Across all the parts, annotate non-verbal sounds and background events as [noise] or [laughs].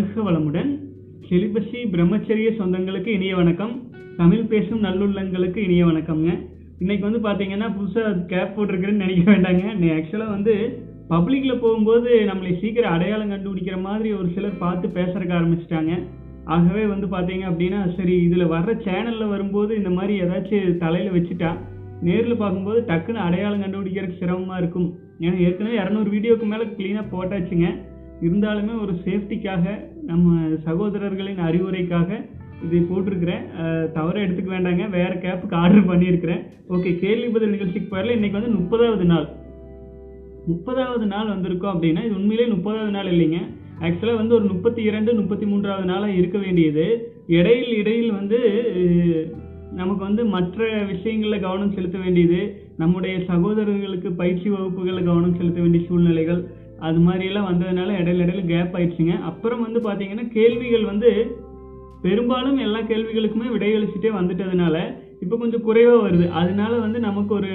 வாழ்க வளமுடன் செலிபசி பிரம்மச்சரிய சொந்தங்களுக்கு இனிய வணக்கம். தமிழ் பேசும் நல்லுள்ளங்களுக்கு இனிய வணக்கம்ங்க. இன்னைக்கு வந்து பார்த்தீங்கன்னா புதுசாக கேப் போட்டிருக்கிறேன்னு நினைக்க வேண்டாங்க. ஆக்சுவலாக வந்து பப்ளிக்கில் போகும்போது நம்மளை சீக்கிரம் அடையாளம் கண்டுபிடிக்கிற மாதிரி ஒரு சிலர் பார்த்து பேசுறதுக்கு ஆரம்பிச்சிட்டாங்க. ஆகவே வந்து பார்த்தீங்க அப்படின்னா சரி இதில் வர்ற சேனலில் வரும்போது இந்த மாதிரி ஏதாச்சும் தலையில் வச்சுட்டா நேரில் பார்க்கும்போது டக்குன்னு அடையாளம் கண்டுபிடிக்கிறதுக்கு சிரமமாக இருக்கும். ஏன்னா ஏற்கனவே இரநூறு வீடியோக்கு மேலே க்ளீனாக போட்டாச்சுங்க. இருந்தாலுமே ஒரு சேஃப்டிக்காக நம்ம சகோதரர்களின் அறிவுரைக்காக இதை போட்டிருக்கிறேன். தவற எடுத்துக்க வேண்டாங்க. வேறு கேப்புக்கு ஆர்டர் பண்ணியிருக்கிறேன். ஓகே கேள்வி பதில் நிகழ்ச்சிக்கு போயிடல இன்னைக்கு வந்து முப்பதாவது நாள். முப்பதாவது நாள் வந்திருக்கோம் அப்படின்னா இது உண்மையிலே முப்பதாவது நாள் இல்லைங்க. ஆக்சுவலாக வந்து ஒரு முப்பத்தி இரண்டு முப்பத்தி மூன்றாவது நாளாக இருக்க வேண்டியது. இடையில் இடையில் வந்து நமக்கு வந்து மற்ற விஷயங்களில் கவனம் செலுத்த வேண்டியது. நம்முடைய சகோதரர்களுக்கு பயிற்சி வகுப்புகளில் கவனம் செலுத்த வேண்டிய சூழ்நிலைகள். அது மாதிரியெல்லாம் வந்ததுனால இடையில இடையில கேப் ஆயிடுச்சுங்க. அப்புறம் வந்து பார்த்தீங்கன்னா கேள்விகள் வந்து பெரும்பாலும் எல்லா கேள்விகளுக்குமே விடையளிச்சுட்டே வந்துட்டதுனால இப்போ கொஞ்சம் குறைவாக வருது. அதனால வந்து நமக்கு ஒரு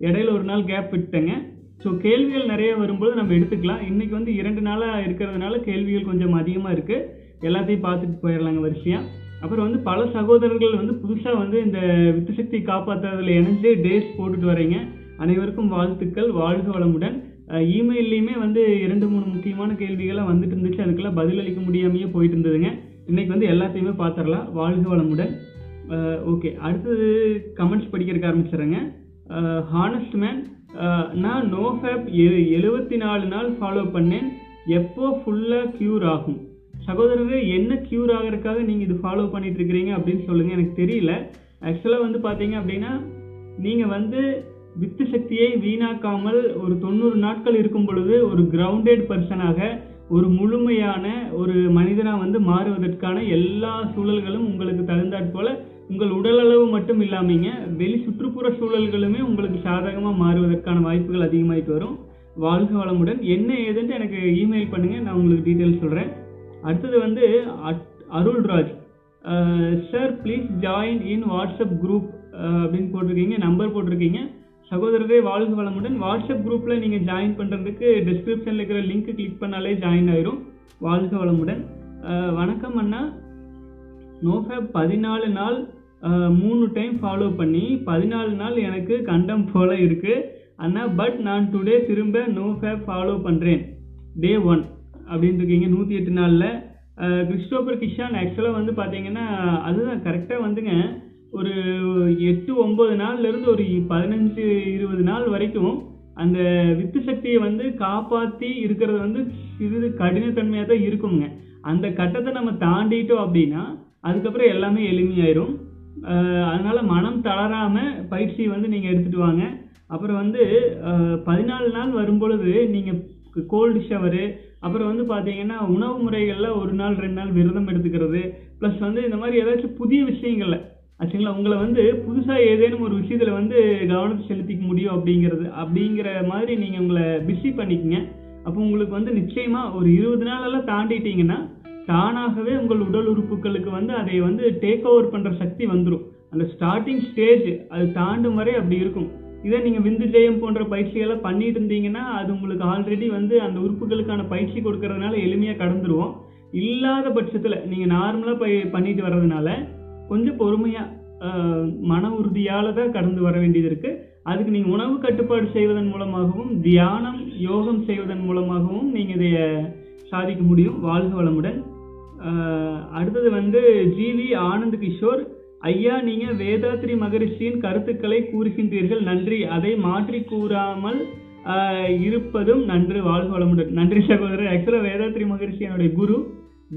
இடையில ஒரு நாள் கேப் விட்டேங்க ஸோ கேள்விகள் நிறைய வரும்போது நம்ம எடுத்துக்கலாம். இன்றைக்கி வந்து இரண்டு நாளாக இருக்கிறதுனால கேள்விகள் கொஞ்சம் அதிகமாக இருக்குது எல்லாத்தையும் பார்த்துட்டு போயிடலாங்க வரிசையாக அப்புறம் வந்து பல சகோதரர்கள் வந்து புதுசாக வந்து இந்த வித்து சக்தி காப்பாற்றுறதுல இணைஞ்சு டேஸ் போட்டுட்டு வரீங்க. அனைவருக்கும் வாழ்த்துக்கள். வாழ்க வளமுடன். இமெயில்லையுமே வந்து இரண்டு மூணு முக்கியமான கேள்விகள்லாம் வந்துட்டு இருந்துச்சு. அதுக்கெல்லாம் பதிலளிக்க முடியாமையே போயிட்டு இருந்ததுங்க. இன்னைக்கு வந்து எல்லாத்தையுமே பார்த்துடலாம் வாழ்க வளமுடன். ஓகே அடுத்தது கமெண்ட்ஸ் படிக்கிறதுக்கு ஆரம்பிச்சிடுறேங்க. ஹானஸ்ட் மேன் நான் நோ ஃபேப் எழுபத்தி நாலு நாள் ஃபாலோ பண்ணேன். எப்போ ஃபுல்லாக க்யூர் ஆகும்? சகோதரரே என்ன க்யூர் ஆகிறதுக்காக நீங்கள் இது ஃபாலோ பண்ணிட்டு இருக்கிறீங்க அப்படின்னு சொல்லுங்கள் எனக்கு தெரியல. ஆக்சுவலாக வந்து பார்த்தீங்க அப்படின்னா நீங்கள் வந்து வித்து சக்தியை வீணாக்காமல் ஒரு தொண்ணூறு நாட்கள் இருக்கும் பொழுது ஒரு கிரவுண்டட் பர்சனாக ஒரு முழுமையான ஒரு மனிதனாக வந்து மாறுவதற்கான எல்லா சூழல்களும் உங்களுக்கு தகுந்தாற் போல உங்கள் உடலளவு மட்டும் இல்லாமங்க வெளி சுற்றுப்புற சூழல்களுமே உங்களுக்கு சாதகமாக மாறுவதற்கான வாய்ப்புகள் அதிகமாகிட்டு வரும். வாழ்க வளமுடன். என்ன ஏதுன்ட்டு எனக்கு இமெயில் பண்ணுங்கள் நான் உங்களுக்கு டீட்டெயில் சொல்கிறேன் அடுத்தது வந்து at- Arulraj. Sir please join in WhatsApp group அப்படின்னு போட்டிருக்கீங்க நம்பர் போட்டிருக்கீங்க. சகோதரரே வாழ்க வளமுடன். வாட்ஸ்அப் குரூப்பில் நீங்கள் ஜாயின் பண்ணுறதுக்கு டிஸ்கிரிப்ஷனில் இருக்கிற லிங்க் கிளிக் பண்ணாலே ஜாயின் ஆயிரும். வாழ்க வளமுடன். வணக்கம் அண்ணா. நோஃபேப் பதினாலு நாள் மூணு டைம் ஃபாலோ பண்ணி பதினாலு நாள் எனக்கு கண்டம் போல இருக்குது அண்ணா பட் நான் டுடே திரும்ப நோ ஃபேப் ஃபாலோ பண்ணுறேன் டே ஒன் அப்படின்னு இருக்கீங்க நூற்றி எட்டு நாளில். கிறிஸ்டோபர் கிஷான் ஆக்சுவலாக வந்து பார்த்தீங்கன்னா அதுதான் கரெக்டாக வந்துங்க. ஒரு எட்டு ஒம்பது நாள்லேருந்து ஒரு பதினஞ்சு இருபது நாள் வரைக்கும் அந்த வித்து சக்தியை வந்து காப்பாற்றி இருக்கிறது வந்து சிறிது கடினத்தன்மையாக தான் இருக்குங்க. அந்த கட்டத்தை நம்ம தாண்டிட்டோம் அப்படின்னா அதுக்கப்புறம் எல்லாமே எளிமையாயிரும். அதனால் மனம் தளராமல் பயிற்சி வந்து நீங்கள் எடுத்துகிட்டு வாங்க. அப்புறம் வந்து பதினாலு நாள் வரும்பொழுது நீங்கள் கோல்டு ஷவரு அப்புறம் வந்து பார்த்தீங்கன்னா உணவு முறைகளில் ஒரு நாள் ரெண்டு நாள் விரதம் எடுத்துக்கிறது ப்ளஸ் வந்து இந்த மாதிரி ஏதாச்சும் புதிய விஷயங்களில் ஆச்சுங்களா? உங்களை வந்து புதுசாக ஏதேனும் ஒரு விஷயத்தில் வந்து கவனத்தை செலுத்திக்க முடியும் அப்படிங்கிறது அப்படிங்கிற மாதிரி நீங்கள் உங்களை பிஸி பண்ணிக்கங்க. அப்போ உங்களுக்கு வந்து நிச்சயமாக ஒரு இருபது நாளெல்லாம் தாண்டிட்டீங்கன்னா தானாகவே உங்கள் உடல் உறுப்புகளுக்கு வந்து அதை வந்து டேக் ஓவர் பண்ணுற சக்தி வந்துடும் அந்த ஸ்டார்டிங் ஸ்டேஜ் அது தாண்டும் வரை அப்படி இருக்கும். இதே நீங்கள் விந்து ஜெயம் போன்ற பயிற்சிகளை பண்ணிட்டு இருந்தீங்கன்னா அது உங்களுக்கு ஆல்ரெடி வந்து அந்த உறுப்புகளுக்கான பயிற்சி கொடுக்கறதுனால எளிமையாக கடந்துருவோம். இல்லாத பட்சத்தில் நீங்கள் நார்மலாக ப பண்ணிட்டு வர்றதுனால கொஞ்சம் பொறுமையாக மன உறுதியால் தான் கடந்து வர வேண்டியது இருக்கு. அதுக்கு நீங்கள் உணவு கட்டுப்பாடு செய்வதன் மூலமாகவும் தியானம் யோகம் செய்வதன் மூலமாகவும் நீங்கள் இதைய சாதிக்க முடியும். வாழ்க வளமுடன். அடுத்தது வந்து ஜிவி ஆனந்த் கிஷோர் ஐயா நீங்க வேதாத்ரி மகரிஷியின் கருத்துக்களை கூறுகின்றீர்கள். நன்றி. அதை மாற்றி கூறாமல் இருப்பதும் நன்று. வாழ்க வளமுடன். நன்றி சகோதரர். ஆக்சுவலாக வேதாத்ரி மகரிஷி என்னுடைய குரு.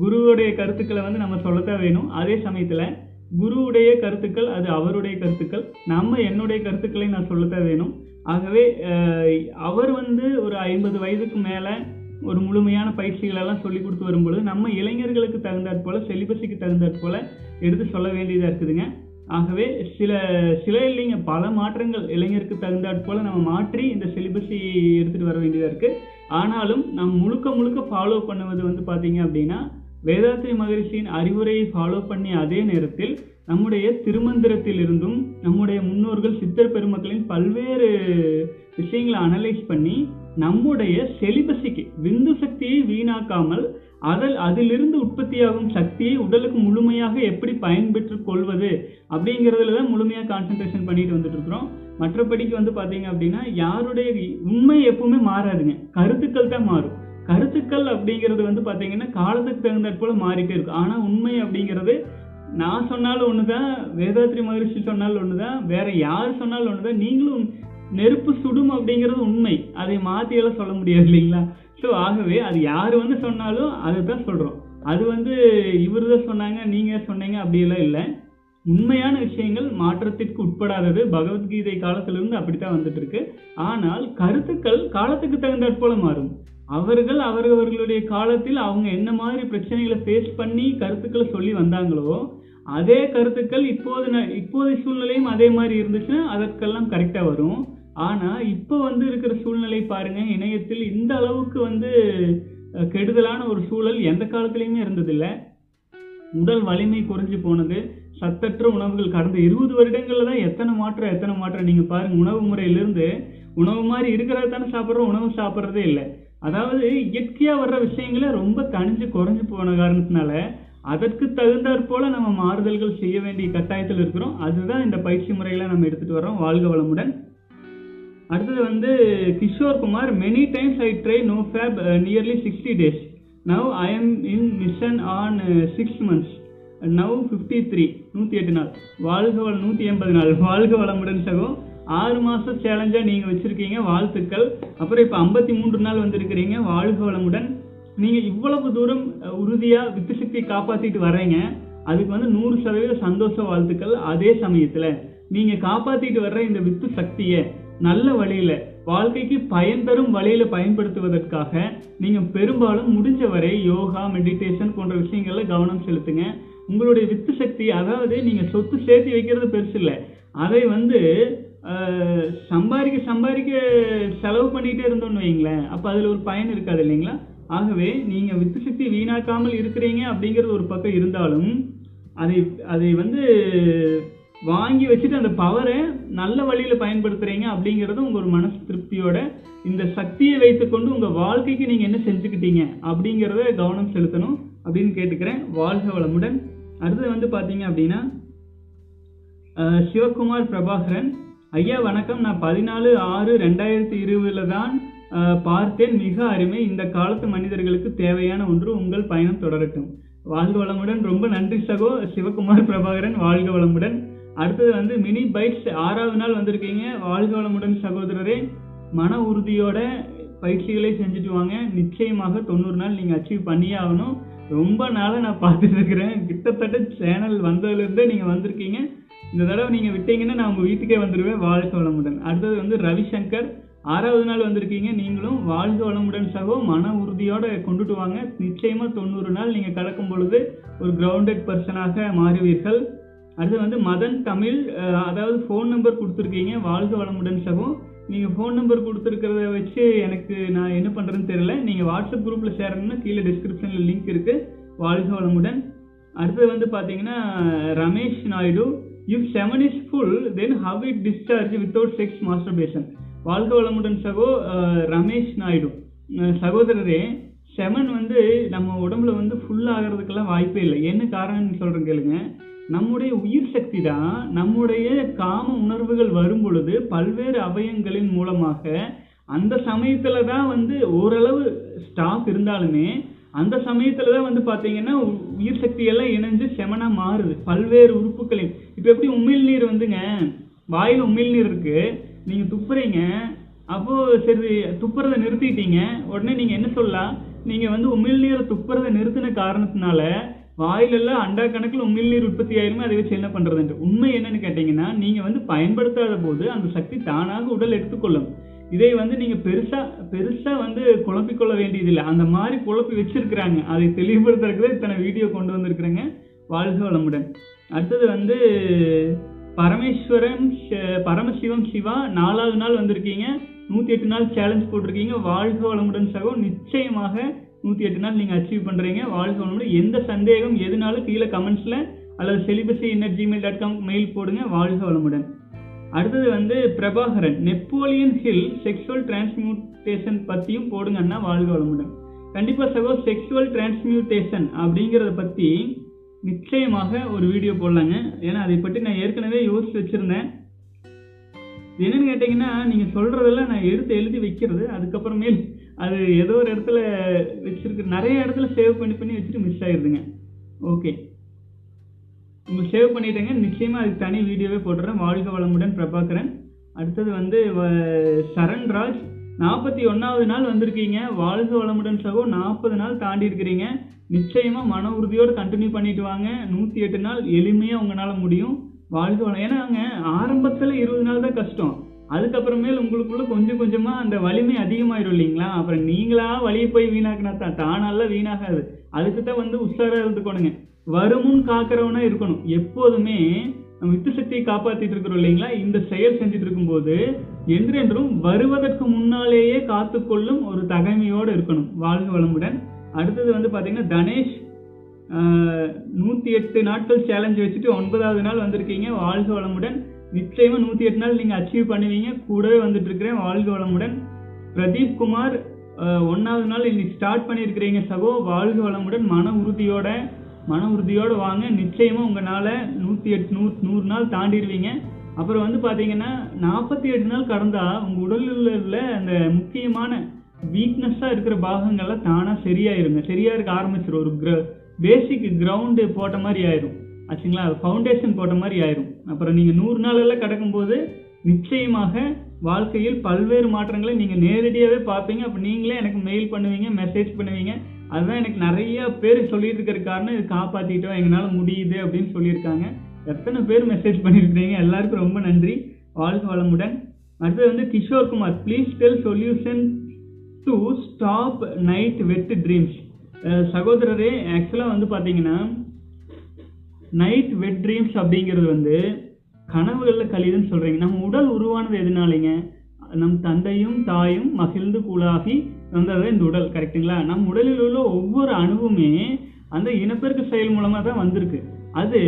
குருவுடைய கருத்துக்களை வந்து நம்ம சொல்லத்தான் வேணும். அதே சமயத்தில் குருவுடைய கருத்துக்கள் அது அவருடைய கருத்துக்கள். நம்ம என்னுடைய கருத்துக்களை நான் சொல்லத்தான் வேணும். ஆகவே அவர் வந்து ஒரு ஐம்பது வயதுக்கு மேலே ஒரு முழுமையான பயிற்சிகளெல்லாம் சொல்லி கொடுத்து வரும்பொழுது நம்ம இளைஞர்களுக்கு தகுந்தாற் போல் செலிபஸுக்கு தகுந்தாற் போல் எடுத்து சொல்ல வேண்டியதாக இருக்குதுங்க. ஆகவே சில சில இல்லைங்க பல மாற்றங்கள் இளைஞருக்கு தகுந்தாற் போல் நம்ம மாற்றி இந்த சிலிபஸை எடுத்துட்டு வர வேண்டியதாக இருக்குது ஆனாலும் நாம் முழுக்க முழுக்க ஃபாலோ பண்ணுவது வந்து பார்த்திங்க அப்படின்னா வேதாத்ரி மகரிஷியின் அறிவுரையை ஃபாலோ பண்ணி அதே நேரத்தில் நம்முடைய திருமந்திரத்திலிருந்தும் நம்முடைய முன்னோர்கள் சித்தர் பெருமக்களின் பல்வேறு விஷயங்களை அனலைஸ் பண்ணி நம்முடைய செலிபஸிக்கு விந்து சக்தியை வீணாக்காமல் அதில் அதிலிருந்து உற்பத்தியாகும் சக்தியை உடலுக்கு முழுமையாக எப்படி பயன்பெற்றுக் கொள்வது அப்படிங்கிறதுல தான் முழுமையாக கான்சென்ட்ரேஷன் பண்ணிட்டு வந்துட்டு இருக்கிறோம். மற்றபடிக்கு வந்து பார்த்தீங்க அப்படின்னா யாருடைய உண்மை எப்பவுமே மாறாதுங்க. கருத்துக்கள் தான் மாறும். கருத்துக்கள் அப்படிங்கிறது வந்து பார்த்தீங்கன்னா காலத்துக்கு தகுந்தாற் போல மாறிட்டே இருக்கும் ஆனால் உண்மை அப்படிங்கிறது நான் சொன்னாலும் ஒன்று தான் வேதாத்ரி மகரிஷி சொன்னாலும் ஒன்று தான் வேற யார் சொன்னாலும் ஒன்று தான் நீங்களும் நெருப்பு சுடும் அப்படிங்கிறது உண்மை. அதை மாற்றியெல்லாம் சொல்ல முடியாது இல்லைங்களா? ஸோ ஆகவே அது யார் வந்து சொன்னாலும் அதுதான் சொல்கிறோம் அது வந்து இவர் தான் சொன்னாங்க நீங்கள் சொன்னீங்க அப்படியெல்லாம் இல்லை. உண்மையான விஷயங்கள் மாற்றத்திற்கு உட்படாதது. பகவத்கீதை காலத்திலிருந்து அப்படித்தான் வந்துட்டு இருக்கு. ஆனால் கருத்துக்கள் காலத்துக்கு தகுந்தாற் போல மாறும். அவர்கள் அவரவர்களுடைய காலத்தில் அவங்க என்ன மாதிரி பிரச்சனைகளை ஃபேஸ் பண்ணி கருத்துக்களை சொல்லி வந்தாங்களோ அதே கருத்துக்கள் இப்போது ந- இப்போதைய சூழ்நிலையும் அதே மாதிரி இருந்துச்சுன்னா அதற்கெல்லாம் கரெக்டாக வரும். ஆனால் இப்போ வந்து இருக்கிற சூழ்நிலை பாருங்கள் இணையத்தில் இந்த அளவுக்கு வந்து கெடுதலான ஒரு சூழல் எந்த காலத்துலேயுமே இருந்ததில்லை. உடல் வலிமை குறைஞ்சு போனது. சத்தற்ற உணவுகள் கடந்த இருபது வருடங்களில் தான் எத்தனை மாற்றம் எத்தனை மாற்றம் நீங்கள் பாருங்கள் உணவு முறையிலிருந்து உணவு மாதிரி இருக்கிறத தானே சாப்பிட்றோம் உணவு சாப்பிட்றதே இல்லை. அதாவது இயற்கையா வர்ற விஷயங்களை ரொம்ப தனிஞ்சு குறைஞ்சு போன காரணத்தினால அதற்கு தகுந்தாற் போல நம்ம மாறுதல்கள் செய்ய வேண்டிய கட்டாயத்தில் இருக்கிறோம். அதுதான் இந்த பயிற்சி முறைகளை நம்ம எடுத்துட்டு வரோம் வாழ்க வளமுடன். அடுத்தது வந்து Kishore Kumar many times I try no fap nearly sixty days now I am in mission on six months now fifty three நூற்றி எட்டு நாள். வாழ்க வள நூற்றி எண்பது நாள். வாழ்க வளமுடன் சகோ. ஆறு மாதம் சேலஞ்சாக நீங்கள் வச்சுருக்கீங்க வாழ்த்துக்கள். அப்புறம் இப்போ ஐம்பத்தி மூன்று நாள் வந்திருக்கிறீங்க வாழ்க வளமுடன். நீங்கள் இவ்வளவு தூரம் உறுதியாக வித்து சக்தியை காப்பாற்றிட்டு வர்றீங்க. அதுக்கு வந்து நூறு சதவீத சந்தோஷ வாழ்த்துக்கள் அதே சமயத்தில். நீங்கள் காப்பாற்றிட்டு வர்ற இந்த வித்து சக்தியை நல்ல வழியில் வாழ்க்கைக்கு பயன் தரும் வழியில் பயன்படுத்துவதற்காக நீங்கள் பெரும்பாலும் முடிஞ்ச வரை யோகா மெடிடேஷன் போன்ற விஷயங்களில் கவனம் செலுத்துங்க. உங்களுடைய வித்து சக்தி அதாவது நீங்கள் சொத்து சேர்த்து வைக்கிறது பெருசு இல்லை. அதை வந்து சம்பாதிக்க சம்பாதிக்க செலவு பண்ணிகிட்டே இருந்தோம்னு வைங்களேன் அப்போ அதில் ஒரு பயன் இருக்காது இல்லைங்களா? ஆகவே நீங்கள் வித்து சக்தி வீணாக்காமல் இருக்கிறீங்க அப்படிங்கிறது ஒரு பக்கம் இருந்தாலும் அதை அதை வந்து வாங்கி வச்சுட்டு அந்த பவரை நல்ல வழியில் பயன்படுத்துகிறீங்க அப்படிங்கிறது உங்கள் ஒரு மனசு திருப்தியோட இந்த சக்தியை வைத்துக்கொண்டு உங்கள் வாழ்க்கைக்கு நீங்கள் என்ன செஞ்சுக்கிட்டீங்க அப்படிங்கிறத கவனம் செலுத்தணும் அப்படின்னு கேட்டுக்கிறேன். வாழ்க வளமுடன். அடுத்தது வந்து பார்த்தீங்க அப்படின்னா சிவகுமார் பிரபாகரன். ஐயா வணக்கம். நான் பதினாலு ஆறு ரெண்டாயிரத்தி இருபதுல தான் பார்த்தேன். மிக அருமை. இந்த காலத்து மனிதர்களுக்கு தேவையான ஒன்று உங்கள் பயணம் தொடரட்டும். வாழ்க வளமுடன். ரொம்ப நன்றி சகோ. சிவகுமார் பிரபாகரன் வாழ்க வளமுடன். அடுத்தது வந்து மினி பைட்ஸ் ஆறாவது நாள் வந்திருக்கீங்க. வாழ்க வளமுடன் சகோதரரே. மன உறுதியோட பயிற்சிகளை செஞ்சுட்டு வாங்க. நிச்சயமாக தொண்ணூறு நாள் நீங்கள் அச்சீவ் பண்ணியே ஆகணும். ரொம்ப நாளாக நான் பார்த்துட்டு இருக்கிறேன். கிட்டத்தட்ட சேனல் வந்ததுலேருந்தே நீங்கள் வந்திருக்கீங்க. இந்த தடவை நீங்கள் விட்டீங்கன்னா நான் உங்கள் வீட்டுக்கே வந்துடுவேன் வாழ்க வளமுடன். அடுத்தது வந்து ரவிசங்கர். ஆறாவது நாள் வந்திருக்கீங்க. நீங்களும் வாழ்க வளமுடன் சகோ. மன உறுதியோடு கொண்டுட்டு வாங்க. நிச்சயமாக தொண்ணூறு நாள் நீங்கள் கடக்கும் பொழுது ஒரு கிரவுண்டட் பர்சனாக மாறுவீர்கள். அடுத்து வந்து மதன் தமிழ். அதாவது ஃபோன் நம்பர் கொடுத்துருக்கீங்க. வாழ்க வளமுடன் சகோ. நீங்கள் ஃபோன் நம்பர் கொடுத்துருக்கிறத வச்சு எனக்கு நான் என்ன பண்ணுறேன்னு தெரியல. நீங்கள் வாட்ஸ்அப் குரூப்பில் சேரணும்னா கீழே டிஸ்கிரிப்ஷனில் லிங்க் இருக்குது வாழ்க வளமுடன். அடுத்தது வந்து பார்த்தீங்கன்னா Ramesh Naidu. If seven is full then how it discharge without sex masturbation வாழ்க வளமுடன் சகோ ரமேஷ் நாயுடு. சகோதரரே செமன் வந்து நம்ம உடம்புல வந்து ஃபுல் ஆகிறதுக்கெல்லாம் வாய்ப்பே இல்லை. என்ன காரணம்னு சொல்கிறேன் கேளுங்க. நம்முடைய உயிர் சக்தி தான் நம்முடைய காம உணர்வுகள் வரும் பொழுது பல்வேறு அவயங்களின் மூலமாக அந்த சமயத்தில் தான் வந்து ஓரளவு ஸ்டாக் இருந்தாலுமே அந்த சமயத்தில் தான் வந்து பார்த்தீங்கன்னா உ- உயிர் சக்தி எல்லாம் இணைஞ்சு செமனாக மாறுது. பல்வேறு உறுப்புகளின் இப்போ எப்படி உமிழ்நீர் வந்துங்க? வாயில் உமிழ்நீர் இருக்கு. நீங்க துப்புறீங்க. அப்போ சரி துப்புறதை நிறுத்திட்டீங்க. உடனே நீங்க என்ன சொல்லலாம் நீங்க வந்து உமிழ்நீரை துப்புறதை நிறுத்தின காரணத்தினால வாயிலெல்லாம் அண்டா கணக்கில் உமிழ்நீர் உற்பத்தி ஆயிருமே? அதை வச்சு என்ன பண்றதுன்ட்டு. உண்மை என்னன்னு கேட்டீங்கன்னா நீங்க வந்து பயன்படுத்தாத போது அந்த சக்தி தானாக உடல் எடுத்துக்கொள்ளும். இதை வந்து நீங்க பெருசா பெருசா வந்து குழப்பிக்கொள்ள வேண்டியதில்லை. அந்த மாதிரி குழப்பி வச்சிருக்கிறாங்க. அதை தெளிவுபடுத்துறதுக்கு இத்தனை வீடியோ கொண்டு வந்திருக்கிறேங்க. வாழ்க வளமுடன். அடுத்தது வந்து பரமேஸ்வரன் ஷ- பரமசிவம் சிவா நாலாவது நாள் வந்திருக்கீங்க. நூற்றி எட்டு நாள் சேலஞ்ச் போட்டிருக்கீங்க. வாழ்க வளமுடன் சகோ நிச்சயமாக நூற்றி எட்டு நாள் நீங்கள் அச்சீவ் பண்ணுறீங்க வாழ்க வளமுடன். எந்த சந்தேகம் எதுனாலும் கீழே கமெண்ட்ஸில் அல்லது celibacy innate Gmail dot com mail போடுங்க. வாழ்க வளமுடன். அடுத்தது வந்து Prabhakaran. Napoleon Hill sexual transmutation பற்றியும் போடுங்கன்னா வாழ்க வளமுடன். கண்டிப்பாக சகோ செக்ஷுவல் டிரான்ஸ்மியூட்டேஷன் அப்படிங்கிறத பற்றி நிச்சயமாக ஒரு வீடியோ போடலாங்க. ஏன்னா அதை பற்றி நான் ஏற்கனவே யோசிச்சு வச்சுருந்தேன். என்னன்னு கேட்டிங்கன்னா நீங்கள் சொல்கிறதெல்லாம் நான் எடுத்து எழுதி வைக்கிறது. அதுக்கப்புறமேல் அது ஏதோ ஒரு இடத்துல வச்சுருக்கு. நிறைய இடத்துல சேவ் பண்ணி பண்ணி வச்சுட்டு மிஸ் ஆகிடுதுங்க ஓகே உங்க சேவ் பண்ணிட்டேங்க. நிச்சயமாக அதுக்கு தனி வீடியோவே போட்டுறேன். வாழ்க வளமுடன் பிரபாகரன். அடுத்தது வந்து வ- சரண்ராஜ். நாற்பத்தி ஒன்றாவது நாள் வந்திருக்கீங்க. வாழ்க வளமுடன் சகோ நாற்பது நாள் தாண்டி இருக்கிறீங்க. நிச்சயமாக மன உறுதியோடு கண்டினியூ பண்ணிட்டு வாங்க. நூற்றி எட்டு நாள் எளிமையாக உங்களால் முடியும். வாழ்க வளம் ஏன்னாங்க ஆரம்பத்தில் இருபது நாள் தான் கஷ்டம். அதுக்கப்புறமேல் உங்களுக்குள்ள கொஞ்சம் கொஞ்சமாக அந்த வலிமை அதிகமாயிரும் இல்லைங்களா? அப்புறம் நீங்களா வழியை போய் வீணாக்கினா தான். தானாலாம் வீணாகாது. அதுக்கு தான் வந்து உஷாராக இருந்துக்கணுங்க. வருமுன் காக்கிறவனா இருக்கணும். எப்போதுமே நம்ம வித்து சக்தியை காப்பாற்றிட்டு இருக்கிறோம் இல்லைங்களா? இந்த செயல் செஞ்சுட்டு இருக்கும்போது என்றென்றும் வருவதற்கு முன்னாலேயே காத்துக்கொள்ளும் ஒரு தகைமையோடு இருக்கணும். வாழ்க வளமுடன். அடுத்தது வந்து பார்த்தீங்கன்னா தனேஷ் நூற்றி எட்டு நாட்கள் சேலஞ்ச் வச்சுட்டு ஒன்பதாவது நாள் வந்திருக்கீங்க. வாழ்க வளமுடன். நிச்சயமாக நூற்றி எட்டு நாள் நீங்கள் அச்சீவ் பண்ணுவீங்க. கூடவே வந்துட்டு இருக்கிறேன் வாழ்க வளமுடன். பிரதீப் குமார் ஒன்றாவது நாள் இன்னைக்கு ஸ்டார்ட் பண்ணியிருக்கிறீங்க சகோ. வாழ்க வளமுடன். மன உறுதியோட மன உறுதியோடு வாங்க. நிச்சயமாக உங்களால் நூற்றி எட்டு நூறு நூறு நாள் தாண்டிடுவீங்க அப்புறம் வந்து பார்த்தீங்கன்னா நாற்பத்தி எட்டு நாள் கடந்தால் உங்கள் உடலில் உள்ள அந்த முக்கியமான வீக்னஸ்ஸாக இருக்கிற பாகங்கள்லாம் தானாக சரியாயிருங்க. சரியாக இருக்க ஆரம்பிச்சிடும் ஒரு பேசிக் கிரவுண்டு போட்ட மாதிரி ஆயிரும். ஆச்சுங்களா? ஃபவுண்டேஷன் போட்ட மாதிரி ஆயிரும். அப்புறம் நீங்கள் நூறு நாளெல்லாம் கிடக்கும்போது நிச்சயமாக வாழ்க்கையில் பல்வேறு மாற்றங்களை நீங்கள் நேரடியாகவே பார்ப்பீங்க. அப்போ நீங்களே எனக்கு மெயில் பண்ணுவீங்க மெசேஜ் பண்ணுவீங்க. அதுதான் எனக்கு நிறைய பேர் சொல்லிட்டு இருக்கிற காரணம் இது காப்பாத்திட்டோம் எங்களால் முடியுது அப்படின்னு சொல்லியிருக்காங்க. எத்தனை பேர் மெசேஜ் பண்ணியிருக்கிறீங்க? எல்லாருக்கும் ரொம்ப நன்றி. வாழ்க வளமுடன். அடுத்தது வந்து Kishore Kumar please tell solution to stop night wet dreams சகோதரரே ஆக்சுவலாக வந்து பார்த்தீங்கன்னா நைட் வெட் ட்ரீம்ஸ் அப்படிங்கிறது வந்து கனவுகளில் கழிதுன்னு சொல்கிறீங்க நம்ம உடல் உருவானது எதுனாலைங்க? நம் தந்தையும் தாயும் மகிழ்ந்து கூலாகி வந்தது இந்த உடல் கரெக்ட்டுங்களா நம் உடலில் உள்ள ஒவ்வொரு அணுவுமே அந்த இனப்பெருக்க செயல் மூலமாக தான் வந்திருக்கு. அது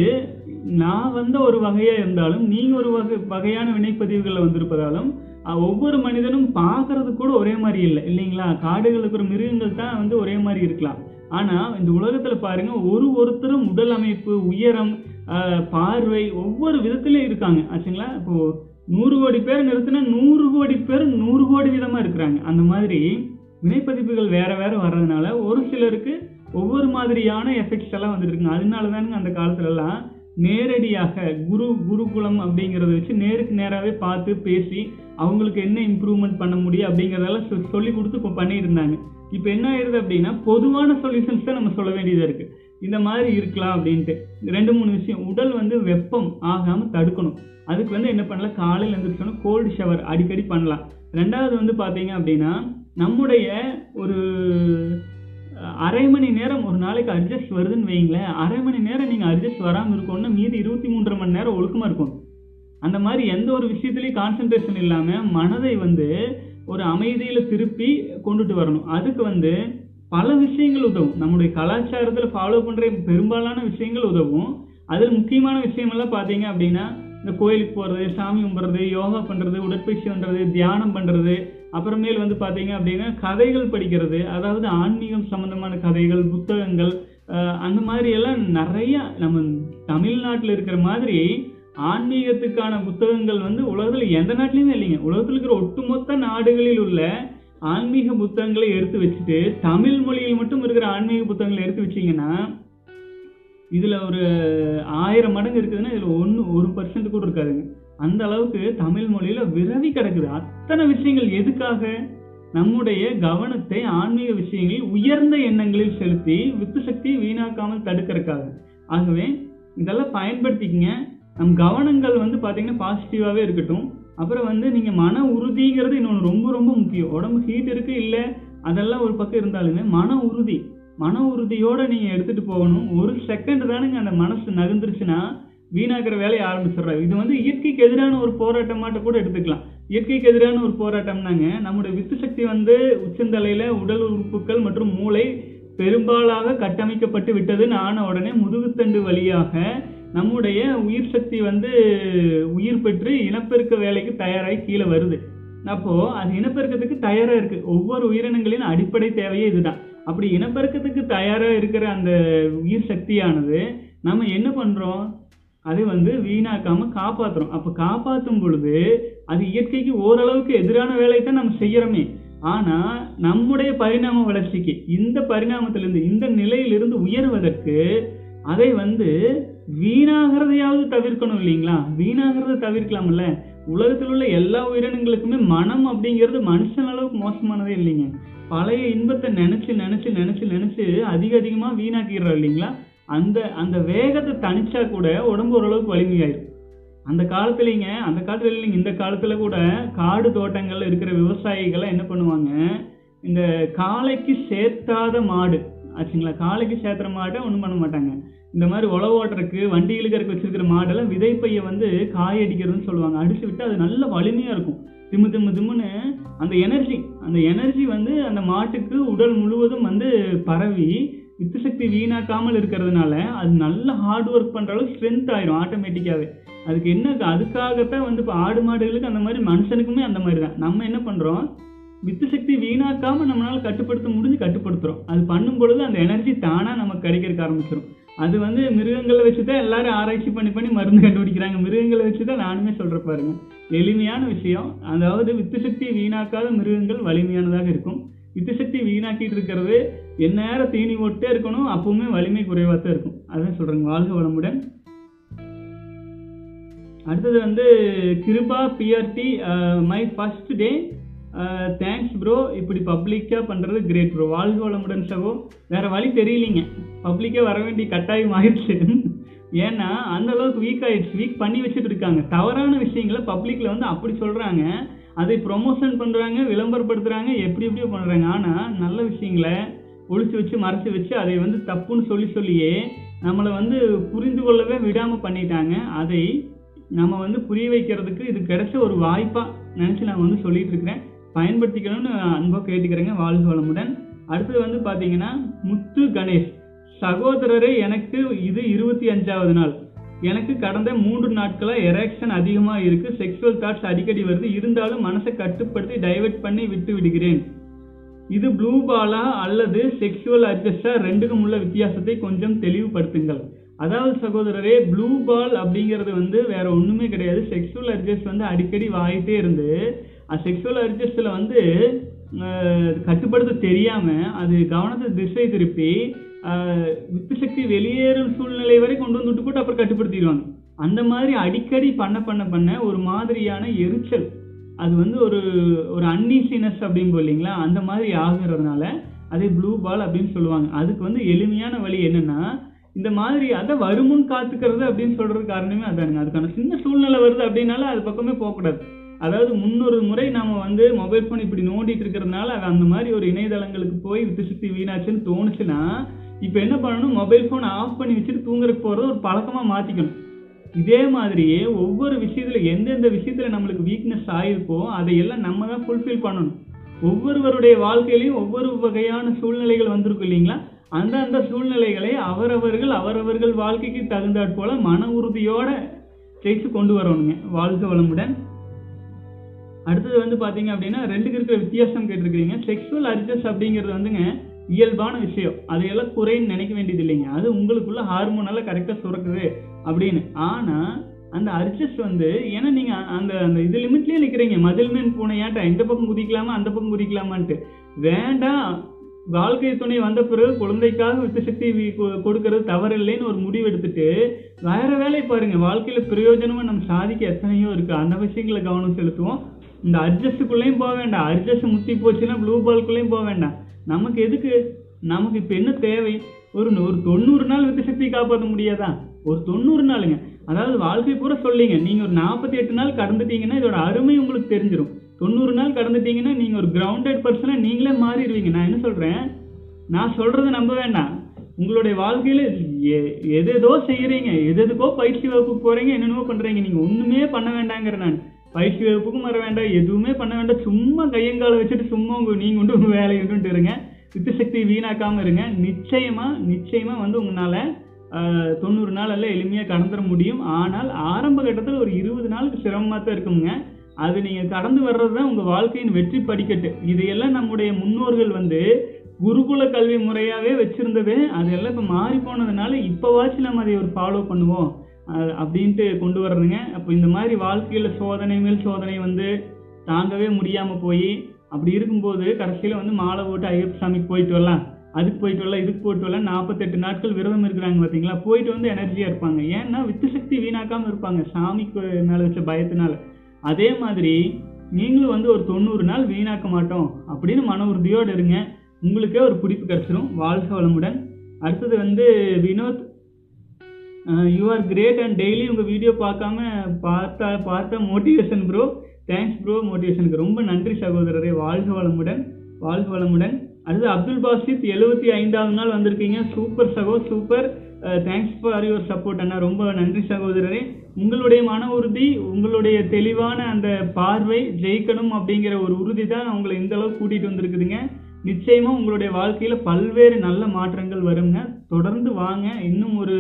நான் வந்த ஒரு வகையாக இருந்தாலும் நீங்கள் ஒரு வகை வகையான வினைப்பதிவுகளில் வந்திருப்பதாலும் ஒவ்வொரு மனிதனும் பார்க்கறது கூட ஒரே மாதிரி இல்லை இல்லைங்களா? காடுகளுக்கு இருக்கிற மிருகங்கள் தான் வந்து ஒரே மாதிரி இருக்கலாம். ஆனால் இந்த உலகத்தில் பாருங்கள் ஒரு ஒருத்தரும் உடல் அமைப்பு உயரம் பார்வை ஒவ்வொரு விதத்துலேயும் இருக்காங்க. ஆச்சுங்களா? இப்போது நூறு கோடி பேர் நிறுத்தினா நூறு கோடி பேர் நூறு கோடி விதமாக இருக்கிறாங்க. அந்த மாதிரி வினைப்பதிப்புகள் வேறு வேறு வர்றதுனால ஒரு சிலருக்கு ஒவ்வொரு மாதிரியான எஃபெக்ட்ஸ் எல்லாம் வந்துட்டு இருக்குங்க. அதனால தானுங்க அந்த காலத்துலலாம் நேரடியாக குரு குருகுலம் அப்படிங்கிறத வச்சு நேருக்கு நேராகவே பார்த்து பேசி அவங்களுக்கு என்ன இம்ப்ரூவ்மெண்ட் பண்ண முடியும் அப்படிங்கிறதெல்லாம் சொ- சொல்லி கொடுத்து இப்போ பண்ணியிருந்தாங்க. இப்போ என்ன ஆயிருது அப்படின்னா பொதுவான சொல்யூஷன்ஸ் தான் நம்ம சொல்ல வேண்டியதாக இருக்குது இந்த மாதிரி இருக்கலாம் அப்படின்ட்டு. ரெண்டு மூணு விஷயம். உடல் வந்து வெப்பம் ஆகாமல் தடுக்கணும். அதுக்கு வந்து என்ன பண்ணலாம்? காலையில் எழுந்திரிச்சோன்னா கோல்டு ஷவர் அடிக்கடி பண்ணலாம். ரெண்டாவது வந்து பார்த்தீங்க அப்படின்னா நம்முடைய ஒரு அரை மணி நேரம் ஒரு நாளைக்கு அட்ஜஸ்ட் வருதுன்னு வைங்களேன் அரை மணி நேரம் நீங்கள் அட்ஜஸ்ட் வராமல் இருக்கணும்னா மீதி இருபத்தி மூன்றரை மணி நேரம் ஒழுக்கமாக இருக்கும் அந்த மாதிரி எந்த ஒரு விஷயத்துலையும் கான்சென்ட்ரேஷன் இல்லாமல் மனதை வந்து ஒரு அமைதியில் திருப்பி கொண்டுட்டு வரணும். அதுக்கு வந்து பல விஷயங்கள் உதவும். நம்முடைய கலாச்சாரத்தில் ஃபாலோ பண்ணுற பெரும்பாலான விஷயங்கள் உதவும். அதில் முக்கியமான விஷயமெல்லாம் பார்த்தீங்க அப்படின்னா இந்த கோயிலுக்கு போகிறது சாமி கும்பிட்றது யோகா பண்ணுறது உடற்பயிற்சி பண்ணுறது தியானம் பண்ணுறது அப்புறமேல் வந்து பார்த்தீங்க அப்படின்னா கதைகள் படிக்கிறது அதாவது ஆன்மீகம் சம்மந்தமான கதைகள் புத்தகங்கள் அந்த மாதிரி எல்லாம் நிறைய நம்ம தமிழ்நாட்டில் இருக்கிற மாதிரி ஆன்மீகத்துக்கான புத்தகங்கள் வந்து உலகத்தில் எந்த நாட்டிலையுமே இல்லைங்க. உலகத்தில் இருக்கிற ஒட்டுமொத்த நாடுகளில் உள்ள ஆன்மீக புத்தகங்களை எடுத்து வச்சுட்டு தமிழ் மொழியில் மட்டும் இருக்கிற ஆன்மீக புத்தகங்களை எடுத்து வச்சீங்கன்னா இதில் ஒரு ஆயிரம் மடங்கு இருக்குதுன்னா இதில் ஒன்று ஒரு பர்சன்ட் கூட இருக்காதுங்க. அந்த அளவுக்கு தமிழ் மொழியில விரவி கிடக்குது. அத்தனை விஷயங்கள் எதுக்காக? நம்முடைய கவனத்தை ஆன்மீக விஷயங்களில் உயர்ந்த எண்ணங்களில் செலுத்தி வித்து சக்தியை வீணாக்காமல் தடுக்கிறதுக்காக. ஆகவே இதெல்லாம் பயன்படுத்திக்கங்க. நம் கவனங்கள் வந்து பார்த்தீங்கன்னா பாசிட்டிவாகவே இருக்கட்டும். அப்புறம் வந்து நீங்கள் மன உறுதிங்கிறது இன்னொன்று ரொம்ப ரொம்ப முக்கியம். உடம்பு ஹீட் இருக்கு இல்லை? அதெல்லாம் ஒரு பக்கம் இருந்தாலுமே மன உறுதி. மன உறுதியோடு நீங்கள் எடுத்துகிட்டு போகணும். ஒரு செகண்ட் தானுங்க அந்த மனசு நகர்ந்துருச்சுன்னா வீணாக்கிற வேலையை ஆரம்பிச்சிடுறாரு. இது வந்து இயற்கைக்கு எதிரான ஒரு போராட்டமாட்ட கூட எடுத்துக்கலாம். இயற்கைக்கு எதிரான ஒரு போராட்டம்னாங்க நம்முடைய வித்து சக்தி வந்து உச்சந்தலையில உடல் உறுப்புகள் மற்றும் மூளை பெரும்பாலாக கட்டமைக்கப்பட்டு விட்டதுன்னு ஆன உடனே முதுகுத்தண்டு வழியாக நம்முடைய உயிர் சக்தி வந்து உயிர் பெற்று இனப்பெருக்க வேலைக்கு தயாராகி கீழே வருது. அப்போ அது இனப்பெருக்கத்துக்கு தயாராக இருக்கு. ஒவ்வொரு உயிரினங்களின் அடிப்படை தேவையே இதுதான். அப்படி இனப்பெருக்கத்துக்கு தயாராக இருக்கிற அந்த உயிர் சக்தியானது நம்ம என்ன பண்றோம்? அதை வந்து வீணாக்காம காப்பாத்துறோம் அப்ப காப்பாத்தும் பொழுது அது இயற்கைக்கு ஓரளவுக்கு எதிரான வேலையை தான் நம்ம செய்யறோமே. ஆனா நம்முடைய பரிணாம வளர்ச்சிக்கு இந்த பரிணாமத்திலிருந்து இந்த நிலையிலிருந்து உயர்வதற்கு அதை வந்து வீணாகிறதையாவது தவிர்க்கணும் இல்லைங்களா? வீணாகிறத தவிர்க்கலாம்ல. உலகத்தில் உள்ள எல்லா உயிரினங்களுக்குமே மனம் அப்படிங்கிறது மனுஷன் அளவுக்கு மோசமானதே இல்லைங்க. பழைய இன்பத்தை நினைச்சு நினைச்சு நினைச்சு நினைச்சு அதிக அதிகமா வீணாக்கிடுறோம் இல்லைங்களா? அந்த அந்த வேகத்தை தணிச்சா கூட உடம்பு ஓரளவுக்கு வலிமையாயிரும். அந்த காலத்துலேங்க அந்த காலத்துல இல்லைங்க இந்த காலத்துல கூட காடு தோட்டங்கள்ல இருக்கிற விவசாயிகள் என்ன பண்ணுவாங்க இந்த காளைக்கு சேர்த்தாத மாடு ஆச்சுங்களா? காளைக்கு சேர்த்துற மாட்டை ஒன்றும் பண்ண மாட்டாங்க. இந்த மாதிரி உழவு ஓட்டுறக்கு வண்டி இழுக்கிறதுக்கு வச்சிருக்கிற மாடெல்லாம் விதைப்பைய வந்து காய அடிக்கிறதுன்னு சொல்லுவாங்க. அடிச்சு விட்டு அது நல்ல வலிமையா இருக்கும். திம்மு திம்மு திம்முன்னு அந்த எனர்ஜி அந்த எனர்ஜி வந்து அந்த மாட்டுக்கு உடல் முழுவதும் வந்து பரவி வித்து சக்தி வீணாக்காமல் இருக்கிறதுனால அது நல்ல ஹார்ட் ஒர்க் பண்ணுற அளவுக்கு ஸ்ட்ரென்த் ஆயிடும் ஆட்டோமேட்டிக்காகவே அதுக்கு என்ன அதுக்காகத்தான் வந்து இப்போ ஆடு மாடுகளுக்கு அந்த மாதிரி மனுஷனுக்குமே அந்த மாதிரி தான் நம்ம என்ன பண்றோம்? வித்து சக்தி வீணாக்காம நம்மளால கட்டுப்படுத்த முடிஞ்சு கட்டுப்படுத்துறோம். அது பண்ணும் பொழுது அந்த எனர்ஜி தானா நமக்கு கிடைக்கிறதுக்கு ஆரம்பிச்சிடும் அது வந்து மிருகங்களை வச்சு தான் எல்லாரும் ஆராய்ச்சி பண்ணி பண்ணி மருந்து கண்டுபிடிக்கிறாங்க. மிருகங்களை வச்சு தான் நானுமே சொல்ற பாருங்க. எளிமையான விஷயம். அதாவது வித்து சக்தி வீணாக்காத மிருகங்கள் வலிமையானதாக இருக்கும். வித்து சக்தி வீணாக்கிட்டு இருக்கிறது எந்நேரம் தீனி போட்டே இருக்கணும் அப்பவுமே வலிமை குறைவாக தான் இருக்கும். அதான் சொல்கிறேங்க வாழ்க வளமுடன். அடுத்தது வந்து Kiruba P R T my first day thanks bro இப்படி பப்ளிக்காக பண்ணுறது கிரேட் ப்ரோ வாழ்க வளமுடன் சகோ. வேறு வழி தெரியலீங்க. பப்ளிக்காக வர வேண்டிய கட்டாயம் ஆயிடுச்சு. ஏன்னா அந்த அளவுக்கு வீக் ஆயிடுச்சு. வீக் பண்ணி வச்சுட்டு இருக்காங்க. தவறான விஷயங்களை பப்ளிக்கில் வந்து அப்படி சொல்கிறாங்க அதை ப்ரொமோஷன் பண்ணுறாங்க விளம்பரப்படுத்துகிறாங்க எப்படி எப்படியோ பண்ணுறாங்க ஆனால் நல்ல விஷயங்களை ஒழிச்சு வச்சு மறைச்சு வச்சு அதை வந்து தப்புன்னு சொல்லி சொல்லியே நம்மளை வந்து புரிந்து கொள்ளவே விடாமல் பண்ணிட்டாங்க. அதை நம்ம வந்து புரிய வைக்கிறதுக்கு இது கிடைச்ச ஒரு வாய்ப்பாக நினச்சி நான் வந்து சொல்லிட்டு இருக்கிறேன். பயன்படுத்திக்கணும்னு அன்பாக கேட்டுக்கிறேங்க வாழ்க வளமுடன். அடுத்தது வந்து பார்த்தீங்கன்னா முத்து கணேஷ். சகோதரரே எனக்கு இது இருபத்தி அஞ்சாவது நாள். எனக்கு கடந்த மூன்று நாட்களாக எரேக்ஷன் அதிகமாக இருக்குது செக்ஷுவல் தாட்ஸ் அடிக்கடி வருது. இருந்தாலும் மனசை கட்டுப்படுத்தி டைவெர்ட் பண்ணி விட்டு விடுகிறேன். இது ப்ளூ பாலா அல்லது செக்ஷுவல் அட்ஜஸ்டா ரெண்டுக்கும் உள்ள வித்தியாசத்தை கொஞ்சம் தெளிவுபடுத்துங்கள். அதாவது சகோதரரே ப்ளூ பால் அப்படிங்கிறது வந்து வேற ஒன்றுமே கிடையாது. செக்ஷுவல் அட்ஜஸ்ட் வந்து அடிக்கடி வாயிட்டே இருந்து அந்த செக்ஷுவல் அட்ஜஸ்டில் வந்து கட்டுப்படுத்த தெரியாமல் அது கவனத்தை திசை திருப்பி வித்து சக்தி வெளியேறும் சூழ்நிலை வரை கொண்டு வந்து விட்டு போட்டு அப்புறம் கட்டுப்படுத்திடுவாங்க. அந்த மாதிரி அடிக்கடி பண்ண பண்ண பண்ண ஒரு மாதிரியான எரிச்சல் அது வந்து ஒரு ஒரு அன்னீசினஸ் அப்படின்னு இல்லைங்களா? அந்த மாதிரி ஆகுறதுனால அதே ப்ளூ பால் அப்படின்னு சொல்லுவாங்க. அதுக்கு வந்து எளிமையான வழி என்னென்னா இந்த மாதிரி அதை வருமுன் காத்துக்கிறது அப்படின்னு சொல்கிற காரணமே அதானுங்க. அதுக்கான சின்ன சூழ்நிலை வருது அப்படின்னால அது பக்கமே போகக்கூடாது. அதாவது முன்னொரு முறை நாம் வந்து மொபைல் ஃபோன் இப்படி நோண்டிட்டு இருக்கிறதுனால அது அந்த மாதிரி ஒரு இணையதளங்களுக்கு போய் வித்து சுற்றி வீணாச்சுன்னு தோணுச்சுன்னா இப்போ என்ன பண்ணணும்? மொபைல் ஃபோன் ஆஃப் பண்ணி வச்சுட்டு தூங்குறதுக்கு போறது ஒரு பழக்கமாக மாற்றிக்கணும் இதே மாதிரியே ஒவ்வொரு விஷயத்தில் எந்தெந்த விஷயத்தில் நம்மளுக்கு வீக்னஸ் ஆயிருக்கோ அதையெல்லாம் நம்ம தான் ஃபுல்ஃபில் பண்ணணும். ஒவ்வொருவருடைய வாழ்க்கையிலையும் ஒவ்வொரு வகையான சூழ்நிலைகள் வந்திருக்கும் இல்லைங்களா? அந்தந்த சூழ்நிலைகளை அவரவர்கள் அவரவர்கள் வாழ்க்கைக்கு தகுந்தாற் போல மன உறுதியோட ஜெயிச்சு கொண்டு வரணுங்க. வாழ்க வளமுடன். அடுத்தது வந்து பார்த்தீங்க அப்படின்னா ரெண்டுக்கு இருக்கிற வித்தியாசம் கேட்டிருக்கிறீங்க. செக்ஷுவல் அரிஜஸ் அப்படிங்கிறது வந்துங்க இயல்பான விஷயம். அதையெல்லாம் குறைன்னு நினைக்க வேண்டியது இல்லைங்க. அது உங்களுக்குள்ள ஹார்மோனெல்லாம் கரெக்டாக சுரக்குது அப்படின்னு. ஆனா அந்த அர்ஜஸ்ட் வந்து ஏன்னா நீங்க அந்த அந்த இது லிமிட்லயே நிக்கிறீங்க. மதில் மீன் பூனையாட்ட இந்த பக்கம் குதிக்கலாமா அந்த பக்கம் குதிக்கலாமான்ட்டு. வேண்டாம். வாழ்க்கை துணை வந்த பிறகு குழந்தைக்காக வித்து சக்தி கொடுக்கறது தவறில்லைன்னு ஒரு முடிவு எடுத்துட்டு வேற வேலையை பாருங்க. வாழ்க்கையில பிரயோஜனமா நம்ம சாதிக்க எத்தனையோ இருக்கு. அந்த விஷயங்களை கவனம் செலுத்துவோம். இந்த அட்ஜஸ்டுக்குள்ளேயும் போக வேண்டாம். அட்ஜஸ்ட் முத்தி போச்சுன்னா ப்ளூ பால்குள்ளேயும் போக வேண்டாம். நமக்கு எதுக்கு? நமக்கு இப்போ என்ன தேவை? ஒரு ஒரு தொண்ணூறு நாள் வித்து சக்தி காப்பாற்ற முடியாதா? ஒரு தொண்ணூறு நாளுங்க. அதாவது வாழ்க்கை பூரா சொல்லிங்க. நீங்கள் ஒரு நாற்பத்தி எட்டு நாள் கடந்துட்டீங்கன்னா இதோட அருமை உங்களுக்கு தெரிஞ்சிடும் தொண்ணூறு நாள் கடந்துட்டீங்கன்னா நீங்கள் ஒரு கிரவுண்டட் பர்சனாக நீங்களே மாறிடுவீங்க. நான் என்ன சொல்கிறேன் நான் சொல்கிறத நம்ப வேண்டாம். உங்களுடைய வாழ்க்கையில் எ- செய்கிறீங்க செய்யறீங்க. எதெதுக்கோ பயிற்சி வகுப்புக்கு போகிறீங்க என்னென்னமோ பண்ணுறீங்க நீங்கள் ஒன்றுமே பண்ண வேண்டாங்கிற நான். பயிற்சி வகுப்புக்கும் வர வேண்டாம் எதுவுமே பண்ண வேண்டாம். சும்மா கையங்கால வச்சுட்டு சும்மா உங்க நீங்க கொண்டு உங்க வேலையை கொண்டு இருங்க. வித்து சக்தி வீணாக்காம இருங்க. நிச்சயமா நிச்சயமா வந்து உங்களால தொண்ணூறு நாள் எல்லாம் எளிமையா கடந்துட முடியும். ஆனால் ஆரம்ப கட்டத்தில் ஒரு இருபது நாளுக்கு சிரமமா தான் இருக்குங்க. அது நீங்க கடந்து வர்றது தான் உங்க வாழ்க்கையின் வெற்றி படிக்கட்டு. இதையெல்லாம் நம்முடைய முன்னோர்கள் வந்து குருகுல கல்வி முறையாவே வச்சிருந்தது. அதெல்லாம் இப்போ மாறி போனதுனால இப்போவாச்சும் நம்ம அதை ஒரு ஃபாலோ பண்ணுவோம். அப்படின்ட்டு கொண்டு வர்றதுங்க. அப்போ இந்த மாதிரி வாழ்க்கையில் சோதனை மேல் சோதனை வந்து தாங்கவே முடியாமல் போய் அப்படி இருக்கும்போது கடைசியில் வந்து மாலை போட்டு ஐயப்ப சாமிக்கு போயிட்டு வரலாம். அதுக்கு போயிட்டு வரலாம் இதுக்கு போயிட்டு வரலாம் நாற்பத்தெட்டு நாட்கள் விரதம் இருக்கிறாங்க பார்த்தீங்களா போயிட்டு வந்து எனர்ஜியாக இருப்பாங்க. ஏன்னா வித்து சக்தி வீணாக்காமல் இருப்பாங்க சாமிக்கு மேலே வச்ச பயத்தினால. அதே மாதிரி நீங்களும் வந்து ஒரு தொண்ணூறு நாள் வீணாக்க மாட்டோம் அப்படின்னு மன உறுதியோடு இருங்க. உங்களுக்கே ஒரு பிடிப்பு கிடச்சிரும். வாழ்க வளமுடன். அடுத்தது வந்து Vinod you are great and daily உங்கள் வீடியோ பார்க்காம பார்த்தா பார்த்தா மோட்டிவேஷன் ப்ரோ தேங்க்ஸ் ப்ரோ மோட்டிவேஷனுக்கு ரொம்ப நன்றி சகோதரரே. வாழ்க வளமுடன் வாழ்க வளமுடன். அடுத்து அப்துல் பாசித் எழுபத்தி ஐந்தாவது நாள் வந்திருக்கீங்க. சூப்பர் சகோ super thanks for your support அண்ணா. ரொம்ப நன்றி சகோதரரே. உங்களுடைய மன உறுதி உங்களுடைய தெளிவான அந்த பார்வை ஜெயிக்கணும் அப்படிங்கிற ஒரு உறுதி தான் உங்களை இந்த அளவுக்கு கூட்டிகிட்டு வந்திருக்குதுங்க. நிச்சயமாக உங்களுடைய வாழ்க்கையில் பல்வேறு நல்ல மாற்றங்கள் வருங்க. தொடர்ந்து வாங்க. இன்னும் ஒரு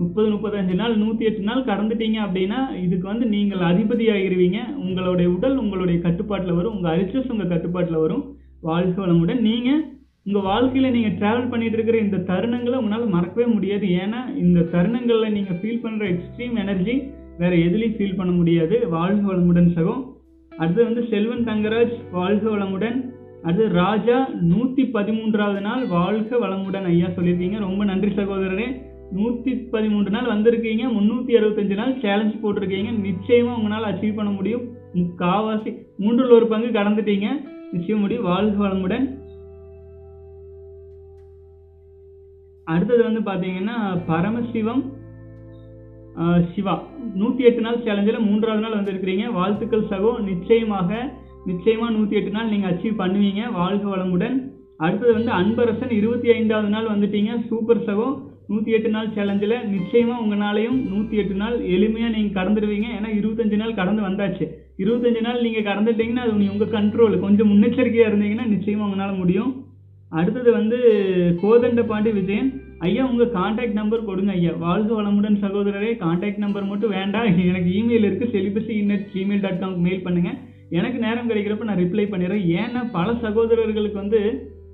முப்பது முப்பத்தஞ்சு நாள் நூற்றி எட்டு நாள் கடந்துட்டீங்க அப்படின்னா இதுக்கு வந்து நீங்கள் அதிபதி ஆகிருவீங்க உங்களுடைய உடல் உங்களுடைய கட்டுப்பாட்டில் வரும். உங்கள் அரிச்சஸ் உங்கள் கட்டுப்பாட்டில் வரும். வாழ்க வளமுடன். நீங்கள் உங்கள் வாழ்க்கையில் நீங்கள் ட்ராவல் பண்ணிட்டு இருக்கிற இந்த தருணங்களை உங்களால் மறக்கவே முடியாது. ஏன்னா இந்த தருணங்களில் நீங்கள் ஃபீல் பண்ணுற எக்ஸ்ட்ரீம் எனர்ஜி வேற எதுலேயும் ஃபீல் பண்ண முடியாது. வாழ்க வளமுடன் சகம் அடுத்து வந்து செல்வன் தங்கராஜ் வாழ்க வளமுடன். அடுத்து ராஜா நூற்றி பதிமூன்றாவது நாள் வாழ்க வளமுடன் ஐயா சொல்லியிருக்கீங்க. ரொம்ப நன்றி சகோதரனே நூற்றி பதிமூன்று நாள் வந்திருக்கீங்க முந்நூற்றி அறுபத்தஞ்சு நாள் சேலஞ்சு போட்டிருக்கீங்க நிச்சயமாக உங்களால் அச்சீவ் பண்ண முடியும். காவாசி மூன்றில் ஒரு பங்கு கடந்துட்டீங்க. நிச்சயம் முடியும். வாழ்க வளமுடன். அடுத்தது வந்து பார்த்தீங்கன்னா பரமசிவம் சிவா. நூற்றி எட்டு நாள் சேலஞ்சில் மூன்றாவது நாள் வந்திருக்கிறீங்க. வாழ்த்துக்கள் சகோ. நிச்சயமாக நிச்சயமாக நூற்றி எட்டு நாள் நீங்கள் அச்சீவ் பண்ணுவீங்க. வாழ்க வளமுடன். அடுத்தது வந்து அன்பரசன் இருபத்தி ஐந்தாவது நாள் வந்துட்டீங்க. சூப்பர் சகோ. நூற்றி எட்டு நாள் சேலஞ்சில் நிச்சயமாக உங்களாலையும் நூற்றி எட்டு நாள் எளிமையாக நீங்கள் கடந்துடுவீங்க. ஏன்னா இருபத்தஞ்சு நாள் கடந்து வந்தாச்சு. இருபத்தஞ்சு நாள் நீங்கள் கடந்துட்டீங்கன்னா அது உங்கள் கண்ட்ரோல் கொஞ்சம் முன்னெச்சரிக்கையாக இருந்தீங்கன்னா நிச்சயமாக உங்களால் முடியும். அடுத்தது வந்து கோதண்ட பாண்டி விஜயன். ஐயா உங்கள் காண்டாக்ட் நம்பர் கொடுங்க ஐயா. வாழ்க வளமுடன் சகோதரரே காண்டாக்ட் நம்பர் மட்டும் வேண்டாம். எனக்கு இமெயில் இருக்குது celibacy innate Gmail dot com mail பண்ணுங்கள் எனக்கு நேரம் கிடைக்கிறப்ப நான் ரிப்ளை பண்ணிடுறேன். ஏன்னா பல சகோதரர்களுக்கு வந்து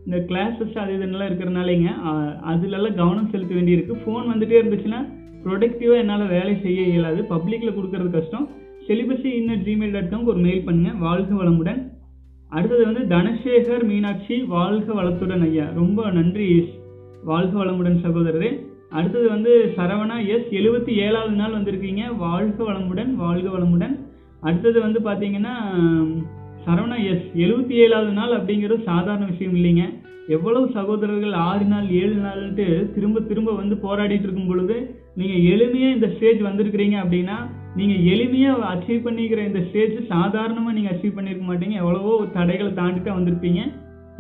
இந்த கிளாஸஸ் அது இதெல்லாம் இருக்கிறனாலேங்க அதிலெல்லாம் அதுலெல்லாம் கவனம் செலுத்த வேண்டியிருக்கு. ஃபோன் வந்துகிட்டே இருந்துச்சுன்னா ப்ரொடக்டிவாக என்னால் வேலை செய்ய இயலாது. பப்ளிக்கில் கொடுக்கறது கஷ்டம். செலிபஸி இன்னட் ஜிமெயில் டாட் காம்க்கு ஒரு மெயில் பண்ணுங்கள் வாழ்க வளமுடன். அடுத்தது வந்து தனசேகர் மீனாட்சி வாழ்க வளத்துடன் ஐயா. ரொம்ப நன்றி வாழ்க வளமுடன் சகோதரரே. அடுத்தது வந்து சரவணா எஸ். எழுபத்தி ஏழாவது நாள் வந்திருக்கீங்க. வாழ்க வளமுடன் வாழ்க வளமுடன். அடுத்தது வந்து பார்த்தீங்கன்னா சரவணா எஸ் எழுபத்தி ஏழாவது நாள் அப்படிங்கிறது சாதாரண விஷயம் இல்லைங்க. எவ்வளவு சகோதரர்கள் ஆறு நாள் ஏழு நாள்ட்டு திரும்ப திரும்ப வந்து போராடிட்டு இருக்கும் பொழுது நீங்கள் எளிமையாக இந்த ஸ்டேஜ் வந்திருக்கிறீங்க அப்படின்னா நீங்கள் எளிமையாக அச்சீவ் பண்ணிக்கிற இந்த ஸ்டேஜ் சாதாரணமாக நீங்கள் அச்சீவ் பண்ணியிருக்க மாட்டீங்க. எவ்வளவோ தடைகளை தாண்டி தான் வந்திருப்பீங்க.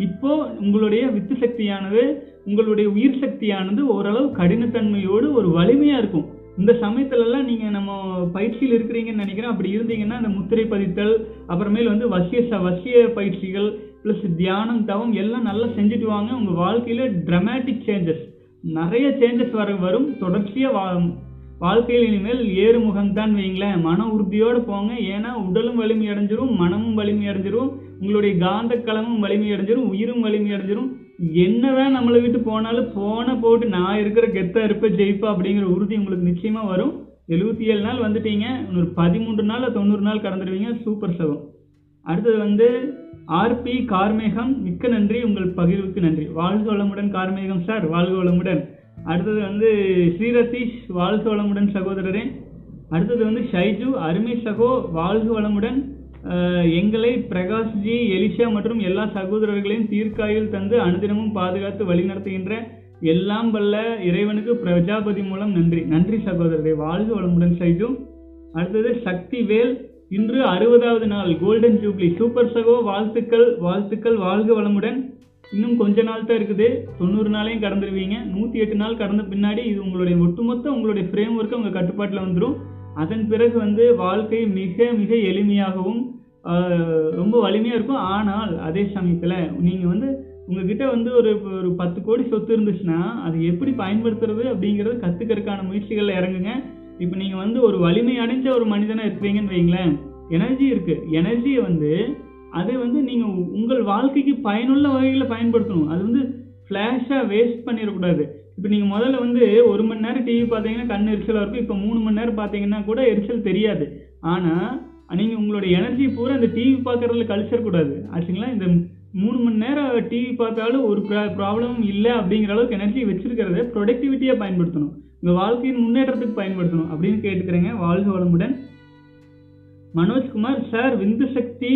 இப்போது உங்களுடைய வித்து சக்தியானது உங்களுடைய உயிர் சக்தியானது ஓரளவு கடினத்தன்மையோடு ஒரு வலிமையாக இருக்கும். இந்த சமயத்துலலாம் நீங்கள் நம்ம பயிற்சியில் இருக்கிறீங்கன்னு நினைக்கிறேன். அப்படி இருந்தீங்கன்னா அந்த முத்திரை பதித்தல் அப்புறமேல் வந்து வசிய ச வசிய பயிற்சிகள் ப்ளஸ் தியானம் தவம் எல்லாம் நல்லா செஞ்சுட்டு வாங்க. உங்கள் வாழ்க்கையில் ட்ரமேட்டிக் சேஞ்சஸ் நிறைய சேஞ்சஸ் வர வரும். தொடர்ச்சியாக வா வாழ்க்கையில் இனிமேல் ஏறுமுகம்தான் வைங்களேன் மன உறுதியோடு போங்க. ஏன்னா உடலும் வலிமை அடைஞ்சிரும் மனமும் வலிமை அடைஞ்சிரும். உங்களுடைய காந்த களமும் வலிமை அடைஞ்சிரும் உயிரும் வலிமை அடைஞ்சிரும். என்னதான் நம்மளை விட்டு போனாலும் போன போட்டு நான் இருக்கிற கெத்தா இருப்ப ஜெயிப்பா அப்படிங்கிற உறுதி உங்களுக்கு நிச்சயமா வரும். எழுபத்தி ஏழு நாள் வந்துட்டீங்க. இன்னொரு பதிமூன்று நாள் தொண்ணூறு நாள் கடந்துடுவீங்க. சூப்பர் சவம் அடுத்தது வந்து ஆர்பி கார்மேகம். மிக்க நன்றி. உங்கள் பகிர்வுக்கு நன்றி. வாழ்க வளமுடன் கார்மேகம் சார் வாழ்க வளமுடன். அடுத்தது வந்து ஸ்ரீரதீஷ். வாழ்க வளமுடன் சகோதரரே. அடுத்தது வந்து ஷைஜு. அருமை சகோ. வாழ்க வளமுடன். எங்களை பிரகாஷ்ஜி எலிஷா மற்றும் எல்லா சகோதரர்களையும் தீர்க்காயில் தந்து அனுதினமும் பாதுகாத்து வழிநடத்துகின்ற எல்லாம் வல்ல இறைவனுக்கு பிரஜாபதி மூலம் நன்றி. நன்றி சகோதரரை. வாழ்க வளமுடன் ஷைஜு அடுத்தது சக்தி வேல் இன்று அறுபதாவது நாள் கோல்டன் ஜூப்ளி சூப்பர் சகோ வாழ்த்துக்கள் வாழ்த்துக்கள் வாழ்க வளமுடன். இன்னும் கொஞ்ச நாள் தான் இருக்குது. தொண்ணூறு நாளையும் கடந்துருவீங்க. நூற்றி எட்டு நாள் கடந்த பின்னாடி இது உங்களுடைய ஒட்டுமொத்த உங்களுடைய ஃப்ரேம் ஒர்க்கு உங்கள் கட்டுப்பாட்டில் வந்துடும் அதன் பிறகு வந்து வாழ்க்கை மிக மிக எளிமையாகவும் ரொம்ப வலிமையாக இருக்கும். ஆனால் அதே சமயத்தில் நீங்கள் வந்து உங்ககிட்ட வந்து ஒரு ஒரு பத்து கோடி சொத்து இருந்துச்சுன்னா அது எப்படி பயன்படுத்துறது அப்படிங்கிறத கற்றுக்கிறதுக்கான முயற்சிகளில் இறங்குங்க. இப்போ நீங்கள் வந்து ஒரு வலிமை அடைஞ்ச ஒரு மனிதனாக இருப்பீங்கன்னு வைங்களேன். எனர்ஜி இருக்குது எனர்ஜியை வந்து அதை வந்து நீங்கள் உங்கள் வாழ்க்கைக்கு பயனுள்ள வகையில் பயன்படுத்தணும். அது வந்து ஃப்ளாஷாக வேஸ்ட் பண்ணிடக்கூடாது. இப்போ நீங்கள் முதல்ல வந்து ஒரு மணி நேரம் டிவி பார்த்தீங்கன்னா கண் எரிச்சலாக இருக்கும். இப்போ மூணு மணி நேரம் பார்த்தீங்கன்னா கூட எரிச்சல் தெரியாது. ஆனால் நீங்கள் உங்களுடைய எனர்ஜி பூரா இந்த டிவி பார்க்குறதுல கழிச்சிடக்கூடாது ஆச்சுங்களா? இந்த மூணு மணி நேரம் டிவி பார்த்தாலும் ஒரு ப்ராப்ளமும் இல்லை அப்படிங்கிற அளவுக்கு எனர்ஜி வச்சுருக்கிறத ப்ரொடக்டிவிட்டியாக பயன்படுத்தணும். உங்கள் வாழ்க்கையின் முன்னேற்றத்துக்கு பயன்படுத்தணும் அப்படின்னு கேட்டுக்கிறேங்க. வாழ்க வளமுடன். மனோஜ்குமார் சார் விந்து சக்தி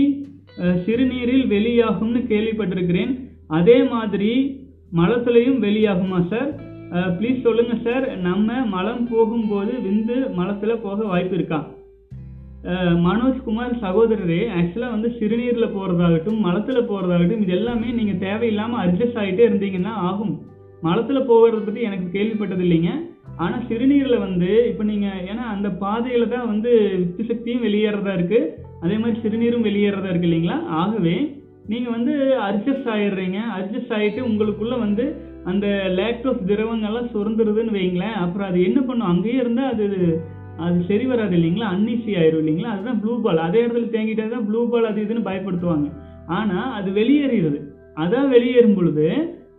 சிறுநீரில் வெளியாகும்னு கேள்விப்பட்டிருக்கிறேன். அதே மாதிரி மலத்துலையும் வெளியாகுமா சார்? ப்ளீஸ் சொல்லுங்கள் சார். நம்ம மலம் போகும்போது விந்து மலத்தில் போக வாய்ப்பு இருக்கா? மனோஜ்குமார் சகோதரரே ஆக்சுவலாக வந்து சிறுநீரில் போகிறதாகட்டும் மலத்தில் போகிறதாகட்டும் இது எல்லாமே நீங்கள் தேவையில்லாமல் அட்ஜஸ்ட் ஆகிட்டே இருந்தீங்கன்னா ஆகும். மலத்தில் போகிறத பற்றி எனக்கு கேள்விப்பட்டது இல்லைங்க ஆனால் சிறுநீரில் வந்து இப்போ நீங்கள் ஏன்னா அந்த பாதையில் தான் வந்து வித்து சக்தியும் வெளியேறதா இருக்குது அதே மாதிரி சிறுநீரும் வெளியேறதா இருக்குது இல்லைங்களா? ஆகவே நீங்கள் வந்து அட்ஜஸ்ட் ஆயிடுறீங்க. அட்ஜஸ்ட் ஆகிட்டு உங்களுக்குள்ளே வந்து அந்த லேக்டோஸ் திரவங்கள்லாம் சுரந்துருதுன்னு வைங்களேன். அப்புறம் அது என்ன பண்ணும்? அங்கேயே இருந்தால் அது அது சரி வராது இல்லைங்களா? அன்ஈஸி ஆயிரும் இல்லைங்களா? அதுதான் ப்ளூ பால் அதே இடத்துல தேங்கிட்டே தான் ப்ளூ பால் அது இதுன்னு பயப்படுத்துவாங்க ஆனால் அது வெளியேறிடுது. அதான் வெளியேறும் பொழுது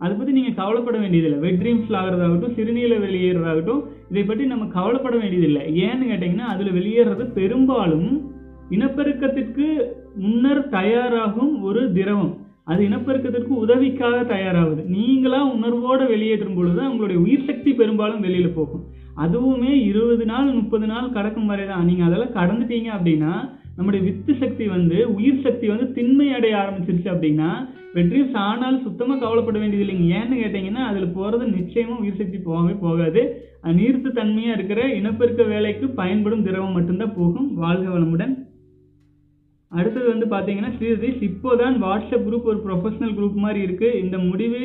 அதை பற்றி நீங்கள் கவலைப்பட வேண்டியதில்லை. வெட் ட்ரீம்ஸில் ஆகிறதாகட்டும் சிறுநீல வெளியேறதாகட்டும் இதை பற்றி நம்ம கவலைப்பட வேண்டியதில்லை. ஏன்னு கேட்டிங்கன்னா அதில் வெளியேறது பெரும்பாலும் இனப்பெருக்கத்திற்கு முன்னர் தயாராகும் ஒரு திரவம். அது இனப்பெருக்கத்திற்கு உதவிக்காக தயாராகுது. நீங்களாக உணர்வோடு வெளியேற்றும் பொழுது உங்களுடைய உயிர் சக்தி பெரும்பாலும் வெளியில் போகும். அதுவுமே இருபது நாள் முப்பது நாள் கடக்கும் வரை தான் நீங்கள் அதெல்லாம் கடந்துட்டீங்க அப்படின்னா நம்முடைய வித்து சக்தி வந்து உயிர் சக்தி வந்து திண்மை அடைய ஆரம்பிச்சிருச்சு அப்படின்னா வெற்றியும் சாணால் சுத்தமாக கவலைப்பட வேண்டியது இல்லைங்க. ஏன்னு கேட்டீங்கன்னா அதில் போகிறது நிச்சயமாக உயிர் சக்தி போகவே போகாது. அது நீர்த்து தன்மையாக இருக்கிற இனப்பெருக்க வேலைக்கு பயன்படும் திரவம் மட்டும்தான் போகும். வாழ்க வளமுடன். அடுத்தது வந்து பார்த்தீங்கன்னா ஸ்ரீதீஷ் இப்போதான் வாட்ஸ்அப் குரூப் ஒரு ப்ரொஃபஷனல் குரூப் மாதிரி இருக்குது இந்த முடிவு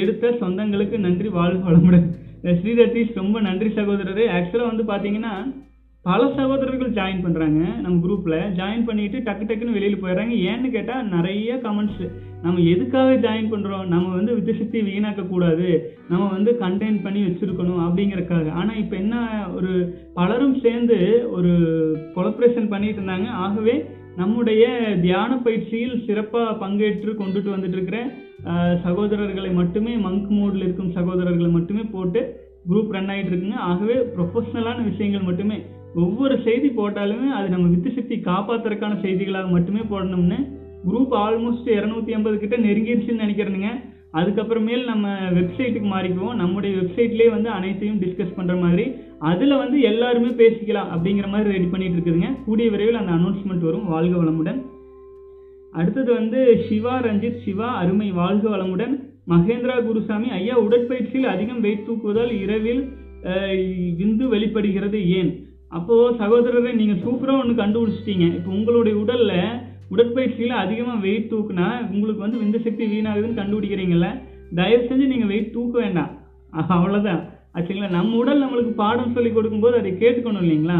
எடுத்த சொந்தங்களுக்கு நன்றி. வாழ்க வளமுடன். அஹ், ஸ்ரீதீஷ் ரொம்ப நன்றி சகோதரர். ஆக்சுவலாக வந்து பார்த்தீங்கன்னா பல சகோதரர்கள் ஜாயின் பண்ணுறாங்க நம்ம குரூப்பில் ஜாயின் பண்ணிவிட்டு டக்கு டக்குன்னு வெளியில் போயிடுறாங்க. ஏன்னு கேட்டால் நிறைய கமெண்ட்ஸ் நம்ம எதுக்காக ஜாயின் பண்ணுறோம் நம்ம வந்து வித்துசக்தி வீணாக்கக்கூடாது நம்ம வந்து கண்டெயின் பண்ணி வச்சுருக்கணும் அப்படிங்கிறக்காக ஆனால் இப்போ என்ன ஒரு பலரும் சேர்ந்து ஒரு கொலப்ரேஷன் பண்ணிட்டு இருந்தாங்க. ஆகவே நம்முடைய தியான பயிற்சியில் சிறப்பாக பங்கேற்று கொண்டுட்டு வந்துட்டு இருக்கிற சகோதரர்களை மட்டுமே மங்க் மோடில் இருக்கும் சகோதரர்களை மட்டுமே போட்டு குரூப் ரன் ஆகிட்டு இருக்குங்க ஆகவே ப்ரொஃபஷ்னலான விஷயங்கள் மட்டுமே. ஒவ்வொரு செய்தி போட்டாலுமே அது நம்ம வித்து சக்தி காப்பாத்துறதுக்கான செய்திகளாக மட்டுமே போடணும்னு குரூப் ஆல்மோஸ்ட் இரநூத்தி ஐம்பது கிட்ட நெருங்கிருச்சுன்னு நினைக்கிறேனுங்க. அதுக்கப்புறமேல் நம்ம வெப்சைட்டுக்கு மாறிக்குவோம். நம்முடைய வெப்சைட்லேயே வந்து அனைத்தையும் டிஸ்கஸ் பண்ணுற மாதிரி அதில் வந்து எல்லாருமே பேசிக்கலாம் அப்படிங்கிற மாதிரி ரெடி பண்ணிட்டு இருக்குதுங்க. கூடிய விரைவில் அந்த அனௌன்ஸ்மெண்ட் வரும். வாழ்க வளமுடன். அடுத்தது வந்து சிவா ரஞ்சித் சிவா அருமை. வாழ்க வளமுடன். மகேந்திரா குருசாமி ஐயா உடற்பயிற்சியில் அதிகம் வெயிட் தூக்குவதால் இரவில் விந்து வெளிப்படுகிறது ஏன்? அப்போது சகோதரரை நீங்கள் சூப்பராக ஒன்று கண்டுபிடிச்சிட்டீங்க. இப்போ உங்களுடைய உடலில் உடற்பயிற்சியில் அதிகமாக வெயிட் தூக்குனா உங்களுக்கு வந்து விந்து சக்தி வீணாகுதுன்னு கண்டுபிடிக்கிறீங்கல்ல? தயவு செஞ்சு நீங்கள் வெயிட் தூக்க வேண்டாம். அவ்வளோதான் [laughs] அவ்வளவுதான் ஆச்சுங்களா நம்ம உடல் நம்மளுக்கு பாடம் சொல்லி கொடுக்கும்போது அதை கேட்டுக்கணும் இல்லைங்களா?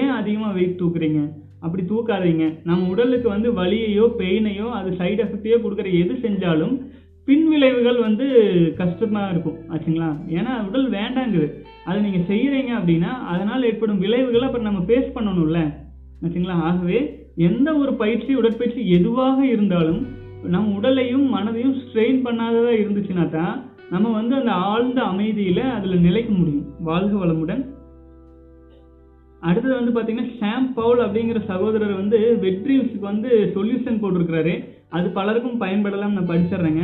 ஏன் அதிகமாக வெயிட் தூக்குறீங்க? அப்படி தூக்காதீங்க. நம்ம உடலுக்கு வந்து வலியையோ பெயினையோ அது சைடு எஃபெக்டையோ கொடுக்குற எது செஞ்சாலும் பின் விளைவுகள் வந்து கஷ்டமாக இருக்கும். ஆச்சுங்களா ஏன்னா உடல் வேண்டாங்குது. அதை நீங்கள் செய்கிறீங்க அப்படின்னா அதனால் ஏற்படும் விளைவுகளை அப்புறம் நம்ம ஃபேஸ் பண்ணணும்ல. ஆச்சுங்களா ஆகவே எந்த ஒரு பயிற்சி உடற்பயிற்சி எதுவாக இருந்தாலும் நம் உடலையும் மனதையும் ஸ்ட்ரெயின் பண்ணாததாக இருந்துச்சுன்னா தான் நம்ம வந்து அந்த ஆழ்ந்த அமைதியில் அதில் நிலைக்க முடியும். வாழ்க வளமுடன். அடுத்தது வந்து பார்த்தீங்கன்னா ஷாம் பவுல் அப்படிங்கிற சகோதரர் வந்து வெட்ரீவ்ஸ்க்கு வந்து சொல்யூஷன் போட்டிருக்கிறாரு. அது பலருக்கும் பயன்படலாம் நான் படிச்சிடுறேங்க.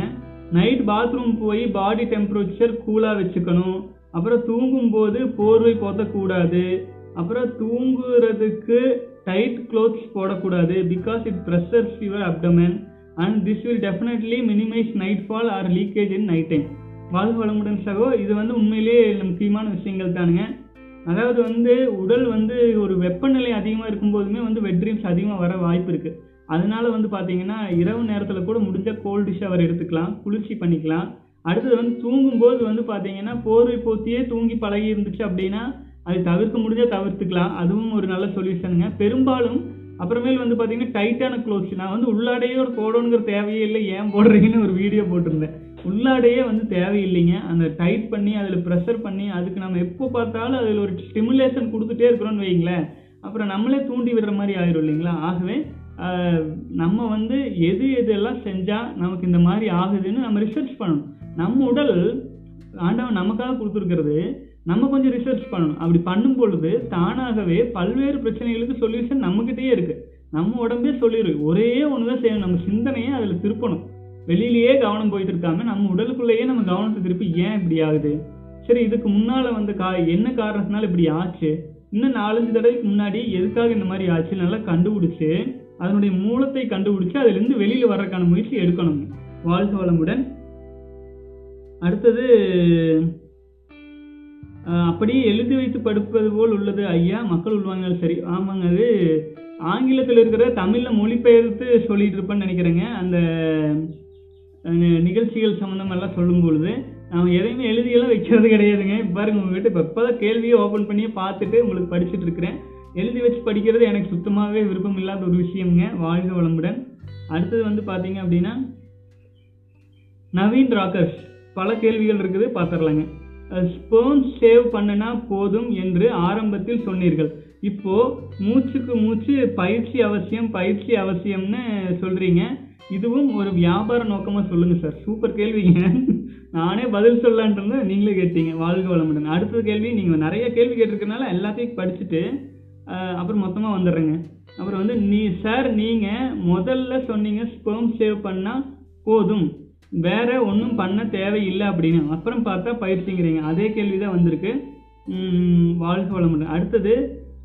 நைட் பாத்ரூம் போய் பாடி டெம்பரேச்சர் கூலாக வச்சுக்கணும். அப்புறம் தூங்கும் போது போர்வை போத்தக்கூடாது. அப்புறம் தூங்குறதுக்கு டைட் க்ளோத்ஸ் போடக்கூடாது because it pressures your abdomen and this will definitely minimise night fall or leakage in night time வாழ்க வளமுடன் சகோ இது வந்து உண்மையிலேயே முக்கியமான விஷயங்கள் தானுங்க. அதாவது வந்து உடல் வந்து ஒரு வெப்பநிலை அதிகமாக இருக்கும்போதுமே வந்து வெட் ட்ரீம்ஸ் அதிகமாக வர வாய்ப்பு இருக்குது அதனால வந்து பார்த்தீங்கன்னா இரவு நேரத்தில் கூட முடிஞ்ச கோல்டு ஷவர் எடுத்துக்கலாம் குளிர்ச்சி பண்ணிக்கலாம். அடுத்தது வந்து தூங்கும்போது வந்து பார்த்தீங்கன்னா போர்வை போத்தியே தூங்கி பழகி இருந்துச்சு அப்படின்னா அது தவிர்க்க முடிஞ்சால் தவிர்த்துக்கலாம். அதுவும் ஒரு நல்ல சொல்யூஷனுங்க பெரும்பாலும் அப்புறமேல் வந்து பார்த்தீங்கன்னா டைட்டான க்ளோத்ஸ் நான் வந்து உள்ளாடையோட போடணுங்கிற தேவையே இல்லை. ஏன் போடுறீங்கன்னு ஒரு வீடியோ போட்டிருந்தேன். உள்ளாடையே வந்து தேவையில்லைங்க. அந்த டைட் பண்ணி அதில் ப்ரெஷர் பண்ணி அதுக்கு நம்ம எப்போ பார்த்தாலும் அதில் ஒரு ஸ்டிமுலேஷன் கொடுத்துட்டே இருக்கிறோம்னு வைங்களேன் அப்புறம் நம்மளே தூண்டி விடுற மாதிரி ஆயிரும் இல்லைங்களா? ஆகவே நம்ம வந்து எது எதெல்லாம் செஞ்சால் நமக்கு இந்த மாதிரி ஆகுதுன்னு நம்ம ரிசர்ச் பண்ணணும். நம்ம உடல் ஆண்டவன் நமக்காக கொடுத்துருக்கிறது நம்ம கொஞ்சம் ரிசர்ச் பண்ணணும். அப்படி பண்ணும் பொழுது தானாகவே பல்வேறு பிரச்சனைகளுக்கு சொல்யூஷன் நம்மகிட்டயே இருக்கு. நம்ம உடம்பே சொல்லிடு ஒரே ஒன்று தான் செய்யணும். நம்ம சிந்தனையை அதில் திருப்பணும். வெளியிலேயே கவனம் போயிட்டு இருக்காம நம்ம உடலுக்குள்ளேயே நம்ம கவனத்தை திருப்பி ஏன் இப்படி ஆகுது? சரி இதுக்கு முன்னால வந்த கா என்ன காரணத்தினால இப்படி ஆச்சு? இன்னும் நாலஞ்சு தடவைக்கு முன்னாடி எதுக்காக இந்த மாதிரி ஆச்சு? நல்லா கண்டுபிடிச்சு அதனுடைய மூலத்தை கண்டுபிடிச்சு அதுலேருந்து வெளியில் வர்றதுக்கான முயற்சி எடுக்கணும். வாழ்க வளமுடன். அடுத்தது அப்படியே எழுதி வைத்து படிப்பது போல் உள்ளது. ஐயா மக்கள் உள்வாங்க சரி. ஆமாங்க அது ஆங்கிலத்தில் இருக்கிற தமிழில் மொழிபெயர்த்து சொல்லிட்டு இருப்பேன்னு நினைக்கிறேங்க. அந்த நிகழ்ச்சிகள் சம்மந்தம் எல்லாம் சொல்லும் பொழுது நான் எதையுமே எழுதியெல்லாம் வைக்கிறது கிடையாதுங்க. இப்ப பாருங்க உங்ககிட்ட இப்போ இப்போதான் கேள்வியை ஓப்பன் பண்ணியே பார்த்துட்டு உங்களுக்கு படிச்சுட்டு இருக்கிறேன். எழுதி வச்சு படிக்கிறது எனக்கு சுத்தமாகவே விருப்பம் இல்லாத ஒரு விஷயம்ங்க. வாழ்க வளமுடன். அடுத்தது வந்து பார்த்தீங்க அப்படின்னா நவீன் ராக்கர்ஸ். பல கேள்விகள் இருக்குது பார்த்துடலாங்க. ஸ்பேர்ம் சேவ் பண்ணுனா போதும் என்று ஆரம்பத்தில் சொன்னீர்கள். இப்போ மூச்சுக்கு மூச்சு பயிற்சி அவசியம் பயிற்சி அவசியம்னு சொல்றீங்க. இதுவும் ஒரு வியாபார நோக்கமாக சொல்லுங்க சார். சூப்பர் கேள்விங்க [laughs] நானே பதில் சொல்லலான்ட்டு இருந்தேன். நீங்களே கேட்டீங்க. வாழ்க வளமுடன். அடுத்த கேள்வி நீங்கள் நிறைய கேள்வி கேட்டிருக்கனால எல்லாத்தையும் படிச்சுட்டு அப்புறம் மொத்தமாக வந்துடுறேங்க. அப்புறம் வந்து நீ சார் நீங்கள் முதல்ல சொன்னீங்க ஸ்பேம் சேவ் பண்ணால் போதும். வேற ஒன்றும் பண்ண தேவையில்லை அப்படின்னு. அப்புறம் பார்த்தா பயிற்சிங்கிறீங்க. அதே கேள்வி தான் வந்திருக்கு. உம், வாழ்க வளமுடன். அடுத்தது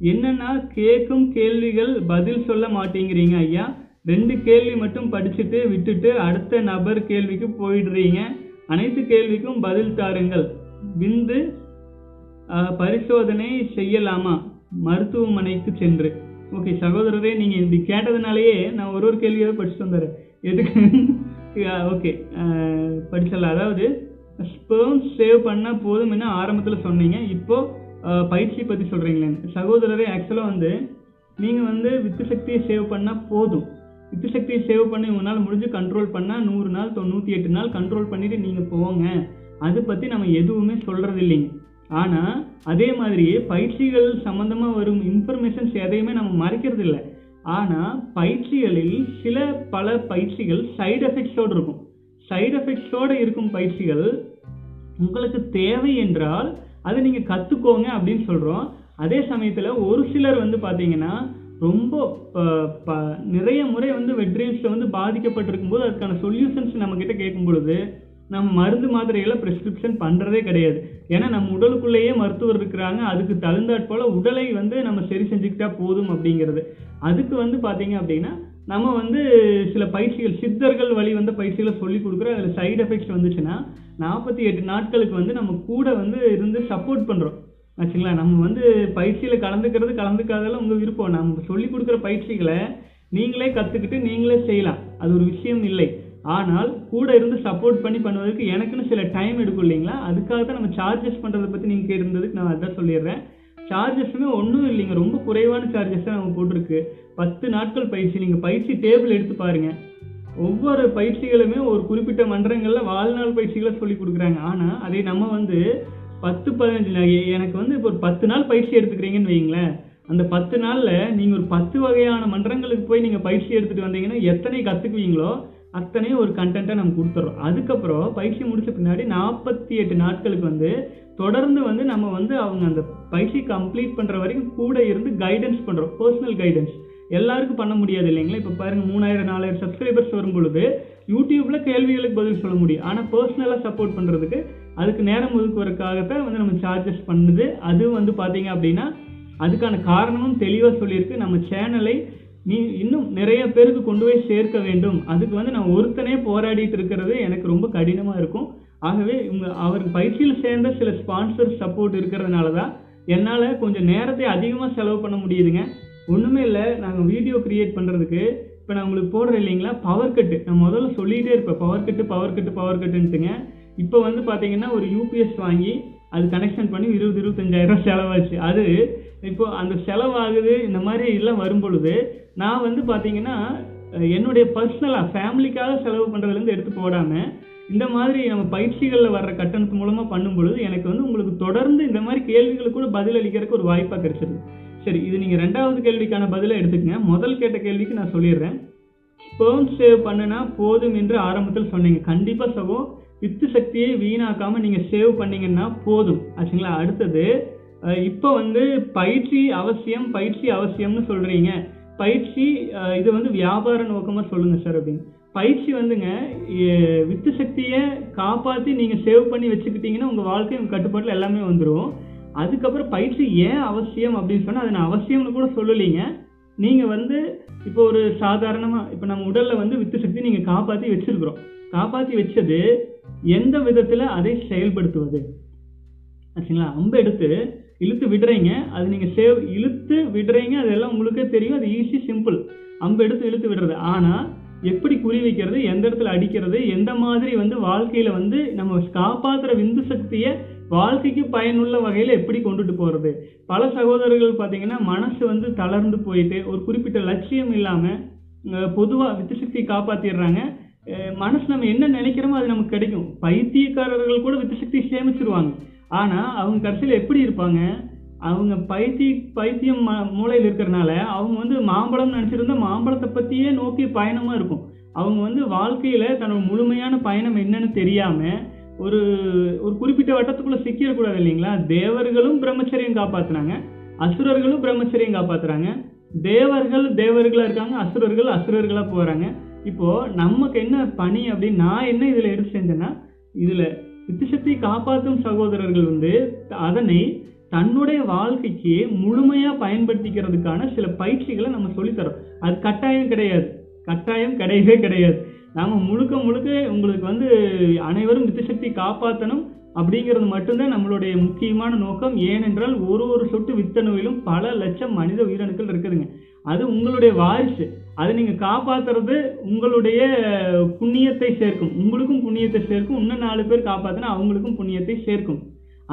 என்னென்னா கேட்கும் கேள்விகள் பதில் சொல்ல மாட்டேங்கிறீங்க ஐயா. ரெண்டு கேள்வி மட்டும் படிச்சுட்டு விட்டுட்டு அடுத்த நபர் கேள்விக்கு போயிடுறீங்க. அனைத்து கேள்விக்கும் பதில் தாருங்கள். விந்து பரிசோதனை செய்யலாமா? மருத்துவமனைக்கு சென்று. ஓகே சகோதரரே நீங்கள் இப்படி கேட்டதுனாலேயே நான் ஒரு ஒரு கேள்வியாவது படிச்சுட்டு வந்துடுறேன். எதுக்கு? ஓகே uh, படிச்சிடலாம். அதாவது ஸ்பேம் சேவ் பண்ணால் போதும் என்ன ஆரம்பத்தில் சொன்னீங்க. இப்போது uh, பயிற்சி பற்றி சொல்கிறீங்களே சகோதரரே ஆக்சுவலாக வந்து நீங்கள் வந்து வித்து சக்தியை சேவ் பண்ணால் போதும். வித்து சக்தியை சேவ் பண்ணி உங்களால் முடிஞ்சு கண்ட்ரோல் பண்ணால் நூறு நாள் தொண்ணூற்றி எட்டு நாள் கண்ட்ரோல் பண்ணிவிட்டு நீங்கள் போங்க. அதை பற்றி நம்ம எதுவுமே சொல்கிறது இல்லைங்க ஆனால் அதே மாதிரியே பயிற்சிகள் சம்மந்தமாக வரும் இன்ஃபர்மேஷன்ஸ் எதையுமே நம்ம மறைக்கிறது இல்லை ஆனால் பயிற்சிகளில் சில பல பயிற்சிகள் சைடு எஃபெக்ட்ஸோடு இருக்கும். சைடு எஃபெக்ட்ஸோட இருக்கும் பயிற்சிகள் உங்களுக்கு தேவை என்றால் அதை நீங்கள் கற்றுக்கோங்க அப்படின்னு சொல்கிறோம் அதே சமயத்தில் ஒரு சிலர் வந்து பார்த்தீங்கன்னா ரொம்ப ப- ப- நிறைய முறை வந்து வெட்ரீம்ஸ்ல வந்து பாதிக்கப்பட்டிருக்கும் போது அதுக்கான சொல்யூஷன்ஸ் நம்மக்கிட்ட கேட்கும் பொழுது நம்ம மருந்து மாத்திரைகளை ப்ரிஸ்கிரிப்ஷன் பண்ணுறதே கிடையாது. ஏன்னா நம்ம உடலுக்குள்ளேயே மருத்துவர் இருக்கிறாங்க. அதுக்கு தகுந்தாற் போல் உடலை வந்து நம்ம சரி செஞ்சுக்கிட்டா போதும் அப்படிங்கிறது. அதுக்கு வந்து பார்த்தீங்க அப்படின்னா நம்ம வந்து சில பயிற்சிகள் சித்தர்கள் வழி வந்த பயிற்சிகளை சொல்லி கொடுக்குறோம் அதில் சைடு எஃபெக்ட்ஸ் வந்துச்சுன்னா நாற்பத்தி எட்டு நாட்களுக்கு வந்து நம்ம கூட வந்து இருந்து சப்போர்ட் பண்ணுறோம் ஆச்சுங்களா? நம்ம வந்து பயிற்சியில் கலந்துக்கிறது கலந்துக்காதெல்லாம் உங்கள் விருப்பம். நம்ம சொல்லி கொடுக்குற பயிற்சிகளை நீங்களே கற்றுக்கிட்டு நீங்களே செய்யலாம். அது ஒரு விஷயம் இல்லை. ஆனால் கூட இருந்து சப்போர்ட் பண்ணி பண்ணுவதற்கு எனக்குன்னு சில டைம் எடுக்கும் இல்லைங்களா? அதுக்காக தான் நம்ம சார்ஜஸ் பண்ணுறதை பற்றி நீங்கள் கேட்டிருந்ததுக்கு நான் அதான் சொல்லிடுறேன். சார்ஜஸுமே ஒன்றும் இல்லைங்க. ரொம்ப குறைவான சார்ஜஸ் தான் நம்ம போட்டிருக்கு. பத்து நாட்கள் பயிற்சி. நீங்கள் பயிற்சி டேபிள் எடுத்து பாருங்க. ஒவ்வொரு பயிற்சிகளுமே ஒரு குறிப்பிட்ட மன்றங்களில் வாழ்நாள் பயிற்சிகளை சொல்லி கொடுக்குறாங்க. ஆனால் அதை நம்ம வந்து பத்து பதினஞ்சு நாள். எனக்கு வந்து இப்போ ஒரு பத்து நாள் பயிற்சி எடுத்துக்கிறீங்கன்னு வைங்களேன் அந்த பத்து நாளில் நீங்கள் ஒரு பத்து வகையான மன்றங்களுக்கு போய் நீங்கள் பயிற்சி எடுத்துகிட்டு வந்தீங்கன்னா எத்தனை கற்றுக்குவீங்களோ அத்தனையும் ஒரு கண்டென்ட்டை நம்ம கொடுத்துறோம். அதுக்கப்புறம் பயிற்சி முடிச்ச பின்னாடி நாற்பத்தி எட்டு நாட்களுக்கு வந்து தொடர்ந்து வந்து நம்ம வந்து அவங்க அந்த பயிற்சி கம்ப்ளீட் பண்ணுற வரைக்கும் கூட இருந்து கைடன்ஸ் பண்ணுறோம் பர்சனல் கைடன்ஸ் எல்லாருக்கும் பண்ண முடியாது இல்லைங்களா? இப்போ பாருங்கள் மூணாயிரம் நாலாயிரம் சப்ஸ்கிரைபர்ஸ் வரும் பொழுது யூடியூப்பில் கேள்விகளுக்கு பதில் சொல்ல முடியும். ஆனால் பர்சனலாக சப்போர்ட் பண்ணுறதுக்கு அதுக்கு நேரம் ஒதுக்குவதற்காகத்தான் வந்து நம்ம சார்ஜஸ் பண்ணுது. அது வந்து பார்த்தீங்க அப்படின்னா அதுக்கான காரணமும் தெளிவாக சொல்லியிருக்கு. நம்ம சேனலை நீ இன்னும் நிறைய பேருக்கு கொண்டு போய் சேர்க்க வேண்டும். அதுக்கு வந்து நான் ஒருத்தனே போராடிட்டு இருக்கிறது எனக்கு ரொம்ப கடினமாக இருக்கும். ஆகவே இவங்க அவருக்கு பயிற்சியில் சேர்ந்த சில ஸ்பான்சர் சப்போர்ட் இருக்கிறதுனால தான் என்னால் கொஞ்சம் நேரத்தை அதிகமாக செலவு பண்ண முடியுதுங்க. ஒன்றுமே இல்லை நாங்கள் வீடியோ கிரியேட் பண்ணுறதுக்கு இப்போ நான் உங்களுக்கு போடுறேன் இல்லைங்களா? பவர் கட்டு நான் முதல்ல சொல்லிகிட்டே இருப்பேன் power cut power cut power கட்டுன்ட்டுங்க இப்போ வந்து பார்த்தீங்கன்னா ஒரு யூபிஎஸ் வாங்கி அது கனெக்ஷன் பண்ணி இருபது இருபத்தஞ்சாயிரம் செலவாச்சு. அது இப்போ அந்த செலவாகுது இந்த மாதிரி எல்லாம் வரும் பொழுது நான் வந்து பார்த்தீங்கன்னா என்னுடைய பர்சனலாக ஃபேமிலிக்காக செலவு பண்ணுறதுலேருந்து எடுத்து போடாமல் இந்த மாதிரி நம்ம பயிற்சிகளில் வர்ற கட்டணத்து மூலமாக பண்ணும் பொழுது எனக்கு வந்து உங்களுக்கு தொடர்ந்து இந்த மாதிரி கேள்விகளுக்கு கூட பதில் அளிக்கிறதுக்கு ஒரு வாய்ப்பாக கிடைச்சிருது. சரி இது நீங்கள் ரெண்டாவது கேள்விக்கான பதிலை எடுத்துக்கங்க. முதல் கேட்ட கேள்விக்கு நான் சொல்லிடுறேன். ஸ்பெர்ம் சேவ் பண்ணுனா போதும் என்று ஆரம்பத்தில் சொன்னீங்க. கண்டிப்பாக சகோ வித்து சக்தியை வீணாக்காமல் நீங்கள் சேவ் பண்ணீங்கன்னா போதும். ஆச்சுங்களா? அடுத்தது இப்போ வந்து பயிற்சி அவசியம் பயிற்சி அவசியம்னு சொல்கிறீங்க பயிற்சி இது வந்து வியாபார நோக்கமாக சொல்லுங்கள் சார் அப்படின்னு. பயிற்சி வந்துங்க வித்து சக்தியை காப்பாற்றி நீங்கள் சேவ் பண்ணி வச்சுக்கிட்டீங்கன்னா உங்கள் வாழ்க்கை கட்டுப்பாட்டில் எல்லாமே வந்துடும் அதுக்கப்புறம் பயிற்சி ஏன் அவசியம் அப்படின்னு சொன்னால் அதை நான் அவசியம்னு கூட சொல்லலைங்க. நீங்கள் வந்து இப்போ ஒரு சாதாரணமாக இப்போ நம்ம உடலில் வந்து வித்து சக்தி நீங்கள் காப்பாற்றி வச்சிருக்கிறோம். காப்பாற்றி வச்சது எந்த விதத்தில் அதை செயல்படுத்துவது? ஆச்சுங்களா அம்பு எடுத்து இழுத்து விடுறீங்க அது நீங்கள் சேவ் இழுத்து விடுறீங்க அதெல்லாம் உங்களுக்கே தெரியும். அது ஈஸி சிம்பிள் அம்பு எடுத்து இழுத்து விடுறது. ஆனால் எப்படி குறி வைக்கிறது எந்த இடத்துல அடிக்கிறது எந்த மாதிரி வந்து வாழ்க்கையில் வந்து நம்ம காப்பாற்றுற விந்து சக்தியை வாழ்க்கைக்கு பயனுள்ள வகையில் எப்படி கொண்டுட்டு போகிறது பல சகோதரர்கள் பார்த்தீங்கன்னா மனசு வந்து தளர்ந்து போயிட்டு ஒரு குறிப்பிட்ட லட்சியம் இல்லாமல் பொதுவாக வித்து சக்தியை காப்பாற்றிடுறாங்க மனசு நம்ம என்ன நினைக்கிறோமோ அது நமக்கு கிடைக்கும். பைத்தியக்காரர்கள் கூட வித்து சக்தியை சேமிச்சிருவாங்க. ஆனால் அவங்க கடைசியில் எப்படி இருப்பாங்க? அவங்க பைத்திய பைத்தியம் ம- இருக்கிறனால அவங்க வந்து மாம்பழம் நினைச்சிருந்தா மாம்பழத்தை பற்றியே நோக்கி பயணமாக இருக்கும். அவங்க வந்து வாழ்க்கையில் தன்னோட முழுமையான பயணம் என்னன்னு தெரியாமல் ஒரு ஒரு குறிப்பிட்ட வட்டத்துக்குள்ளே சிக்கிடக்கூடாது இல்லைங்களா? தேவர்களும் பிரம்மச்சரியம் காப்பாற்றுனாங்க அசுரர்களும் பிரம்மச்சரியம் காப்பாற்றுறாங்க தேவர்கள் தேவர்களாக இருக்காங்க அசுரர்கள் அசுரர்களாக போகிறாங்க இப்போது நமக்கு என்ன பணி அப்படின்னு நான் என்ன இதில் எடுத்து செஞ்சேன்னா இதில் வித்துசக்தி காப்பாற்றும் சகோதரர்கள் வந்து அதனை தன்னுடைய வாழ்க்கைக்கு முழுமையாக பயன்படுத்திக்கிறதுக்கான சில பயிற்சிகளை நம்ம சொல்லித்தரோம். அது கட்டாயம் கிடையாது. கட்டாயம் கிடையவே கிடையாது. நாம் முழுக்க முழுக்க உங்களுக்கு வந்து அனைவரும் வித்துசக்தி காப்பாற்றணும் அப்படிங்கிறது மட்டும்தான் நம்மளுடைய முக்கியமான நோக்கம். ஏனென்றால் ஒரு ஒரு சொட்டு வித்தணுவிலும் பல லட்சம் மனித உயிரணுக்கள் இருக்குதுங்க. அது உங்களுடைய வாரிசு அதை நீங்கள் காப்பாற்றுறது உங்களுடைய புண்ணியத்தை சேர்க்கும். உங்களுக்கும் புண்ணியத்தை சேர்க்கும். இன்னும் நாலு பேர் காப்பாற்றினா அவங்களுக்கும் புண்ணியத்தை சேர்க்கும்.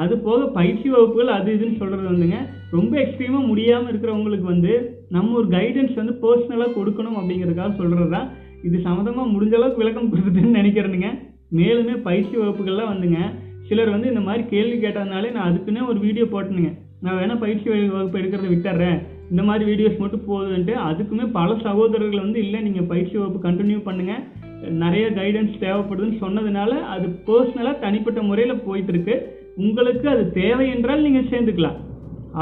அது போக பயிற்சி வகுப்புகள் அது இதுன்னு சொல்கிறது வந்துங்க. ரொம்ப எக்ஸ்ட்ரீமாக முடியாமல் இருக்கிறவங்களுக்கு வந்து நம்ம ஒரு கைடன்ஸ் வந்து பர்சனலாக கொடுக்கணும் அப்படிங்கிறதுக்காக சொல்கிறது தான் இது சம்மந்தமாக முடிஞ்ச அளவுக்கு விளக்கம் கொடுத்துட்டுன்னு நினைக்கிறேனுங்க. மேலுமே பயிற்சி வகுப்புகள்லாம் வந்துங்க. சிலர் வந்து இந்த மாதிரி கேள்வி கேட்டதுனாலே நான் அதுக்குன்னே ஒரு வீடியோ போட்டேனுங்க. நான் வேணால் பயிற்சி வகுப்பு எடுக்கிறத விட்டுறேன். இந்த மாதிரி வீடியோஸ் மட்டும் போதுன்ட்டு அதுக்குமே பல சகோதரர்கள் வந்து இல்லை நீங்கள் பயிற்சி வகுப்பு கண்டினியூ பண்ணுங்கள் நிறைய கைடன்ஸ் தேவைப்படுதுன்னு சொன்னதுனால அது பர்சனலாக தனிப்பட்ட முறையில் போயிட்டுருக்கு. உங்களுக்கு அது தேவை என்றால் நீங்கள் சேர்ந்துக்கலாம்.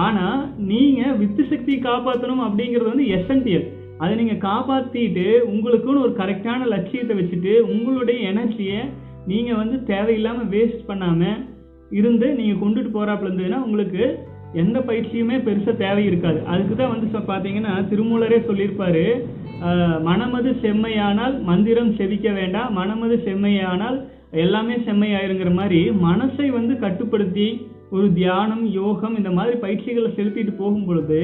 ஆனால் நீங்கள் வித்து சக்தியை காப்பாற்றணும் அப்படிங்கிறது வந்து எஸ்என்டிஎல் அதை நீங்கள் காப்பாற்றிட்டு உங்களுக்குன்னு ஒரு கரெக்டான லட்சியத்தை வச்சுட்டு உங்களுடைய எனர்ஜியை நீங்கள் வந்து தேவையில்லாமல் வேஸ்ட் பண்ணாமல் இருந்து நீங்கள் கொண்டுட்டு போகிறாப்புல இருந்ததுன்னா உங்களுக்கு எந்த பயிற்சியுமே பெருசாக தேவை இருக்காது அதுக்கு தான் வந்து சொ- பார்த்தீங்கன்னா திருமூலரே சொல்லியிருப்பாரு மனமது செம்மையானால் மந்திரம் செவிக்க வேண்டாம் மனமது செம்மையானால் எல்லாமே செம்மையாயிருங்கிற மாதிரி மனசை வந்து கட்டுப்படுத்தி ஒரு தியானம் யோகம் இந்த மாதிரி பயிற்சிகளை செலுத்திட்டு போகும் பொழுது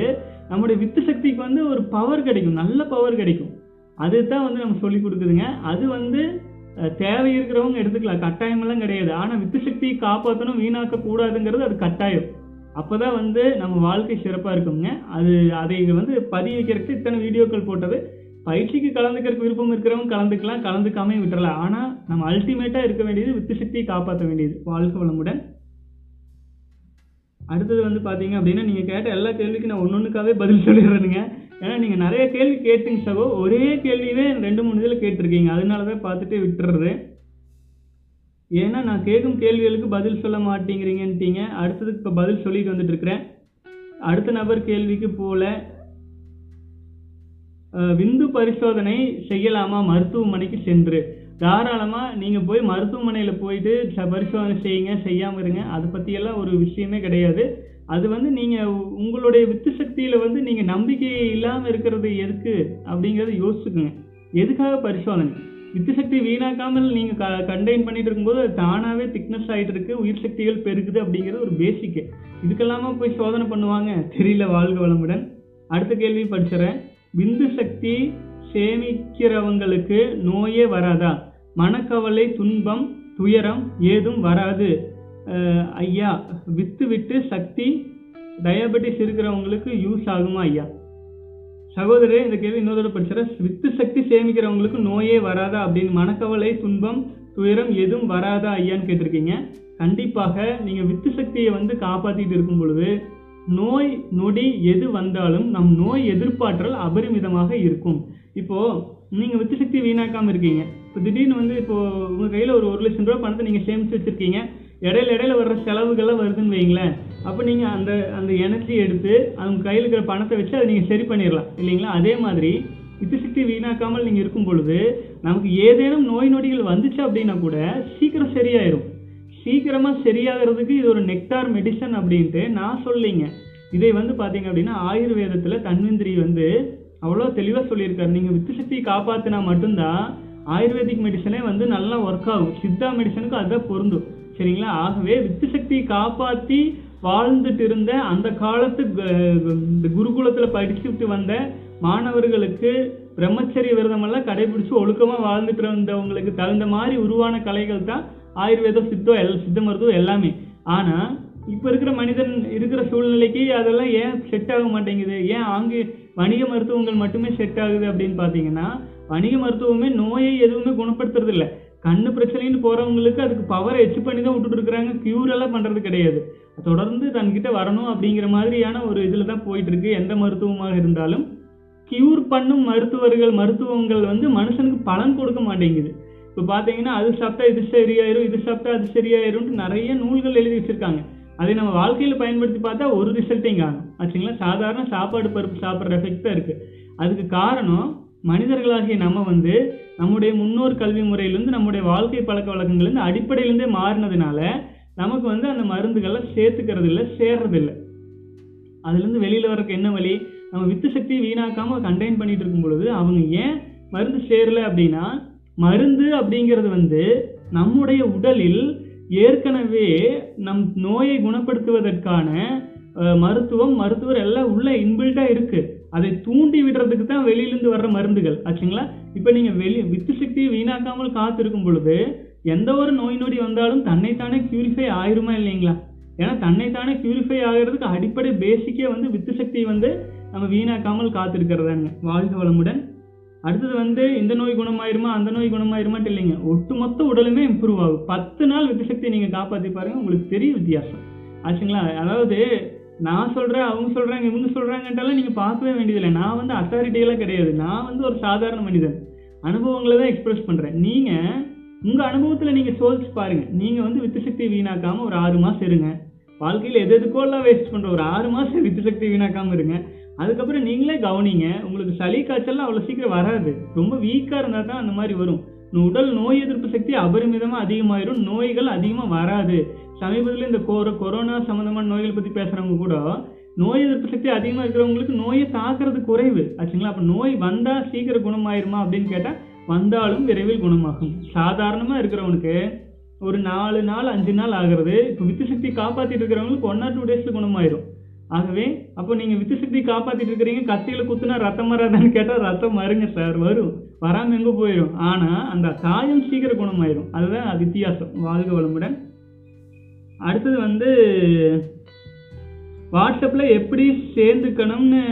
நம்முடைய வித்து சக்திக்கு வந்து ஒரு பவர் கிடைக்கும் நல்ல பவர் கிடைக்கும். அதுதான் வந்து நம்ம சொல்லி கொடுக்குதுங்க. அது வந்து தேவை இருக்கிறவங்க எடுத்துக்கலாம். கட்டாயமெல்லாம் கிடையாது. ஆனால் வித்து சக்தியை காப்பாற்றணும் வீணாக்க கூடாதுங்கிறது அது கட்டாயம். அப்போ தான் வந்து நம்ம வாழ்க்கை சிறப்பாக இருக்குங்க அது அதை வந்து பதிய வைக்கிறதுக்கு இத்தனை வீடியோக்கள் போட்டது. பயிற்சிக்கு கலந்துக்கிறதுக்கு விருப்பம் இருக்கிறவங்க கலந்துக்கலாம் கலந்துக்காம விட்டுறலாம். ஆனால் நம்ம அல்டிமேட்டாக இருக்க வேண்டியது வித்து சக்தியை காப்பாற்ற வேண்டியது. வாழ்க்கை வளமுடன். அடுத்தது வந்து பார்த்தீங்க அப்படின்னா நீங்கள் கேட்ட எல்லா கேள்விக்கும் நான் ஒன்று ஒன்றுக்காகவே பதில் சொல்லிடுறேனுங்க. ஏன்னா நீங்கள் நிறைய கேள்வி கேட்டீங்க சகோ. ஒரே கேள்வியவே ரெண்டு மூணு இதில் கேட்டிருக்கீங்க. அதனாலதான் பார்த்துட்டு விட்டுறது. ஏன்னா நான் கேட்கும் கேள்விகளுக்கு பதில் சொல்ல மாட்டேங்கிறீங்கன்ட்டீங்க. அடுத்ததுக்கு இப்போ பதில் சொல்லிட்டு வந்துட்டு இருக்கிறேன் அடுத்த நபர் கேள்விக்கு போல விந்து பரிசோதனை செய்யலாமா? மருத்துவமனைக்கு சென்று. தாராளமாக நீங்கள் போய் மருத்துவமனையில் போயிட்டு ச- பரிசோதனை செய்யுங்க செய்யாமல் இருங்க. அதை பற்றியெல்லாம் ஒரு விஷயமே கிடையாது. அது வந்து நீங்கள் உங்களுடைய வித்து சக்தியில் வந்து நீங்கள் நம்பிக்கை இல்லாமல் இருக்கிறது எதுக்கு? அப்படிங்கிறத யோசிச்சுக்குங்க. எதுக்காக பரிசோதனை? வித்து சக்தி வீணாக்காமல் நீங்க கண்டெயின் பண்ணிட்டு இருக்கும்போது அது தானாவே திக்னஸ் ஆயிட்டு இருக்கு உயிர் சக்திகள் பெருகுது அப்படிங்கிறது ஒரு பேசிக்கு இதுக்கெல்லாமா போய் சோதனை பண்ணுவாங்க. தெரியல வாழ்க வளமுடன். அடுத்த கேள்வி படிச்சுறேன் விந்து சக்தி சேமிக்கிறவங்களுக்கு நோயே வராதா? மனக்கவலை துன்பம் துயரம் ஏதும் வராது. ஐயா வித்து விட்டு சக்தி டயபெட்டிஸ் இருக்கிறவங்களுக்கு யூஸ் ஆகுமா ஐயா? சகோதரரே இந்த கேள்வி இன்னொரு படிச்சுறேன். வித்து சக்தி சேமிக்கிறவங்களுக்கு நோயே வராதா அப்படின்னு மனக்கவலை துன்பம் துயரம் எதுவும் வராதா ஐயான்னு கேட்டிருக்கீங்க. கண்டிப்பாக நீங்கள் வித்து சக்தியை வந்து காப்பாற்றிட்டு இருக்கும் பொழுது நோய் நொடி எது வந்தாலும் நம் நோய் எதிர்ப்பாற்றல் அபரிமிதமாக இருக்கும். இப்போது நீங்கள் வித்து சக்தி வீணாக்காமல் இருக்கீங்க. இப்போ திடீர்னு வந்து இப்போது உங்கள் கையில் ஒரு ஒரு லட்சம் ரூபா பணத்தை நீங்கள் சேமித்து வச்சுருக்கீங்க. இடையில இடையில வர்ற செலவுகள்லாம் வருதுன்னு வைங்களேன் அப்போ நீங்கள் அந்த அந்த எனர்ஜி எடுத்து அவங்க கையில் இருக்கிற பணத்தை வச்சு அதை நீங்கள் சரி பண்ணிடலாம் இல்லைங்களா? அதே மாதிரி வித்து சக்தி வீணாக்காமல் நீங்கள் இருக்கும் பொழுது நமக்கு ஏதேனும் நோய் நொடிகள் வந்துச்சு அப்படின்னா கூட சீக்கிரம் சரியாயிரும். சீக்கிரமாக சரியாகிறதுக்கு இது ஒரு நெக்டார் மெடிசன் அப்படின்ட்டு நான் சொல்லிங்க. இதை வந்து பார்த்தீங்க அப்படின்னா ஆயுர்வேதத்தில் தன்வந்திரி வந்து அவ்வளோ தெளிவாக சொல்லியிருக்காரு. நீங்கள் வித்து சக்தியை காப்பாற்றினா மட்டும்தான் ஆயுர்வேதிக் மெடிசனே வந்து நல்லா ஒர்க் ஆகும். சித்தா மெடிசனுக்கு அதுதான் பொருந்தும். சரிங்களா? ஆகவே வித்து சக்தியை காப்பாற்றி வாழ்ந்துட்டு இருந்த அந்த காலத்து இந்த குருகுலத்தில் படிச்சுட்டு வந்த மாணவர்களுக்கு பிரம்மச்சரிய விரதமெல்லாம் கடைபிடிச்சு ஒழுக்கமாக வாழ்ந்துட்டு இருந்தவங்களுக்கு தகுந்த மாதிரி உருவான கலைகள் தான் ஆயுர்வேதம் சித்தம் எல் சித்த மருத்துவம் எல்லாமே. ஆனால் இப்போ இருக்கிற மனிதன் இருக்கிற சூழ்நிலைக்கு அதெல்லாம் ஏன் செட் ஆக மாட்டேங்குது? ஏன் அங்கே வணிக மருத்துவங்கள் மட்டுமே செட் ஆகுது அப்படின்னு பார்த்தீங்கன்னா வணிக மருத்துவமே நோயை எதுவுமே குணப்படுத்துறது இல்லை. கண்ணு பிரச்சனைன்னு போகிறவங்களுக்கு அதுக்கு பவரை எச்சு பண்ணி தான் விட்டுட்டு இருக்கிறாங்க. கியூர் எல்லாம் கிடையாது. தொடர்ந்து தன்கிட்ட வரணும் அப்படிங்கிற மாதிரியான ஒரு இதில் தான் போயிட்டு இருக்கு எந்த மருத்துவமாக இருந்தாலும் கியூர் பண்ணும் மருத்துவர்கள் மருத்துவங்கள் வந்து மனுஷனுக்கு பலன் கொடுக்க மாட்டேங்குது. இப்போ பார்த்தீங்கன்னா அது சாப்பிட்டா இது சரியாயிரும் இது சாப்பிட்டா அது சரியாயிரும்ட்டு நிறைய நூல்கள் எழுதி வச்சிருக்காங்க. அதை நம்ம வாழ்க்கையில் பயன்படுத்தி பார்த்தா ஒரு ரிசல்ட்டையும் காணும் ஆச்சுங்களா? சாதாரண சாப்பாடு பருப்பு சாப்பிட்ற எஃபெக்ட் தான் இருக்குது அதுக்கு காரணம் மனிதர்களாகிய நம்ம வந்து நம்முடைய முன்னோர் கல்வி முறையிலேருந்து நம்முடைய வாழ்க்கை பழக்க வழக்கங்கள்லேருந்து அடிப்படையிலேருந்தே மாறினதுனால நமக்கு வந்து அந்த மருந்துகளை சேர்த்துக்கிறது இல்லை சேர்றது இல்லை அதுலேருந்து வெளியில் வரக்கு என்ன வழி? நம்ம வித்து சக்தியை வீணாக்காமல் கண்டெயின் பண்ணிட்டு இருக்கும் பொழுது அவங்க ஏன் மருந்து சேரல அப்படின்னா மருந்து அப்படிங்கிறது வந்து நம்முடைய உடலில் ஏற்கனவே நம் நோயை குணப்படுத்துவதற்கான மருத்துவம் மருத்துவர் எல்லாம் உள்ள இன்பில்ட்டா இருக்கு. அதை தூண்டி விடுறதுக்கு தான் வெளியிலிருந்து வர்ற மருந்துகள். ஆச்சுங்களா? இப்போ நீங்க வெளி வித்து சக்தியை வீணாக்காமல் காத்திருக்கும் பொழுது எந்த ஒரு நோய் நொடி வந்தாலும் தன்னைத்தானே கியூரிஃபை ஆயிருமா இல்லைங்களா? ஏன்னா தன்னைத்தானே கியூரிஃபை ஆகிறதுக்கு அடிப்படை பேசிக்கே வந்து வித்து சக்தி வந்து நம்ம வீணாக்காமல் காத்திருக்கிறதாங்க. வாழ்க வளமுடன். அடுத்தது வந்து இந்த நோய் குணமாயிருமா அந்த நோய் குணமாயிருமாட்டு இல்லைங்க. ஒட்டுமொத்த உடலுமே இம்ப்ரூவ் ஆகும். பத்து நாள் வித்து சக்தியை நீங்கள் காப்பாற்றி பாருங்க உங்களுக்கு தெரிய வித்தியாசம். ஆச்சுங்களா? அதாவது நான் சொல்கிறேன் அவங்க சொல்கிறாங்க இவங்க சொல்றாங்கன்ட்டாலும் நீங்கள் பார்க்கவே வேண்டியதில்லை. நான் வந்து அத்தாரிட்டியெல்லாம் கிடையாது. நான் வந்து ஒரு சாதாரண மனிதன். அனுபவங்களை தான் எக்ஸ்பிரஸ் பண்ணுறேன் நீங்கள் உங்க அனுபவத்துல நீங்க சோதிச்சு பாருங்க. நீங்க வந்து வித்து சக்தி வீணாக்காம ஒரு ஆறு மாசம் இருங்க. வாழ்க்கையில எது எதுக்கோ எல்லாம் வேஸ்ட் பண்ற ஒரு ஆறு மாசம் வித்து சக்தி வீணாக்காம இருங்க. அதுக்கப்புறம் நீங்களே கவனிங்க உங்களுக்கு சளி காய்ச்சல்லாம் அவ்வளவு சீக்கிரம் வராது. ரொம்ப வீக்கா இருந்தா தான் அந்த மாதிரி வரும். உடல் நோய் எதிர்ப்பு சக்தி அபரிமிதமா அதிகமாயிரும். நோய்கள் அதிகமா வராது. சமீபத்தில் இந்த கொரோ கொரோனா சம்பந்தமான நோய்கள் பத்தி பேசுறவங்க கூட நோய் எதிர்ப்பு சக்தி அதிகமா இருக்கிறவங்களுக்கு நோயை தாக்குறது குறைவு. ஆச்சுங்களா? அப்ப நோய் வந்தா சீக்கிரம் குணமாயிருமா அப்படின்னு கேட்டா வந்தாலும் விரைவில் குணமாகும். சாதாரணமாக இருக்கிறவனுக்கு ஒரு நாலு நாள் அஞ்சு நாள் ஆகிறது. இப்போ வித்து சக்தி காப்பாற்றிட்டு இருக்கிறவங்களுக்கு ஒன் ஆர் டூ டேஸில் குணமாயிரும். ஆகவே அப்போ நீங்கள் வித்து சக்தி காப்பாற்றிட்டு இருக்கிறீங்க கத்தியில் குத்துனா ரத்தம் வராதான்னு கேட்டால் ரத்தம் வருங்க சார் வரும். வராமல் எங்கே போயிடும் ஆனால் அந்த காயம் சீக்கிரம் குணமாயிரும். அதுதான் வித்தியாசம். வாழ்க வளமுடன். அடுத்தது வந்து வாட்ஸ்அப்பில் எப்படி சேர்ந்துக்கணும்னு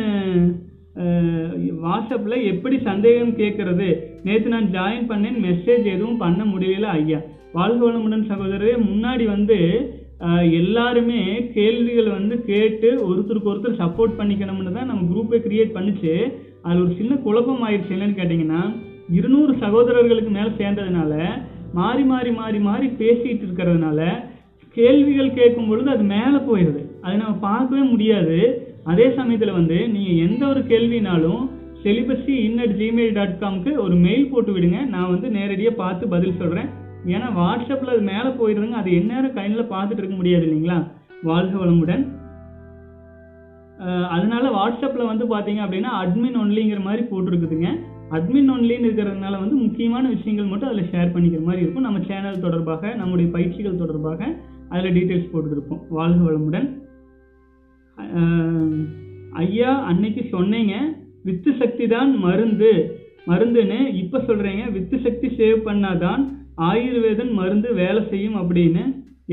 வாட்ஸ்அப்பில் எப்படி சந்தேகம் கேட்கறது நேற்று நான் ஜாயின் பண்ணேன் மெசேஜ் எதுவும் பண்ண முடியல ஐயா. வாழ்க வளமுடன் சகோதரரே முன்னாடி வந்து எல்லாருமே கேள்விகள் வந்து கேட்டு ஒருத்தருக்கு ஒருத்தர் சப்போர்ட் பண்ணிக்கணும்னு தான் நம்ம குரூப்பை கிரியேட் பண்ணிச்சு. அது ஒரு சின்ன குழப்பம் ஆயிடுச்சு என்னன்னு கேட்டிங்கன்னா இருநூறு சகோதரர்களுக்கு மேலே சேர்ந்ததுனால மாறி மாறி மாறி மாறி பேசிகிட்டு இருக்கிறதுனால கேள்விகள் கேட்கும் பொழுது அது மேலே போயிடுது அதை நம்ம பார்க்கவே முடியாது. அதே சமயத்தில் வந்து நீங்கள் எந்த ஒரு கேள்வினாலும் செலிபஸி இன்னட் ஜிமெயில் டாட் காம்க்கு ஒரு மெயில் போட்டு விடுங்க. நான் வந்து நேரடியாக பார்த்து பதில் சொல்கிறேன் ஏன்னா வாட்ஸ்அப்பில் அது மேலே போயிடுதுங்க. அது எந்நேரம் கையில் பார்த்துட்டு இருக்க முடியாது இல்லைங்களா? வாழ்க வளமுடன். அதனால வாட்ஸ்அப்பில் வந்து பார்த்தீங்க அப்படின்னா அட்மின் ஒன்லிங்கிற மாதிரி போட்டிருக்குதுங்க. அட்மின் ஒன்லின்னு இருக்கிறதுனால வந்து முக்கியமான விஷயங்கள் மட்டும் அதில் ஷேர் பண்ணிக்கிற மாதிரி இருக்கும். நம்ம சேனல் தொடர்பாக நம்முடைய பயிற்சிகள் தொடர்பாக அதில் டீட்டெயில்ஸ் போட்டுருப்போம் வாழ்க வளமுடன். ஐயா அன்னைக்கு சொன்னீங்க. வித்து சக்தி தான் மருந்து. மருந்துன்னு இப்போ சொல்கிறீங்க வித்து சக்தி சேவ் பண்ணாதான் ஆயுர்வேதன் மருந்து வேலை செய்யும் அப்படின்னு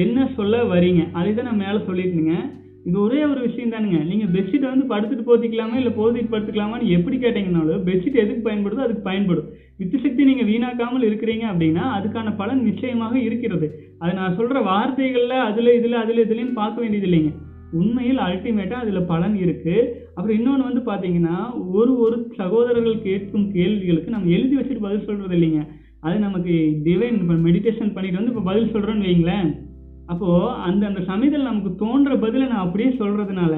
என்ன சொல்ல வரீங்க? அதை தான் நான் மேலே சொல்லியிருந்தேங்க. இது ஒரே ஒரு விஷயம் தானுங்க. நீங்கள் பெட்ஷீட்டை வந்து படுத்துட்டு போத்திக்கலாமா இல்லை போத்திட்டு படுத்துக்கலாமான்னு எப்படி கேட்டீங்கனாலும் பெட்ஷீட் எதுக்கு பயன்படுதோ அதுக்கு பயன்படும். வித்து சக்தி நீங்கள் வீணாக்காமல் இருக்கிறீங்க அப்படின்னா அதுக்கான பலன் நிச்சயமாக இருக்கிறது. அது நான் சொல்கிற வார்த்தைகளில் அதில் இதில் அதில் இதுலேன்னு பார்க்க வேண்டியது இல்லைங்க. உண்மையில் அல்டிமேட்டாக அதில் பலன் இருக்குது அப்புறம் இன்னொன்று வந்து பார்த்தீங்கன்னா ஒரு ஒரு சகோதரர்கள் கேட்கும் கேள்விகளுக்கு நம்ம எழுதி வச்சுட்டு பதில் சொல்கிறது இல்லைங்க. அது நமக்கு டிவைன் இப்போ மெடிடேஷன் பண்ணிட்டு வந்து இப்போ பதில் சொல்கிறோன்னு வைங்களேன். அப்போது அந்த அந்த சமயத்தில் நமக்கு தோன்ற பதிலை நான் அப்படியே சொல்கிறதுனால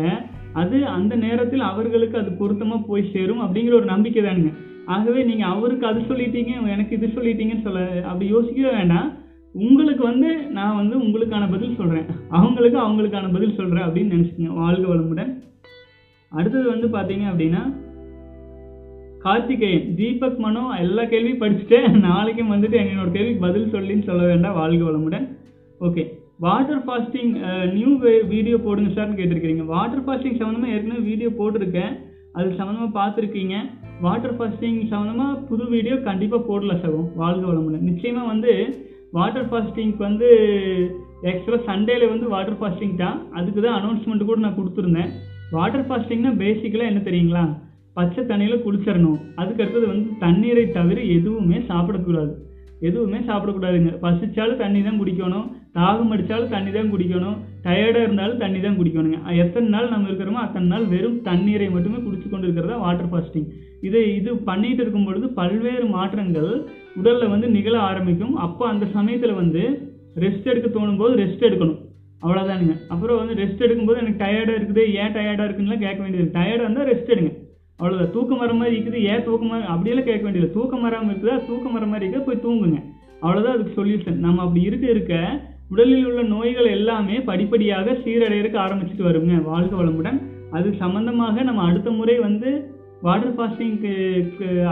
அது அந்த நேரத்தில் அவர்களுக்கு அது பொருத்தமாக போய் சேரும் அப்படிங்கிற ஒரு நம்பிக்கை தானுங்க. ஆகவே நீங்கள் அவருக்கு அது சொல்லிட்டீங்க எனக்கு இது சொல்லிட்டீங்கன்னு சொல்ல அப்படி யோசிக்கவே வேண்டாம். உங்களுக்கு வந்து நான் வந்து உங்களுக்கான பதில் சொல்கிறேன் அவங்களுக்கு அவங்களுக்கான பதில் சொல்கிறேன் அப்படின்னு நினச்சிக்கோங்க. வாழ்க வளமுடன். அடுத்தது வந்து பார்த்தீங்க அப்படின்னா கார்த்திகேயன் தீபக் மனோ எல்லா கேள்வியும் படிச்சுட்டேன். [laughs] நாளைக்கும் வந்துட்டு என்னோட கேள்விக்கு பதில் சொல்லின்னு சொல்ல வேண்டாம். வாழ்க வளமுடன். Okay water fasting new video போடுங்க சார்னு கேட்டிருக்கிறீங்க. வாட்டர் ஃபாஸ்டிங் சம்மந்தமாக ஏற்கனவே வீடியோ போட்டிருக்கேன். அது சம்மந்தமாக பார்த்துருக்கீங்க. வாட்டர் ஃபாஸ்டிங் சம்மந்தமாக புது வீடியோ கண்டிப்பாக போடல சகம் வாழ்க வளமுடன். நிச்சயமாக வந்து வாட்டர் ஃபாஸ்டிங்க்கு வந்து ஆக்சுவலாக சண்டேல வந்து வாட்டர் ஃபாஸ்டிங் தான். அதுக்கு தான் அனௌன்ஸ்மெண்ட் கூட நான் கொடுத்துருந்தேன். வாட்டர் ஃபாஸ்டிங்னா பேசிக்கலாக என்ன தெரியுங்களா? பச்சை தண்ணியில் குளிச்சிடணும் அதுக்கு அடுத்தது வந்து தண்ணீரை தவிர எதுவுமே சாப்பிடக்கூடாது. எதுவுமே சாப்பிடக்கூடாதுங்க. பசிச்சாலும் தண்ணி தான் குடிக்கணும். தாகம் அடித்தாலும் தண்ணி தான் குடிக்கணும். டயர்டாக இருந்தாலும் தண்ணி தான் குடிக்கணுங்க எத்தனை நாள் நம்ம இருக்கிறோமோ அத்தனை நாள் வெறும் தண்ணீரை மட்டுமே குடிச்சு கொண்டு இருக்கிறதா வாட்டர் ஃபாஸ்டிங் இதை இது பண்ணிட்டு இருக்கும் பொழுது பல்வேறு மாற்றங்கள் உடலில் வந்து நிகழ ஆரம்பிக்கும். அப்போ அந்த சமயத்தில் வந்து ரெஸ்ட் எடுக்க தோணும் போது ரெஸ்ட் எடுக்கணும். அவ்வளோதானுங்க அப்புறம் வந்து ரெஸ்ட் எடுக்கும்போது எனக்கு டயர்டாக இருக்குது ஏன் டயர்டாக இருக்குன்னுலாம் கேட்க வேண்டியது டயர்டாக இருந்தால் ரெஸ்ட் எடுங்க. அவ்வளோதான் தூக்கம் வர மாதிரி இருக்குது ஏன் தூக்கம் அப்படியெல்லாம் கேட்க வேண்டியது தூக்கம் வராமல் இருக்குதா? தூக்கம் வர மாதிரி இருக்குது போய் தூங்குங்க. அவ்வளோதான் அதுக்கு சொல்யூஷன் நம்ம அப்படி இருக்க இருக்க உடலில் உள்ள நோய்கள் எல்லாமே படிப்படியாக சீரடையறதுக்கு ஆரம்பிச்சுட்டு வருங்க. வாழ்க வளமுடன். அது சம்மந்தமாக நம்ம அடுத்த முறை வந்து வாட்டர் ஃபாஸ்டிங்க்கு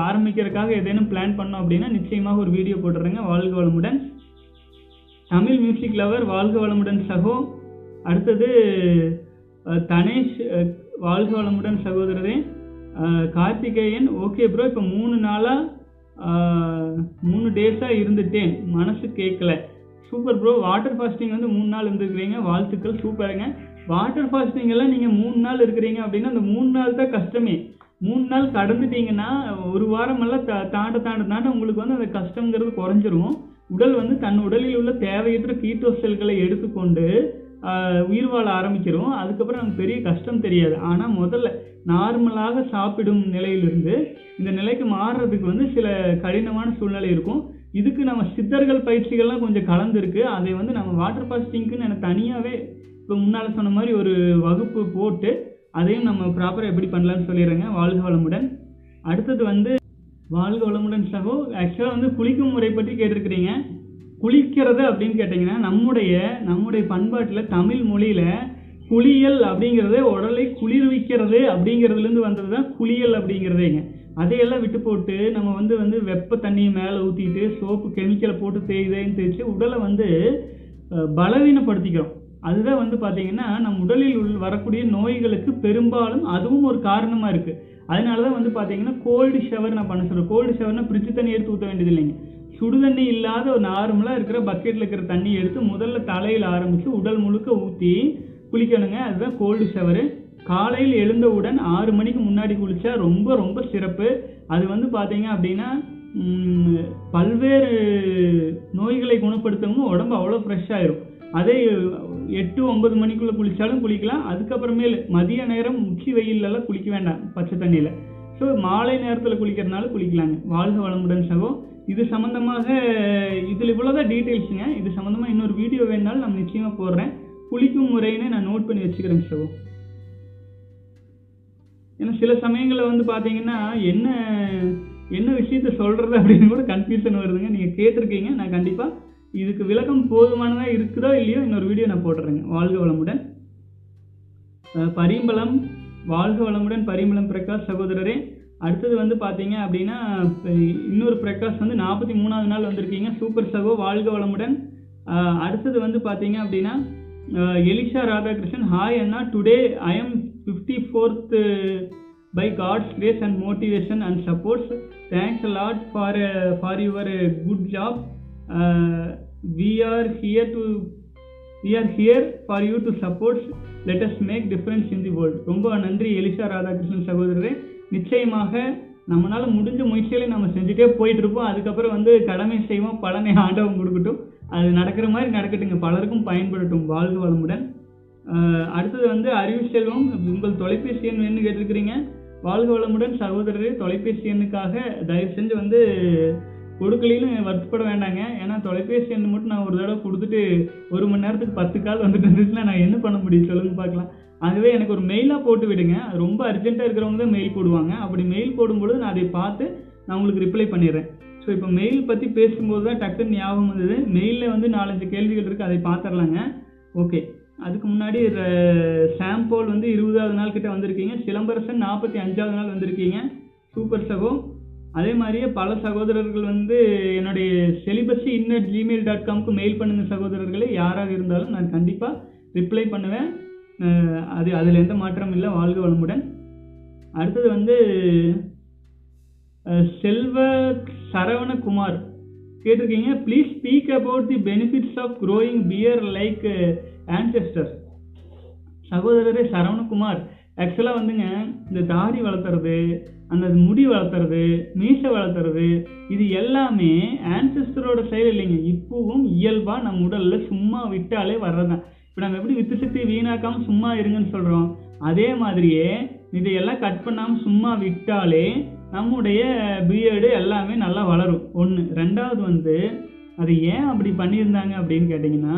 ஆரம்பிக்கிறதுக்காக ஏதேனும் பிளான் பண்ணோம் அப்படின்னா நிச்சயமாக ஒரு வீடியோ போட்டுறேங்க. வாழ்க வளமுடன். தமிழ் மியூசிக் லவர் வாழ்க வளமுடன் சகோ. அடுத்தது தனேஷ் வாழ்க வளமுடன் சகோதரரே. கார்த்திகேயன் ஓகே ப்ரோ இப்போ மூணு நாளாக மூணு டேஸாக இருந்துட்டேன். மனசு கேட்கல சூப்பர் ப்ரோ வாட்டர் ஃபாஸ்டிங் வந்து மூணு நாள் இருந்துருக்கிறீங்க. வாழ்த்துக்கள் சூப்பருங்க வாட்டர் ஃபாஸ்டிங் எல்லாம் நீங்கள் மூணு நாள் இருக்கிறீங்க அப்படின்னா அந்த மூணு நாள் தான் கஷ்டமே. மூணு நாள் கடந்துட்டீங்கன்னா ஒரு வாரமெல்லாம் தா தாண்ட தாண்ட தாண்ட உங்களுக்கு வந்து அந்த கஷ்டங்கிறது குறைஞ்சிரும். உடல் வந்து தன் உடலில் உள்ள தேவையற்ற கீட்டோ செல்களை எடுத்துக்கொண்டு உயிர் வாழ ஆரம்பிக்கிறோம். அதுக்கப்புறம் நமக்கு பெரிய கஷ்டம் தெரியாது. ஆனால் முதல்ல நார்மலாக சாப்பிடும் நிலையிலிருந்து இந்த நிலைக்கு மாறுறதுக்கு வந்து சில கடினமான சூழ்நிலை இருக்கும். இதுக்கு நம்ம சித்தர்கள் பயிற்சிகள்லாம் கொஞ்சம் கலந்துருக்கு. அதை வந்து நம்ம வாட்டர் பாஸ்டிங்க்குன்னு எனக்கு தனியாகவே இப்போ முன்னால் சொன்ன மாதிரி ஒரு வகுப்பு போட்டு அதையும் நம்ம ப்ராப்பராக எப்படி பண்ணலான்னு சொல்லிடுறேங்க. வாழ்க வளமுடன். அடுத்தது வந்து வாழ்க வளமுடன் சகோ. ஆக்சுவலாக வந்து குளிக்கும் முறை பற்றி கேட்டிருக்கிறீங்க. குளிக்கிறது அப்படின்னு கேட்டிங்கன்னா நம்முடைய நம்முடைய பண்பாட்டில் தமிழ் மொழியில் குளியல் அப்படிங்கிறது உடலை குளிர்விக்கிறது அப்படிங்கிறதுலேருந்து வந்தது தான் குளியல் அப்படிங்கிறதேங்க. அதையெல்லாம் விட்டு போட்டு நம்ம வந்து வந்து வெப்ப தண்ணியை மேலே ஊற்றிட்டு சோப்பு கெமிக்கலை போட்டு தேய்தேன்னு தேய்ச்சி உடலை வந்து பலவீனப்படுத்திக்கிறோம். அதுதான் வந்து பார்த்தீங்கன்னா நம் உடலில் உள் வரக்கூடிய நோய்களுக்கு பெரும்பாலும் அதுவும் ஒரு காரணமாக இருக்குது அதனால தான் வந்து பார்த்தீங்கன்னா கோல்டு ஷவர் நான் பண்ண சொல்கிறேன் கோல்டு ஷவர்னா ஃப்ரிட்ஜ் தண்ணி எடுத்து ஊற்ற வேண்டியது இல்லைங்க. சுடு தண்ணி இல்லாத ஒரு நார்மலாக இருக்கிற பக்கெட்டில் இருக்கிற தண்ணி எடுத்து முதல்ல தலையில் ஆரம்பித்து உடல் முழுக்க ஊற்றி குளிக்கணுங்க. அதுதான் கோல்டு ஷவரு காலையில் எழுந்தவுடன் ஆறு மணிக்கு முன்னாடி குளித்தா ரொம்ப ரொம்ப சிறப்பு. அது வந்து பார்த்தீங்க அப்படின்னா பல்வேறு நோய்களை குணப்படுத்தவும் உடம்பு அவ்வளோ ஃப்ரெஷ் ஆயிரும் அதே எட்டு ஒன்பது மணிக்குள்ளே குளித்தாலும் குளிக்கலாம். அதுக்கப்புறமேலு மதிய நேரம் உச்சி வெயிலெல்லாம் குளிக்க வேண்டாம் பச்சை தண்ணியில். ஸோ மாலை நேரத்தில் குளிக்கிறதுனால குளிக்கலாங்க. வாழ்க வளமுடன் சகோ. இது சம்மந்தமாக இதில் இவ்வளோதான் டீட்டெயில்ஸுங்க. இது சம்மந்தமாக இன்னொரு வீடியோ வேணாலும் நான் நிச்சயமாக போடுறேன். குளிக்கும் முறைன்னு நான் நோட் பண்ணி வச்சுக்கிறேன் சகோ. ஏன்னா சில சமயங்களில் வந்து பார்த்தீங்கன்னா என்ன என்ன விஷயத்த சொல்கிறது அப்படின்னு கூட கன்ஃபியூஷன் வருதுங்க. நீங்கள் கேட்டிருக்கீங்க நான் கண்டிப்பாக இதுக்கு விளக்கம் போதுமானதாக இருக்குதோ இல்லையோ இன்னொரு வீடியோ நான் போட்டுறேங்க. வாழ்க வளமுடன். பரிம்பளம் வாழ்க வளமுடன் பரிமளம் பிரகாஷ் சகோதரரே. அடுத்தது வந்து பார்த்தீங்க அப்படின்னா இன்னொரு பிரகாஷ் வந்து நாற்பத்தி மூணாவது நாள் வந்திருக்கீங்க. சூப்பர் சகோ வாழ்க வளமுடன். அடுத்தது வந்து பார்த்தீங்க அப்படின்னா Elisha Radhakrishnan. Hi Anna today I am fifty fourth by God's grace and motivation and supports thanks lot for for your good job we are here to we are here for you to support. Let us make difference in the world. ரொம்ப நன்றி Elisha Radhakrishnan சகோதரரே. நிச்சயமாக நம்மளால முடிஞ்ச முயற்சிகளை நம்ம செஞ்சுட்டே போயிட்டு இருப்போம் அதுக்கப்புறம் வந்து கடமை செய்வோம் பலனை ஆண்டவன் கொடுக்கட்டும். அது நடக்கிற மாதிரி நடக்கட்டுங்க. பலருக்கும் பயன்படட்டும். வாழ்க வளமுடன். Uh, அடுத்தது வந்து அறிவு செல்வம். உங்கள் தொலைபேசி எண் வேணும்னு கேட்டிருக்கிறீங்க. வாழ்க வளமுடன் சகோதரரே. தொலைபேசி எண்ணுக்காக தயவு செஞ்சு வந்து கொடுக்கலின்னு வருத்தப்பட வேண்டாங்க. ஏன்னா தொலைபேசி எண் மட்டும் நான் ஒரு தடவை கொடுத்துட்டு ஒரு மணி நேரத்துக்கு பத்து கால் வந்துட்டு இருந்துச்சுன்னா நான் என்ன பண்ண முடியும் சொல்லுங்க பார்க்கலாம். ஆகவே எனக்கு ஒரு மெயிலாக போட்டு விடுங்க. ரொம்ப அர்ஜென்ட்டாக இருக்கிறவங்க தான் மெயில் போடுவாங்க. அப்படி மெயில் போடும்பொழுது நான் அதை பார்த்து நான் உங்களுக்கு ரிப்ளை பண்ணிடுறேன். ஸோ இப்போ மெயில் பற்றி பேசும்போது தான் டக்குன்னு ஞாபகம் வந்தது. மெயிலில் வந்து நாலஞ்சு கேள்விகள் இருக்குது அதை பார்த்துடலாங்க. ஓகே அதுக்கு முன்னாடி சாம்போல் வந்து இருபதாவது நாள் கிட்டே வந்திருக்கீங்க. சிலம்பரசன் நாற்பத்தி அஞ்சாவது நாள் வந்திருக்கீங்க. சூப்பர் சகோ. அதே மாதிரியே பல சகோதரர்கள் வந்து என்னுடைய செலிபஸி இன்னட் ஜிமெயில் டாட் காம்க்கு மெயில் பண்ணுங்க சகோதரர்களே யாராக இருந்தாலும் நான் கண்டிப்பாக ரிப்ளை பண்ணுவேன். அது அதில் எந்த மாற்றமும் இல்லை. வாழ்க வளமுடன். அடுத்தது வந்து செல்வ சரவணகுமார். கேட்டிருக்கீங்க please speak about the benefits of growing beard like ancestor சகோதரரே சரவணகுமார். ஆக்சுவலாக வந்துங்க இந்த தாடி வளர்த்துறது அந்த முடி வளர்த்துறது மீசை வளர்த்துறது இது எல்லாமே ஆன்செஸ்டரோட செயல் இல்லைங்க. இப்போவும் இயல்பாக நம்ம உடலில் சும்மா விட்டாலே வர்றதான் இப்போ நம்ம எப்படி வித்து சக்தி வீணாக்காமல் சும்மா இருங்கன்னு சொல்கிறோம் அதே மாதிரியே இதையெல்லாம் கட் பண்ணாமல் சும்மா விட்டாலே நம்முடைய பியர்டு எல்லாமே நல்லா வளரும். ஒன்று ரெண்டாவது வந்து அது ஏன் அப்படி பண்ணியிருந்தாங்க அப்படின்னு கேட்டிங்கன்னா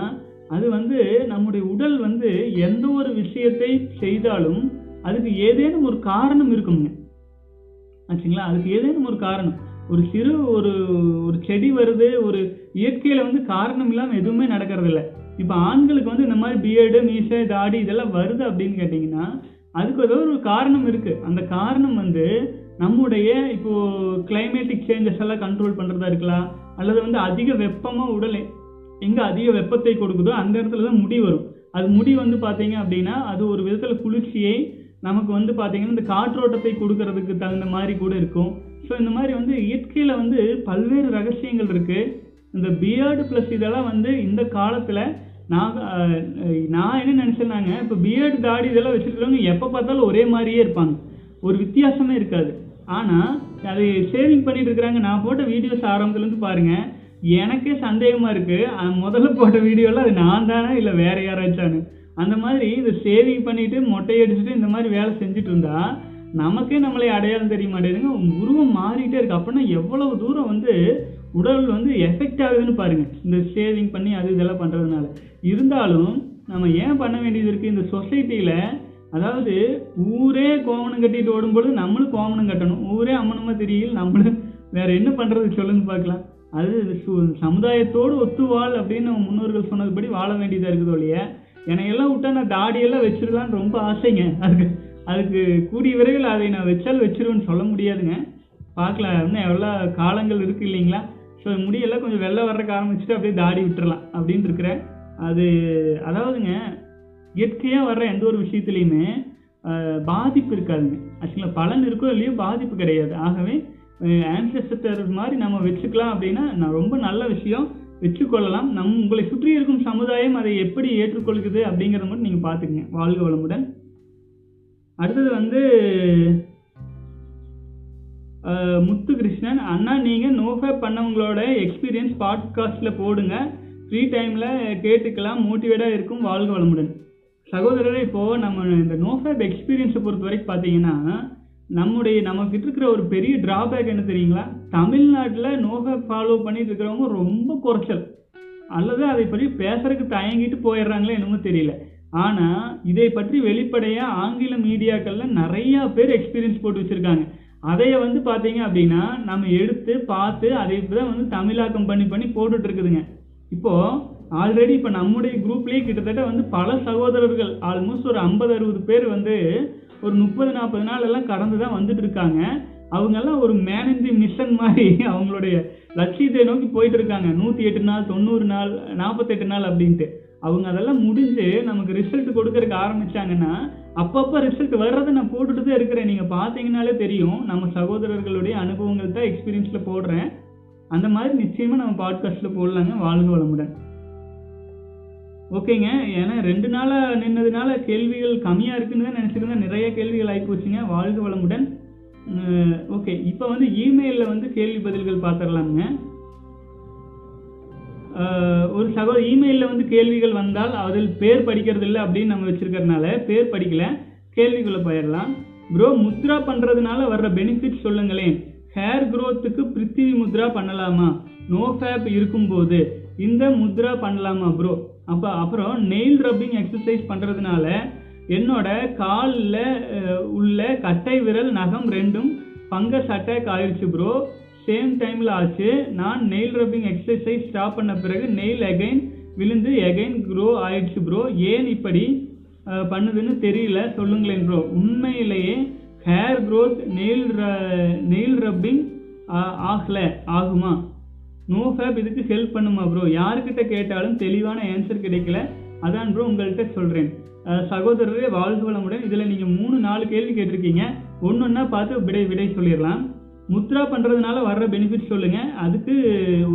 அது வந்து நம்முடைய உடல் வந்து எந்த ஒரு விஷயத்தை செய்தாலும் அதுக்கு ஏதேனும் ஒரு காரணம் இருக்கணுங்க. ஆச்சுங்களா? அதுக்கு ஏதேனும் ஒரு காரணம். ஒரு சிறு ஒரு ஒரு செடி வருது ஒரு இயற்கையில் வந்து காரணம் இல்லாமல் எதுவுமே நடக்கிறதில்ல. இப்போ ஆண்களுக்கு வந்து இந்த மாதிரி பியர்டு மீசை தாடி இதெல்லாம் வருது அப்படின்னு கேட்டிங்கன்னா அதுக்கு ஏதோ ஒரு காரணம் இருக்குது அந்த காரணம் வந்து நம்முடைய இப்போது கிளைமேட்டிக் சேஞ்சஸ் எல்லாம் கண்ட்ரோல் பண்ணுறதா இருக்கலாம். அல்லது வந்து அதிக வெப்பமாக உடல் எங்கே அதிக வெப்பத்தை கொடுக்குதோ அந்த இடத்துல தான் முடி வரும். அது முடி வந்து பார்த்தீங்க அப்படின்னா அது ஒரு விதத்தில் குளிர்ச்சியை நமக்கு வந்து பார்த்திங்கன்னா இந்த காற்றோட்டத்தை கொடுக்கறதுக்கு தகுந்த மாதிரி கூட இருக்கும். ஸோ இந்த மாதிரி வந்து இயற்கையில் வந்து பல்வேறு ரகசியங்கள் இருக்குது இந்த பியர்டு ப்ளஸ் இதெல்லாம் வந்து இந்த காலத்தில் நான் நான் என்ன நினைச்சேன்னாங்க இப்போ பியர்டு தாடி இதெல்லாம் வச்சிருக்கிறவங்க எப்போ பார்த்தாலும் ஒரே மாதிரியே இருப்பாங்க. ஒரு வித்தியாசமே இருக்காது. ஆனால் அது சேவிங் பண்ணிட்டு இருக்கிறாங்க. நான் போட்ட வீடியோஸ் ஆரம்பத்துலேருந்து இருந்து பாருங்க எனக்கே சந்தேகமாக இருக்குது முதல்ல போட்ட வீடியோவில் அது நான் தானே இல்லை வேற யாராச்சான்னு. அந்த மாதிரி இதை சேவிங் பண்ணிட்டு மொட்டை அடிச்சுட்டு இந்த மாதிரி வேலை செஞ்சுட்டு இருந்தா நமக்கே நம்மளை அடையாளம் தெரிய மாட்டேங்குதுங்க. உருவம் மாறிட்டே இருக்கு. அப்படின்னா எவ்வளவு தூரம் வந்து உடல் வந்து எஃபெக்ட் ஆகுதுன்னு பாருங்க. இந்த சேவிங் பண்ணி அது இதெல்லாம் பண்றதுனால. இருந்தாலும் நம்ம ஏன் பண்ண வேண்டியது இருக்கு? இந்த சொசைட்டியில் அதாவது ஊரே கோவணம் கட்டிட்டு ஓடும்பொழுது நம்மளும் கோவணம் கட்டணும். ஊரே அம்மனமா தெரியல நம்மளும் வேற என்ன பண்றது? சொல்லுங்க பார்க்கலாம். அது சு- சமுதாயத்தோடு ஒத்துவாள் அப்படின்னு நம்ம முன்னோர்கள் சொன்னதுபடி வாழ வேண்டியதாக இருக்குது ஒழிய என்னையெல்லாம் விட்டா நான் தாடியெல்லாம் வச்சிடலான்னு ரொம்ப ஆசைங்க. அதுக்கு அதுக்கு கூடிய விரைவில் அதை நான் வச்சால் வச்சிருவேன்னு சொல்ல முடியாதுங்க. பார்க்கலாம் இன்னும் எவ்வளோ காலங்கள் இருக்கு இல்லைங்களா? ஸோ முடியெல்லாம் கொஞ்சம் வெளில வர்றதுக்கு ஆரம்பிச்சுட்டு அப்படியே தாடி விட்டுறலாம் அப்படின்னு இருக்கிறேன். அது அதாவதுங்க இயற்கையாக வர்ற எந்த ஒரு விஷயத்துலையுமே பாதிப்பு இருக்காதுங்க. ஆக்சுவலாக பலன் இருக்கோ இல்லையோ பாதிப்பு கிடையாது. ஆகவே ஆன்சஸ்டர் மாதிரி நம்ம வச்சுக்கலாம் அப்படின்னா நான் ரொம்ப நல்ல விஷயம். வச்சுக்கொள்ளலாம் நம் உங்களை சுற்றி இருக்கும் சமுதாயம் அதை எப்படி ஏற்றுக்கொள்கிறது அப்படிங்கிறத மட்டும் நீங்கள் பார்த்துக்குங்க. வாழ்க வளமுடன். அடுத்தது வந்து முத்துகிருஷ்ணன். முத்து கிருஷ்ணன் அண்ணா நீங்கள் நோஃபேப் பண்ணவங்களோட எக்ஸ்பீரியன்ஸ் பாட்காஸ்ட்டில் போடுங்க. ஃப்ரீ டைமில் கேட்டுக்கலாம். மோட்டிவேட்டாக இருக்கும். வாழ்க வளமுடன். சகோதரரை இப்போது நம்ம இந்த நோஃபேப் எக்ஸ்பீரியன்ஸை பொறுத்த வரைக்கும் பார்த்தீங்கன்னா நம்முடைய நமக்கிட்ட இருக்கிற ஒரு பெரிய டிராபேக் என்ன தெரியுங்களா? தமிழ்நாட்டில் நோகை ஃபாலோ பண்ணிட்டு இருக்கிறவங்க ரொம்ப குறைச்சல். அல்லது அதை பற்றி பேசுறதுக்கு தயங்கிட்டு போயிடுறாங்களே என்னமோ தெரியல. ஆனால் இதை பற்றி வெளிப்படையாக ஆங்கில மீடியாக்களில் நிறையா பேர் எக்ஸ்பீரியன்ஸ் போட்டு வச்சுருக்காங்க. அதையை வந்து பார்த்தீங்க அப்படின்னா நம்ம எடுத்து பார்த்து அதை தான் வந்து தமிழாக்கம் பண்ணி பண்ணி போட்டுட்டு இருக்குதுங்க ஆல்ரெடி இப்போ நம்முடைய குரூப்லேயே கிட்டத்தட்ட வந்து பல சகோதரர்கள் ஆல்மோஸ்ட் ஒரு ஐம்பது அறுபது பேர் வந்து ஒரு முப்பது நாற்பது நாள் எல்லாம் கடந்து தான் வந்துட்டு இருக்காங்க அவங்கெல்லாம் ஒரு மேன் மிஷன் மாதிரி அவங்களுடைய லட்சியத்தை நோக்கி போயிட்டு இருக்காங்க நூற்றி எட்டு நாள் தொண்ணூறு நாள் நாற்பத்தெட்டு நாள் அப்படின்ட்டு. அவங்க அதெல்லாம் முடிஞ்சு நமக்கு ரிசல்ட் கொடுக்கறதுக்கு ஆரம்பிச்சாங்கன்னா அப்பப்போ ரிசல்ட் வர்றதை நான் போட்டுட்டு தான் இருக்கிறேன். நீங்கள் பார்த்தீங்கனாலே தெரியும். நம்ம சகோதரர்களுடைய அனுபவங்கள் தான் எக்ஸ்பீரியன்ஸில் போடுறேன். அந்த மாதிரி நிச்சயமாக நம்ம பாட்காஸ்ட்டில் போடலாங்க. வாழ்க வளமுடன். ஓகேங்க. ஏன்னா ரெண்டு நாளாக நின்னதுனால கேள்விகள் கம்மியாக இருக்குன்னு தான் நினச்சிருந்தேன். நிறைய கேள்விகள் ஆகி போச்சுங்க வாழ்க வளமுடன். ஓகே. இப்போ வந்து இமெயிலில் வந்து கேள்வி பதில்கள் பார்த்துடலாமுங்க ஒரு சகோ இமெயிலில் வந்து கேள்விகள் வந்தால் அதில் பேர் படிக்கிறது இல்லை அப்படின்னு நம்ம வச்சுருக்கறனால பேர் படிக்கல. கேள்விக்குள்ளே போயிடலாம். ப்ரோ முத்ரா பண்ணுறதுனால வர்ற பெனிஃபிட் சொல்லுங்களேன். ஹேர் க்ரோத்துக்கு பிருத்திவி முத்ரா பண்ணலாமா? நோ ஃபேப் இருக்கும்போது இந்த முத்ரா பண்ணலாமா ப்ரோ அப்போ அப்புறம் நெயில் ரப்பிங் எக்ஸசைஸ் பண்ணுறதுனால என்னோட காலில் உள்ள கட்டை விரல் நகம் ரெண்டும் ஃபங்கஸ் அட்டாக் ஆயிடுச்சு ப்ரோ சேம் டைமில் ஆச்சு. நான் நெயில் ரப்பிங் எக்ஸசைஸ் ஸ்டாப் பண்ண பிறகு நெயில் அகைன் விழுந்து எகைன் க்ரோ ஆயிடுச்சு ப்ரோ ஏன் இப்படி பண்ணுதுன்னு தெரியல. சொல்லுங்களேன் ப்ரோ உண்மையிலேயே hair growth nail nail rubbing ஆகல. ஆகுமா? நோ ஃபேப் இதுக்கு ஹெல்ப் பண்ணுமா ப்ரோ யாருக்கிட்ட கேட்டாலும் தெளிவான ஆன்சர் கிடைக்கல. அதான் ப்ரோ உங்கள்கிட்ட சொல்கிறேன் சகோதரரே வாழ்க வளமுடன். இதில் நீங்கள் மூணு நாலு கேள்வி கேட்டிருக்கீங்க. ஒன்று ஒன்றா பார்த்து விடை விடை சொல்லிடலாம். முத்ரா பண்ணுறதுனால வர்ற பெனிஃபிட் சொல்லுங்கள் அதுக்கு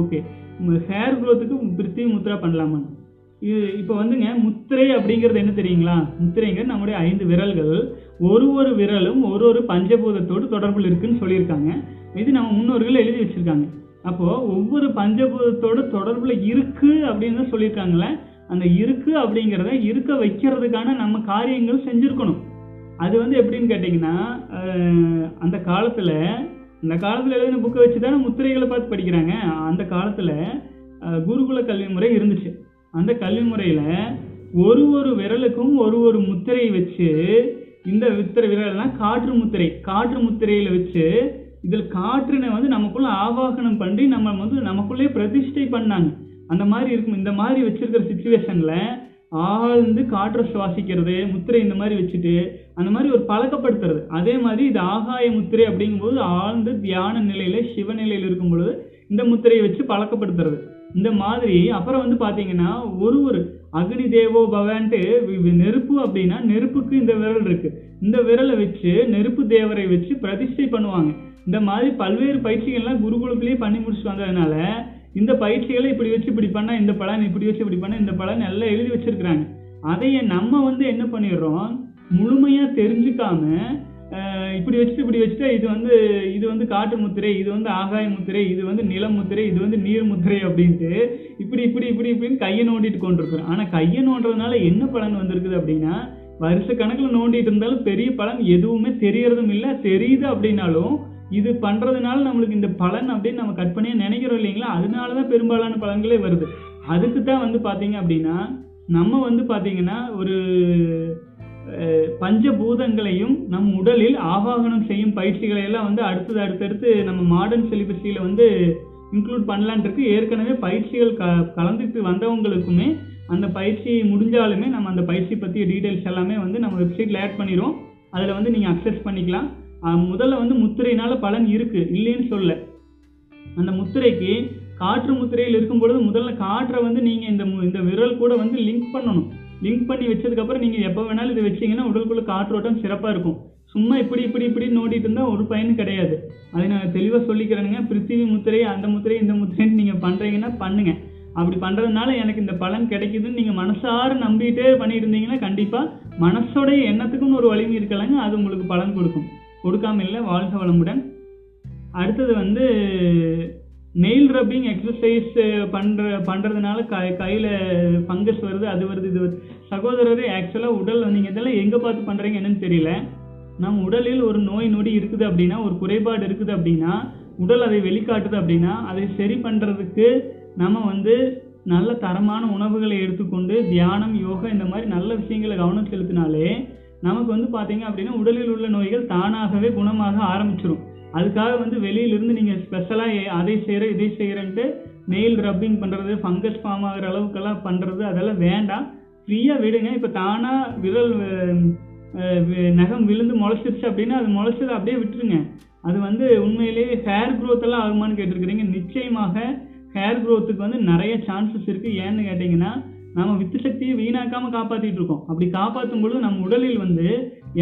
ஓகே ஹேர் க்ரோத்துக்கு பிரித்தி முத்ரா பண்ணலாமா? இது இப்போ வந்துங்க முத்திரை அப்படிங்கிறது என்ன தெரியுங்களா? முத்திரைங்கிறது நம்முடைய ஐந்து விரல்கள். ஒரு ஒரு விரலும் ஒரு ஒரு பஞ்சபூதத்தோடு தொடர்பில் இருக்குன்னு சொல்லியிருக்காங்க. இது நம்ம முன்னோர்கள் எழுதி வச்சுருக்காங்க. அப்போ ஒவ்வொரு பஞ்சபூதத்தோட தொடர்புல இருக்கு அப்படின்னு தான் சொல்லியிருக்காங்களே அந்த இருக்கு அப்படிங்கிறத இருக்க வைக்கிறதுக்கான நம்ம காரியங்கள் செஞ்சுருக்கணும். அது வந்து எப்படின்னு கேட்டிங்கன்னா அந்த காலத்தில் அந்த காலத்தில் எழுதின புக்கை வச்சு தானே முத்திரைகளை பார்த்து படிக்கிறாங்க. அந்த காலத்தில் குருகுல கல்வி முறை இருந்துச்சு. அந்த கல்வி முறையில் ஒரு ஒரு விரலுக்கும் ஒரு ஒரு முத்திரையை வச்சு இந்த வித்திர விரல்லாம் காற்று முத்திரை காற்று முத்திரையில் வச்சு இதில் காற்றினை வந்து நமக்குள்ள ஆவாகனம் பண்ணி நம்ம வந்து நமக்குள்ளே பிரதிஷ்டை பண்ணாங்க. அந்த மாதிரி இருக்கும். இந்த மாதிரி வச்சிருக்கிற சுச்சுவேஷன்ல ஆழ்ந்து காற்றை சுவாசிக்கிறது முத்திரை இந்த மாதிரி வச்சுட்டு அந்த மாதிரி ஒரு பழக்கப்படுத்துறது. அதே மாதிரி இது ஆகாய முத்திரை அப்படிங்கும்போது ஆழ்ந்து தியான நிலையில சிவநிலையில் இருக்கும் பொழுது இந்த முத்திரையை வச்சு பழக்கப்படுத்துறது. இந்த மாதிரி அப்புறம் வந்து பாத்தீங்கன்னா ஒரு ஒரு அக்னி தேவோ பவான்ட்டு நெருப்பு அப்படின்னா நெருப்புக்கு இந்த விரல் இருக்கு. இந்த விரலை வச்சு நெருப்பு தேவரை வச்சு பிரதிஷ்டை பண்ணுவாங்க. இந்த மாதிரி பல்வேறு பயிற்சிகள்லாம் குருகுலத்திலேயே பண்ணி முடிச்சுட்டு வந்ததுனால இந்த பயிற்சிகளை இப்படி வச்சு இப்படி பண்ணால் இந்த பலன் இப்படி வச்சு இப்படி பண்ணால் இந்த பலன் எல்லாம் எழுதி வச்சிருக்கிறாங்க. அதையே நம்ம வந்து என்ன பண்ணிடுறோம்? முழுமையாக தெரிஞ்சுக்காம இப்படி வச்சுட்டு இப்படி வச்சுட்டா இது வந்து இது வந்து காட்டு முத்திரை இது வந்து ஆகாய முத்திரை இது வந்து நிலம் முத்திரை இது வந்து நீர் முத்திரை அப்படின்ட்டு இப்படி இப்படி இப்படி இப்படின்னு கையை நோண்டிட்டு கொண்டிருக்கிறோம். ஆனால் கையை நோண்டுறதுனால என்ன பலன் வந்திருக்குது அப்படின்னா வருஷ கணக்கில் நோண்டிட்டு இருந்தாலும் பெரிய பலன் எதுவுமே தெரியறதும் இல்லை. தெரியுது அப்படின்னாலும் இது பண்ணுறதுனால நம்மளுக்கு இந்த பலன் அப்படின்னு நம்ம கற்பனையா நினைக்கிறோம் இல்லைங்களா? அதனால தான் பெரும்பாலான பலன்களே வருது. அதுக்கு தான் வந்து பார்த்தீங்க அப்படின்னா நம்ம வந்து பார்த்தீங்கன்னா ஒரு பஞ்சபூதங்களையும் நம் உடலில் ஆவாகனம் செய்யும் பயிற்சிகளை எல்லாம் வந்து அடுத்தது அடுத்தடுத்து நம்ம மாடர்ன் செலிபஸியில் வந்து இன்க்ளூட் பண்ணலான் இருக்கு. ஏற்கனவே பயிற்சிகள் க கலந்துட்டு வந்தவங்களுக்குமே அந்த பயிற்சி முடிஞ்சாலுமே நம்ம அந்த பயிற்சி பற்றிய டீட்டெயில்ஸ் எல்லாமே வந்து நம்ம வெப்சைட்டில் ஆட் பண்ணிடுவோம் அதில் வந்து நீங்கள் அக்சஸ் பண்ணிக்கலாம். முதல்ல வந்து முத்திரையினால பலன் இருக்கு. இல்லைன்னு சொல்ல அந்த முத்திரைக்கு காற்று முத்திரையில் இருக்கும் பொழுது முதல்ல காற்றை வந்து நீங்க இந்த மு- இந்த விரல் கூட வந்து லிங்க் பண்ணணும். லிங்க் பண்ணி வச்சதுக்கப்புறம் நீங்கள் நீங்க எப்போ வேணாலும் இதை வச்சிங்கன்னா உடலுக்குள்ள காற்றோட்டம் சிறப்பாக இருக்கும். சும்மா இப்படி இப்படி இப்படி நோண்டிட்டு இருந்தால் ஒரு பயன் கிடையாது. அதை நான் தெளிவாக சொல்லிக்கிறேனுங்க. பிருத்திவி முத்திரை அந்த முத்திரை இந்த முத்திரைன்னு நீங்கள் பண்ணுறீங்கன்னா பண்ணுங்க. அப்படி பண்ணுறதுனால எனக்கு இந்த பலன் கிடைக்குதுன்னு நீங்கள் மனசார நம்பிட்டே பண்ணிட்டு இருந்தீங்கன்னா கண்டிப்பாக மனசோடைய எண்ணத்துக்குன்னு ஒரு வலிமை இருக்கலைங்க. அது உங்களுக்கு பலன் கொடுக்கும். கொடுக்காம இல்லை வாழ்க வளமுடன். அடுத்தது வந்து நெயில் ரப்பிங் எக்ஸசைஸ் பண்ணுற பண்றதுனால க கையில் ஃபங்கஸ் வருது அது வருது இது வருது. சகோதரரே ஆக்சுவலாக உடல் நீங்கள் இதெல்லாம் எங்கே பார்த்து பண்ணுறீங்க என்னன்னு தெரியல. நம் உடலில் ஒரு நோய் நொடி இருக்குது அப்படின்னா ஒரு குறைபாடு இருக்குது அப்படின்னா உடல் அதை வெளிக்காட்டுது அப்படின்னா அதை சரி பண்ணுறதுக்கு நம்ம வந்து நல்ல தரமான உணவுகளை எடுத்துக்கொண்டு தியானம் யோகா இந்த மாதிரி நல்ல விஷயங்களை கவனம் செலுத்தினாலே நமக்கு வந்து பார்த்தீங்க அப்படின்னா உடலில் உள்ள நோய்கள் தானாகவே குணமாக ஆரம்பிச்சிடும் அதுக்காக வந்து வெளியிலிருந்து நீங்கள் ஸ்பெஷலாக அதை செய்கிற இதை செய்கிறேன்ட்டு நெயில் ரப்பிங் பண்ணுறது ஃபங்கஸ் ஃபார்ம் ஆகுற அளவுக்கெல்லாம் பண்ணுறது அதெல்லாம் வேண்டாம். ஃப்ரீயாக விடுங்க. இப்போ தானாக விரல் வி- நகம் விழுந்து முளைச்சிருச்சு அப்படின்னா அது முளைச்சதை அப்படியே விட்டுருங்க. அது வந்து உண்மையிலேயே ஹேர் க்ரோத் எல்லாம் ஆகுமான்னு கேட்டிருக்கிறீங்க. நிச்சயமாக ஹேர் க்ரோத்துக்கு வந்து நிறைய சான்சஸ் இருக்குது ஏன்னு கேட்டிங்கன்னா நம்ம வித்து சக்தியை வீணாக்காம காப்பாத்திட்டு இருக்கோம் அப்படி காப்பாற்றும் பொழுது நம்ம உடலில் வந்து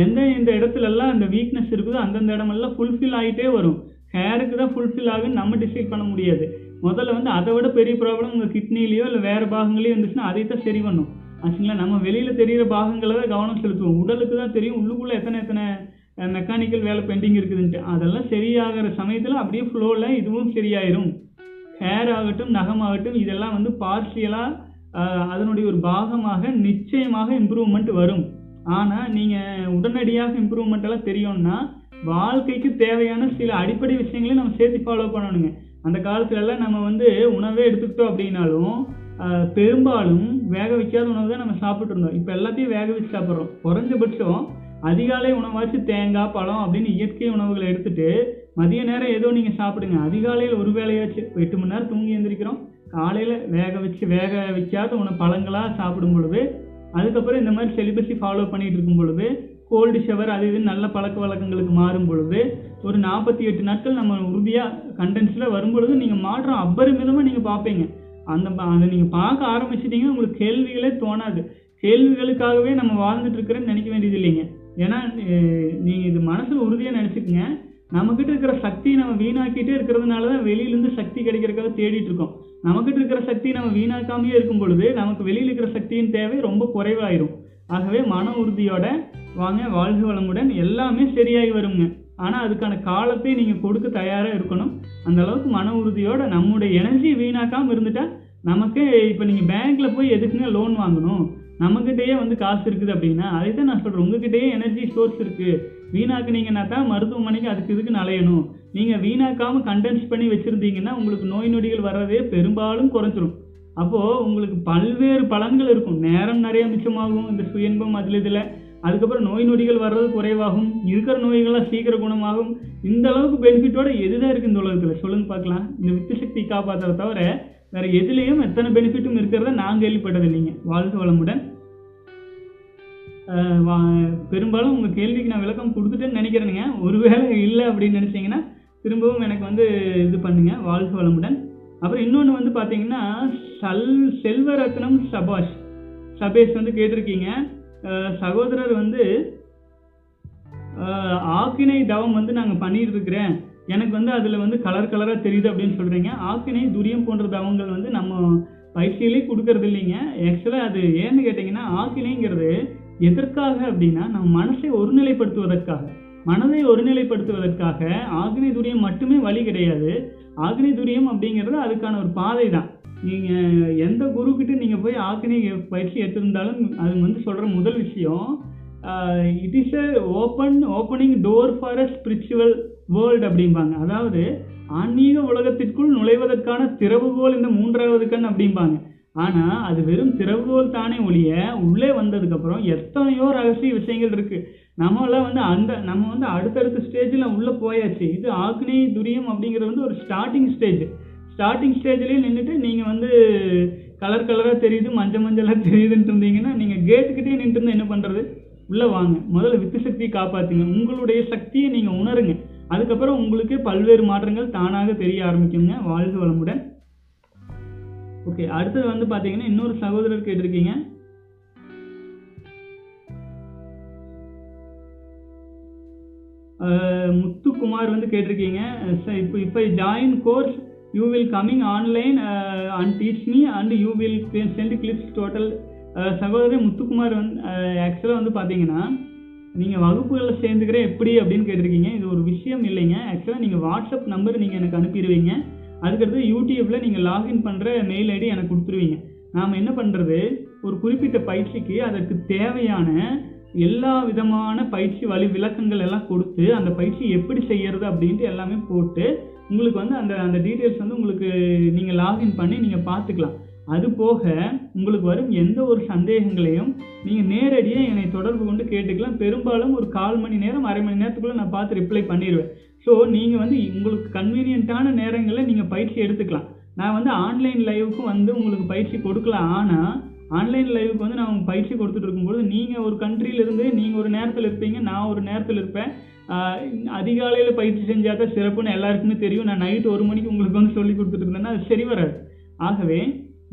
எந்த எந்த இடத்துல எல்லாம் அந்த வீக்னஸ் இருக்குதோ அந்தந்த இடமெல்லாம் ஃபுல்ஃபில் ஆகிட்டே வரும். ஹேருக்கு தான் ஃபுல்ஃபில் ஆகுன்னு நம்ம டிசைட் பண்ண முடியாது. முதல்ல வந்து அதை விட பெரிய ப்ராப்ளம் உங்கள் கிட்னிலேயோ இல்லை வேறு பாகங்களையோ இருந்துச்சுன்னா அதை தான் சரி பண்ணும். ஆச்சுங்களா? நம்ம வெளியில் தெரிகிற பாகங்களை தான் கவனம் செலுத்துவோம். உடலுக்கு தான் தெரியும் உள்ளுக்குள்ளே எத்தனை எத்தனை மெக்கானிக்கல் வேலை பெண்டிங் இருக்குதுன்ட்டு. அதெல்லாம் சரியாகிற சமயத்தில் அப்படியே ஃப்ளோவில் இதுவும் சரியாயிரும். ஹேர் ஆகட்டும் நகமாகட்டும் இதெல்லாம் வந்து பார்ஷியலாக அதனுடைய ஒரு பாகமாக நிச்சயமாக இம்ப்ரூவ்மெண்ட் வரும். ஆனால் நீங்கள் உடனடியாக இம்ப்ரூவ்மெண்ட் எல்லாம் தெரியும்னா வாழ்க்கைக்கு தேவையான சில அடிப்படை விஷயங்களையும் நம்ம சேர்த்து ஃபாலோ பண்ணணுங்க. அந்த காலத்துலலாம் நம்ம வந்து உணவே எடுத்துக்கிட்டோம் அப்படின்னாலும் பெரும்பாலும் வேக வைக்காத உணவு தான் நம்ம சாப்பிட்டு இருந்தோம். இப்போ எல்லாத்தையும் வேக வச்சு சாப்பிட்றோம். குறைஞ்சபட்சம் அதிகாலை உணவாச்சு தேங்காய் பழம் அப்படின்னு இயற்கை உணவுகளை எடுத்துட்டு மதிய நேரம் ஏதோ நீங்கள் சாப்பிடுங்க. அதிகாலையில் ஒரு வேலையாச்சு எட்டு மணி நேரம் தூங்கி எழுந்திரிக்கிறோம் காலையில் வேக வச்சு வேக வைக்காத உணவு பழங்களாக சாப்பிடும் பொழுது அதுக்கப்புறம் இந்த மாதிரி செலிபஸி ஃபாலோ பண்ணிகிட்டு இருக்கும் பொழுது கோல்டு ஷவர் அது இது நல்ல பழக்க வழக்கங்களுக்கு மாறும் பொழுது ஒரு நாற்பத்தி எட்டு நாட்கள் நம்ம உறுதியாக கண்டென்ஸில் வரும் பொழுது நீங்கள் மாற்றம் அபரிமிதமாக நீங்கள் பார்ப்பீங்க. அந்த அதை நீங்கள் பார்க்க ஆரம்பிச்சிட்டிங்கன்னா உங்களுக்கு கேள்விகளே தோணாது. கேள்விகளுக்காகவே நம்ம வாழ்ந்துட்டு இருக்கிறேன்னு நினைக்க வேண்டியது இல்லைங்க. ஏன்னா நீங்கள் இது மனசில் உறுதியாக நினச்சிக்கங்க. நம்மகிட்ட இருக்கிற சக்தியை நம்ம வீணாக்கிட்டே இருக்கிறதுனால தான் வெளியிலேருந்து சக்தி கிடைக்கிறதுக்காக தேடிட்டு இருக்கோம் நம்மகிட்ட இருக்கிற சக்தி நம்ம வீணாக்காமையே இருக்கும் பொழுது நமக்கு வெளியில் இருக்கிற சக்தியின் தேவை ரொம்ப குறைவாயிரும். ஆகவே மன உறுதியோட வாங்க வாழ்க வளமுடன் எல்லாமே சரியாகி வருங்க. ஆனால் அதுக்கான காலத்தை நீங்கள் கொடுக்க தயாராக இருக்கணும். அந்த அளவுக்கு மன உறுதியோட நம்முடைய எனர்ஜி வீணாக்காமல் இருந்துட்டா நமக்கு இப்போ நீங்கள் பேங்க்கில் போய் எதுக்குங்க லோன் வாங்கணும்? நம்மக்கிட்டேயே வந்து காசு இருக்குது அப்படின்னா அதை தான் நான் சொல்கிறேன் உங்ககிட்டயே எனர்ஜி சோர்ஸ் இருக்குது வீணாக்குனீங்கன்னா தான் மருத்துவமனைக்கு அதுக்கு இதுக்கு நலையணும் நீங்கள் வீணாக்காமல் கண்டென்ஸ் பண்ணி வச்சுருந்தீங்கன்னா உங்களுக்கு நோய் நொடிகள் வர்றதே பெரும்பாலும் குறைஞ்சிரும். அப்போது உங்களுக்கு பல்வேறு பலன்கள் இருக்கும். நேரம் நிறைய மிச்சமாகும். இந்த சுயன்பம் அதில் இதில். அதுக்கப்புறம் நோய் நொடிகள் வர்றது குறைவாகும். இருக்கிற நோய்கள்லாம் சீக்கிரம் குணமாகும். இந்த அளவுக்கு பெனிஃபிட்டோட எதுதான் இருக்குது இந்த உலகத்தில்? சொல்லுங்க பார்க்கலாம். இந்த வித்து சக்தி காப்பாற்றுறத தவிர வேறு எதுலேயும் எத்தனை பெனிஃபிட்டும் இருக்கிறத நான் கேள்விப்பட்டது இல்லைங்க வாழ்க வளமுடன். பெரும்பாலும் உங்கள் கேள்விக்கு நான் விளக்கம் கொடுத்துட்டேன்னு நினைக்கிறேனுங்க. ஒருவேளை இல்லை அப்படின்னு நினச்சிங்கன்னா திரும்பவும் எனக்கு வந்து இது பண்ணுங்க வாழ்க வளமுடன். அப்புறம் இன்னொன்று வந்து பார்த்தீங்கன்னா சல் செல்வரத்னம் சபாஷ். சபேஷ் வந்து கேட்டிருக்கீங்க. சகோதரர் வந்து ஆக்கினை தவம் வந்து நாங்கள் பண்ணிட்டு இருக்கிறேன் எனக்கு வந்து அதில் வந்து கலர் கலராக தெரியுது அப்படின்னு சொல்கிறீங்க ஆக்கினை துரியம் போன்ற தவங்கள் வந்து நம்ம பயிற்சியிலே கொடுக்கறது இல்லைங்க ஆக்சுவலாக அது ஏன்னு கேட்டிங்கன்னா ஆக்கினைங்கிறது எதற்காக அப்படின்னா நம்ம மனசை ஒருநிலைப்படுத்துவதற்காக. மனதை ஒருநிலைப்படுத்துவதற்காக ஆக்னி துரியம் மட்டுமே வழி கிடையாது. ஆக்னி துரியம் அப்படிங்கிறது அதுக்கான ஒரு பாதை தான் நீங்கள் எந்த குருக்கிட்ட நீங்கள் போய் ஆக்னி பயிற்சி எடுத்திருந்தாலும் அது வந்து சொல்கிற முதல் விஷயம் it is a open opening door for a spiritual world அப்படிம்பாங்க. அதாவது ஆன்மீக உலகத்திற்குள் நுழைவதற்கான திறவுகோல் இந்த மூன்றாவது கண் அப்படிம்பாங்க. ஆனால் அது வெறும் திறவுகோல் தானே ஒழிய உள்ளே வந்ததுக்கப்புறம் எத்தனையோ ரகசிய விஷயங்கள் இருக்குது நம்மளாம் வந்து அந்த நம்ம வந்து அடுத்தடுத்த ஸ்டேஜில் உள்ளே போயாச்சு. இது ஆக்னி துரியம் அப்படிங்கிறது வந்து ஒரு ஸ்டார்டிங் ஸ்டேஜ் ஸ்டார்டிங் ஸ்டேஜ்லேயே நின்றுட்டு நீங்கள் வந்து கலர் கலராக தெரியுது மஞ்சள் மஞ்சளாக தெரியுதுன்ட்டு இருந்தீங்கன்னா நீங்கள் கேட்டுக்கிட்டே நின்றுருந்தா என்ன பண்ணுறது உள்ளே வாங்க. முதல்ல வித்து சக்தியை காப்பாற்றுங்க உங்களுடைய சக்தியை நீங்கள் உணருங்க. அதுக்கப்புறம் உங்களுக்கு பல்வேறு மாற்றங்கள் தானாக தெரிய ஆரம்பிக்குங்க. வாழ்க வளமுடன். ஓகே அடுத்தது வந்து பார்த்தீங்கன்னா இன்னொரு சகோதரர் கேட்டிருக்கீங்க. முத்துக்குமார் வந்து கேட்டிருக்கீங்க. இப்போ இப்போ join course you will coming online and teach me and you will send clips total சகோதரர் முத்துக்குமார் வந்து ஆக்சுவலாக வந்து பார்த்தீங்கன்னா நீங்கள் வகுப்புகளில் சேர்ந்துக்கிறேன் எப்படி அப்படின்னு கேட்டிருக்கீங்க. இது ஒரு விஷயம் இல்லைங்க. ஆக்சுவலாக நீங்கள் வாட்ஸ்அப் நம்பர் நீங்கள் எனக்கு அனுப்பிடுவீங்க. அதுக்கடுத்து யூடியூப்பில் நீங்கள் லாகின் பண்ணுற மெயில் ஐடி எனக்கு கொடுத்துருவீங்க. நாம் என்ன பண்ணுறது ஒரு குறிப்பிட்ட பயிற்சிக்கு அதற்கு தேவையான எல்லா விதமான பயிற்சி வழி விளக்கங்கள் எல்லாம் கொடுத்து அந்த பயிற்சி எப்படி செய்யறது அப்படின்ட்டு எல்லாமே போட்டு உங்களுக்கு வந்து அந்த அந்த டீட்டெயில்ஸ் வந்து உங்களுக்கு நீங்கள் லாகின் பண்ணி நீங்கள் பார்த்துக்கலாம். அது போக உங்களுக்கு வரும் எந்த ஒரு சந்தேகங்களையும் நீங்கள் நேரடியாக என்னை தொடர்பு கொண்டு கேட்டுக்கலாம். பெரும்பாலும் ஒரு கால் மணி நேரம் அரை மணி நேரத்துக்குள்ளே நான் பார்த்து ரிப்ளை பண்ணிடுவேன் ஸோ நீங்கள் வந்து உங்களுக்கு கன்வீனியண்ட்டான நேரங்களில் நீங்கள் பயிற்சி எடுத்துக்கலாம். நான் வந்து ஆன்லைன் லைவுக்கும் வந்து உங்களுக்கு பயிற்சி கொடுக்கலாம். ஆனால் ஆன்லைன் லைவுக்கு வந்து நான் உங்களுக்கு பயிற்சி கொடுத்துட்டு இருக்கும்போது நீங்கள் ஒரு கண்ட்ரியிலிருந்து நீங்கள் ஒரு நேரத்தில் இருப்பீங்க நான் ஒரு நேரத்தில் இருப்பேன். அதிகாலையில் பயிற்சி செஞ்சால் தான் சிறப்புன்னு எல்லாருக்குமே தெரியும். நான் நைட்டு ஒரு மணிக்கு உங்களுக்கு வந்து சொல்லி கொடுத்துட்டு இருந்தேன்னா அது சரி வராது. ஆகவே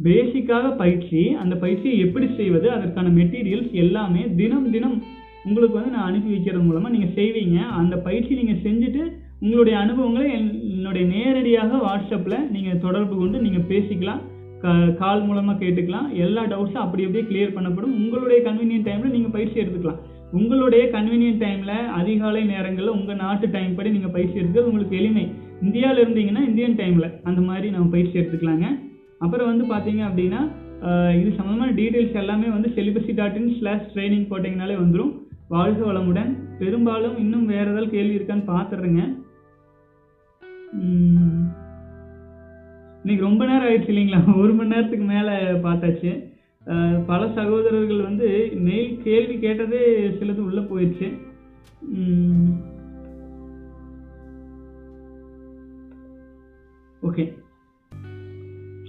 பேசிக்காக பயிற்சி அந்த பயிற்சியை எப்படி செய்வது அதற்கான மெட்டீரியல்ஸ் எல்லாமே தினம் தினம் உங்களுக்கு வந்து நான் அனுப்பி வைக்கிறது மூலமாக நீங்கள் செய்வீங்க. அந்த பயிற்சி நீங்கள் செஞ்சுட்டு உங்களுடைய அனுபவங்களை என்- என்னுடைய நேரடியாக வாட்ஸ்அப்பில் நீங்கள் தொடர்பு கொண்டு நீங்கள் பேசிக்கலாம். க- கால் மூலமாக கேட்டுக்கலாம். எல்லா டவுட்ஸும் அப்படி அப்படியே கிளியர் பண்ணப்படும். உங்களுடைய கன்வீனியன்ட் டைமில் நீங்கள் பயிற்சி எடுத்துக்கலாம். உங்களுடைய கன்வீனியன்ட் டைமில் அதிகாலை நேரங்களில் உங்கள் நாட்டு டைம் படி நீங்கள் பயிற்சி எடுக்கிறது உங்களுக்கு எளிமை. இந்தியாவில் இருந்தீங்கன்னா இந்தியன் டைமில் அந்த மாதிரி நம்ம பயிற்சி எடுத்துக்கலாங்க. அப்புறம் வந்து பார்த்தீங்க அப்படின்னா இது சம்மந்தமான டீட்டெயில்ஸ் எல்லாமே வந்து celibacy dot in slash training போட்டிங்கனாலே வந்துடும் வாழ்க வளமுடன். பெரும்பாலும் இன்னும் வேறு ஏதாவது கேள்வி இருக்கான்னு பார்த்துடுறேங்க இன்னைக்கு ரொம்ப நேரம் ஆயிடுச்சு இல்லைங்களா? [laughs] ஒரு மணி நேரத்துக்கு மேலே பார்த்தாச்சு. பல சகோதரர்கள் வந்து மெயில் கேள்வி கேட்டதே சிலது உள்ளே போயிடுச்சு. ஓகே.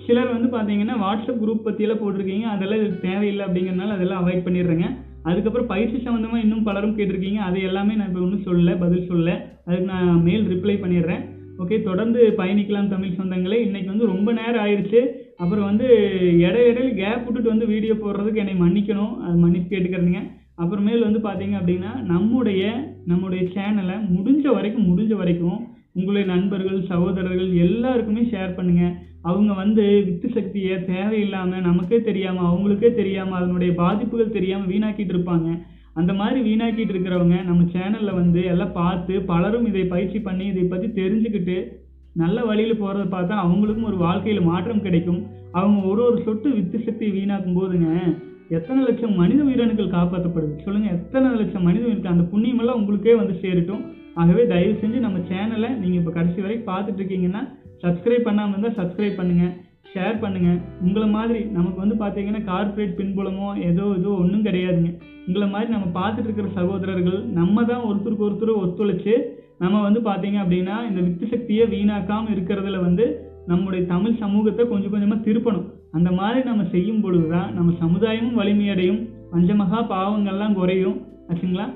சிலர் வந்து பார்த்தீங்கன்னா வாட்ஸ்அப் குரூப் பற்றியெல்லாம் போட்டிருக்கீங்க. அதெல்லாம் தேவையில்லை அப்படிங்கிறனால அதெல்லாம் அவாய்ட் பண்ணிடுறேங்க. அதுக்கப்புறம் பயிற்சி சம்மந்தமாக இன்னும் பலரும் கேட்டிருக்கீங்க. அது எல்லாமே நான் இப்போ ஒன்றும் சொல்லலை பதில் சொல்லலை. அதுக்கு நான் மெயில் ரிப்ளை பண்ணிடுறேன். ஓகே தொடர்ந்து பயணிக்கலாம் தமிழ் சொந்தங்களே. இன்றைக்கி வந்து ரொம்ப நேரம் ஆயிடுச்சு அப்புறம் வந்து இடை இடையில கேப் விட்டுட்டு வந்து வீடியோ போடுறதுக்கு என்னை மன்னிக்கணும். அது மன்னிப்பு கேட்டுக்கிறதுங்க அப்புறமேல் வந்து பார்த்தீங்க அப்படின்னா நம்முடைய நம்முடைய சேனலை முடிஞ்ச வரைக்கும் முடிஞ்ச வரைக்கும் உங்களுடைய நண்பர்கள் சகோதரர்கள் எல்லாருக்குமே ஷேர் பண்ணுங்கள் அவங்க வந்து வித்து சக்தியை தேவையில்லாமல் நமக்கே தெரியாமல் அவங்களுக்கே தெரியாமல் அதனுடைய பாதிப்புகள் தெரியாமல் வீணாக்கிட்டு இருப்பாங்க. அந்த மாதிரி வீணாக்கிட்டு இருக்கிறவங்க நம்ம சேனலில் வந்து எல்லாம் பார்த்து பலரும் இதை பயிற்சி பண்ணி இதை பற்றி தெரிஞ்சுக்கிட்டு நல்ல வழியில் போகிறத பார்த்தா அவங்களுக்கும் ஒரு வாழ்க்கையில் மாற்றம் கிடைக்கும். அவங்க ஒரு ஒரு சொட்டு வித்து சக்தி வீணாக்கும் போதுங்க. எத்தனை லட்சம் மனித உயிரணுக்கள் காப்பாற்றப்படுது? சொல்லுங்க எத்தனை லட்சம் மனித உயிருக்கு அந்த புண்ணியமெல்லாம் உங்களுக்கே வந்து சேரட்டும். ஆகவே தயவு செஞ்சு நம்ம சேனலை நீங்கள் இப்போ கடைசி வரைக்கும் பார்த்துட்டு இருக்கீங்கன்னா சப்ஸ்கிரைப் பண்ணாமல் இருந்தால் சப்ஸ்கிரைப் பண்ணுங்க. ஷேர் பண்ணுங்க. உங்களை மாதிரி நமக்கு வந்து பார்த்தீங்கன்னா கார்ப்பரேட் பின்புலமோ ஏதோ ஏதோ ஒன்றும் கிடையாதுங்க. உங்களை மாதிரி நம்ம பார்த்துட்டு இருக்கிற சகோதரர்கள் நம்ம தான் ஒருத்தருக்கு ஒருத்தர் ஒத்துழைச்சு நம்ம வந்து பார்த்தீங்க அப்படின்னா இந்த வித்து சக்தியை வீணாக்காமல் இருக்கிறதுல வந்து நம்முடைய தமிழ் சமூகத்தை கொஞ்சம் கொஞ்சமாக திருப்பணும். அந்த மாதிரி நம்ம செய்யும் பொழுது தான் நம்ம சமுதாயமும் வலிமையடையும். பஞ்சமகா பாவங்கள்லாம் குறையும். ஆச்சுங்களா?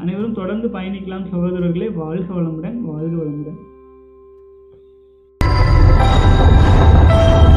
அனைவரும் தொடர்ந்து பயணிக்கலாம் சகோதரர்களே. வாழ்க வளமுடன் வாழ்க வளமுடன். Thank you.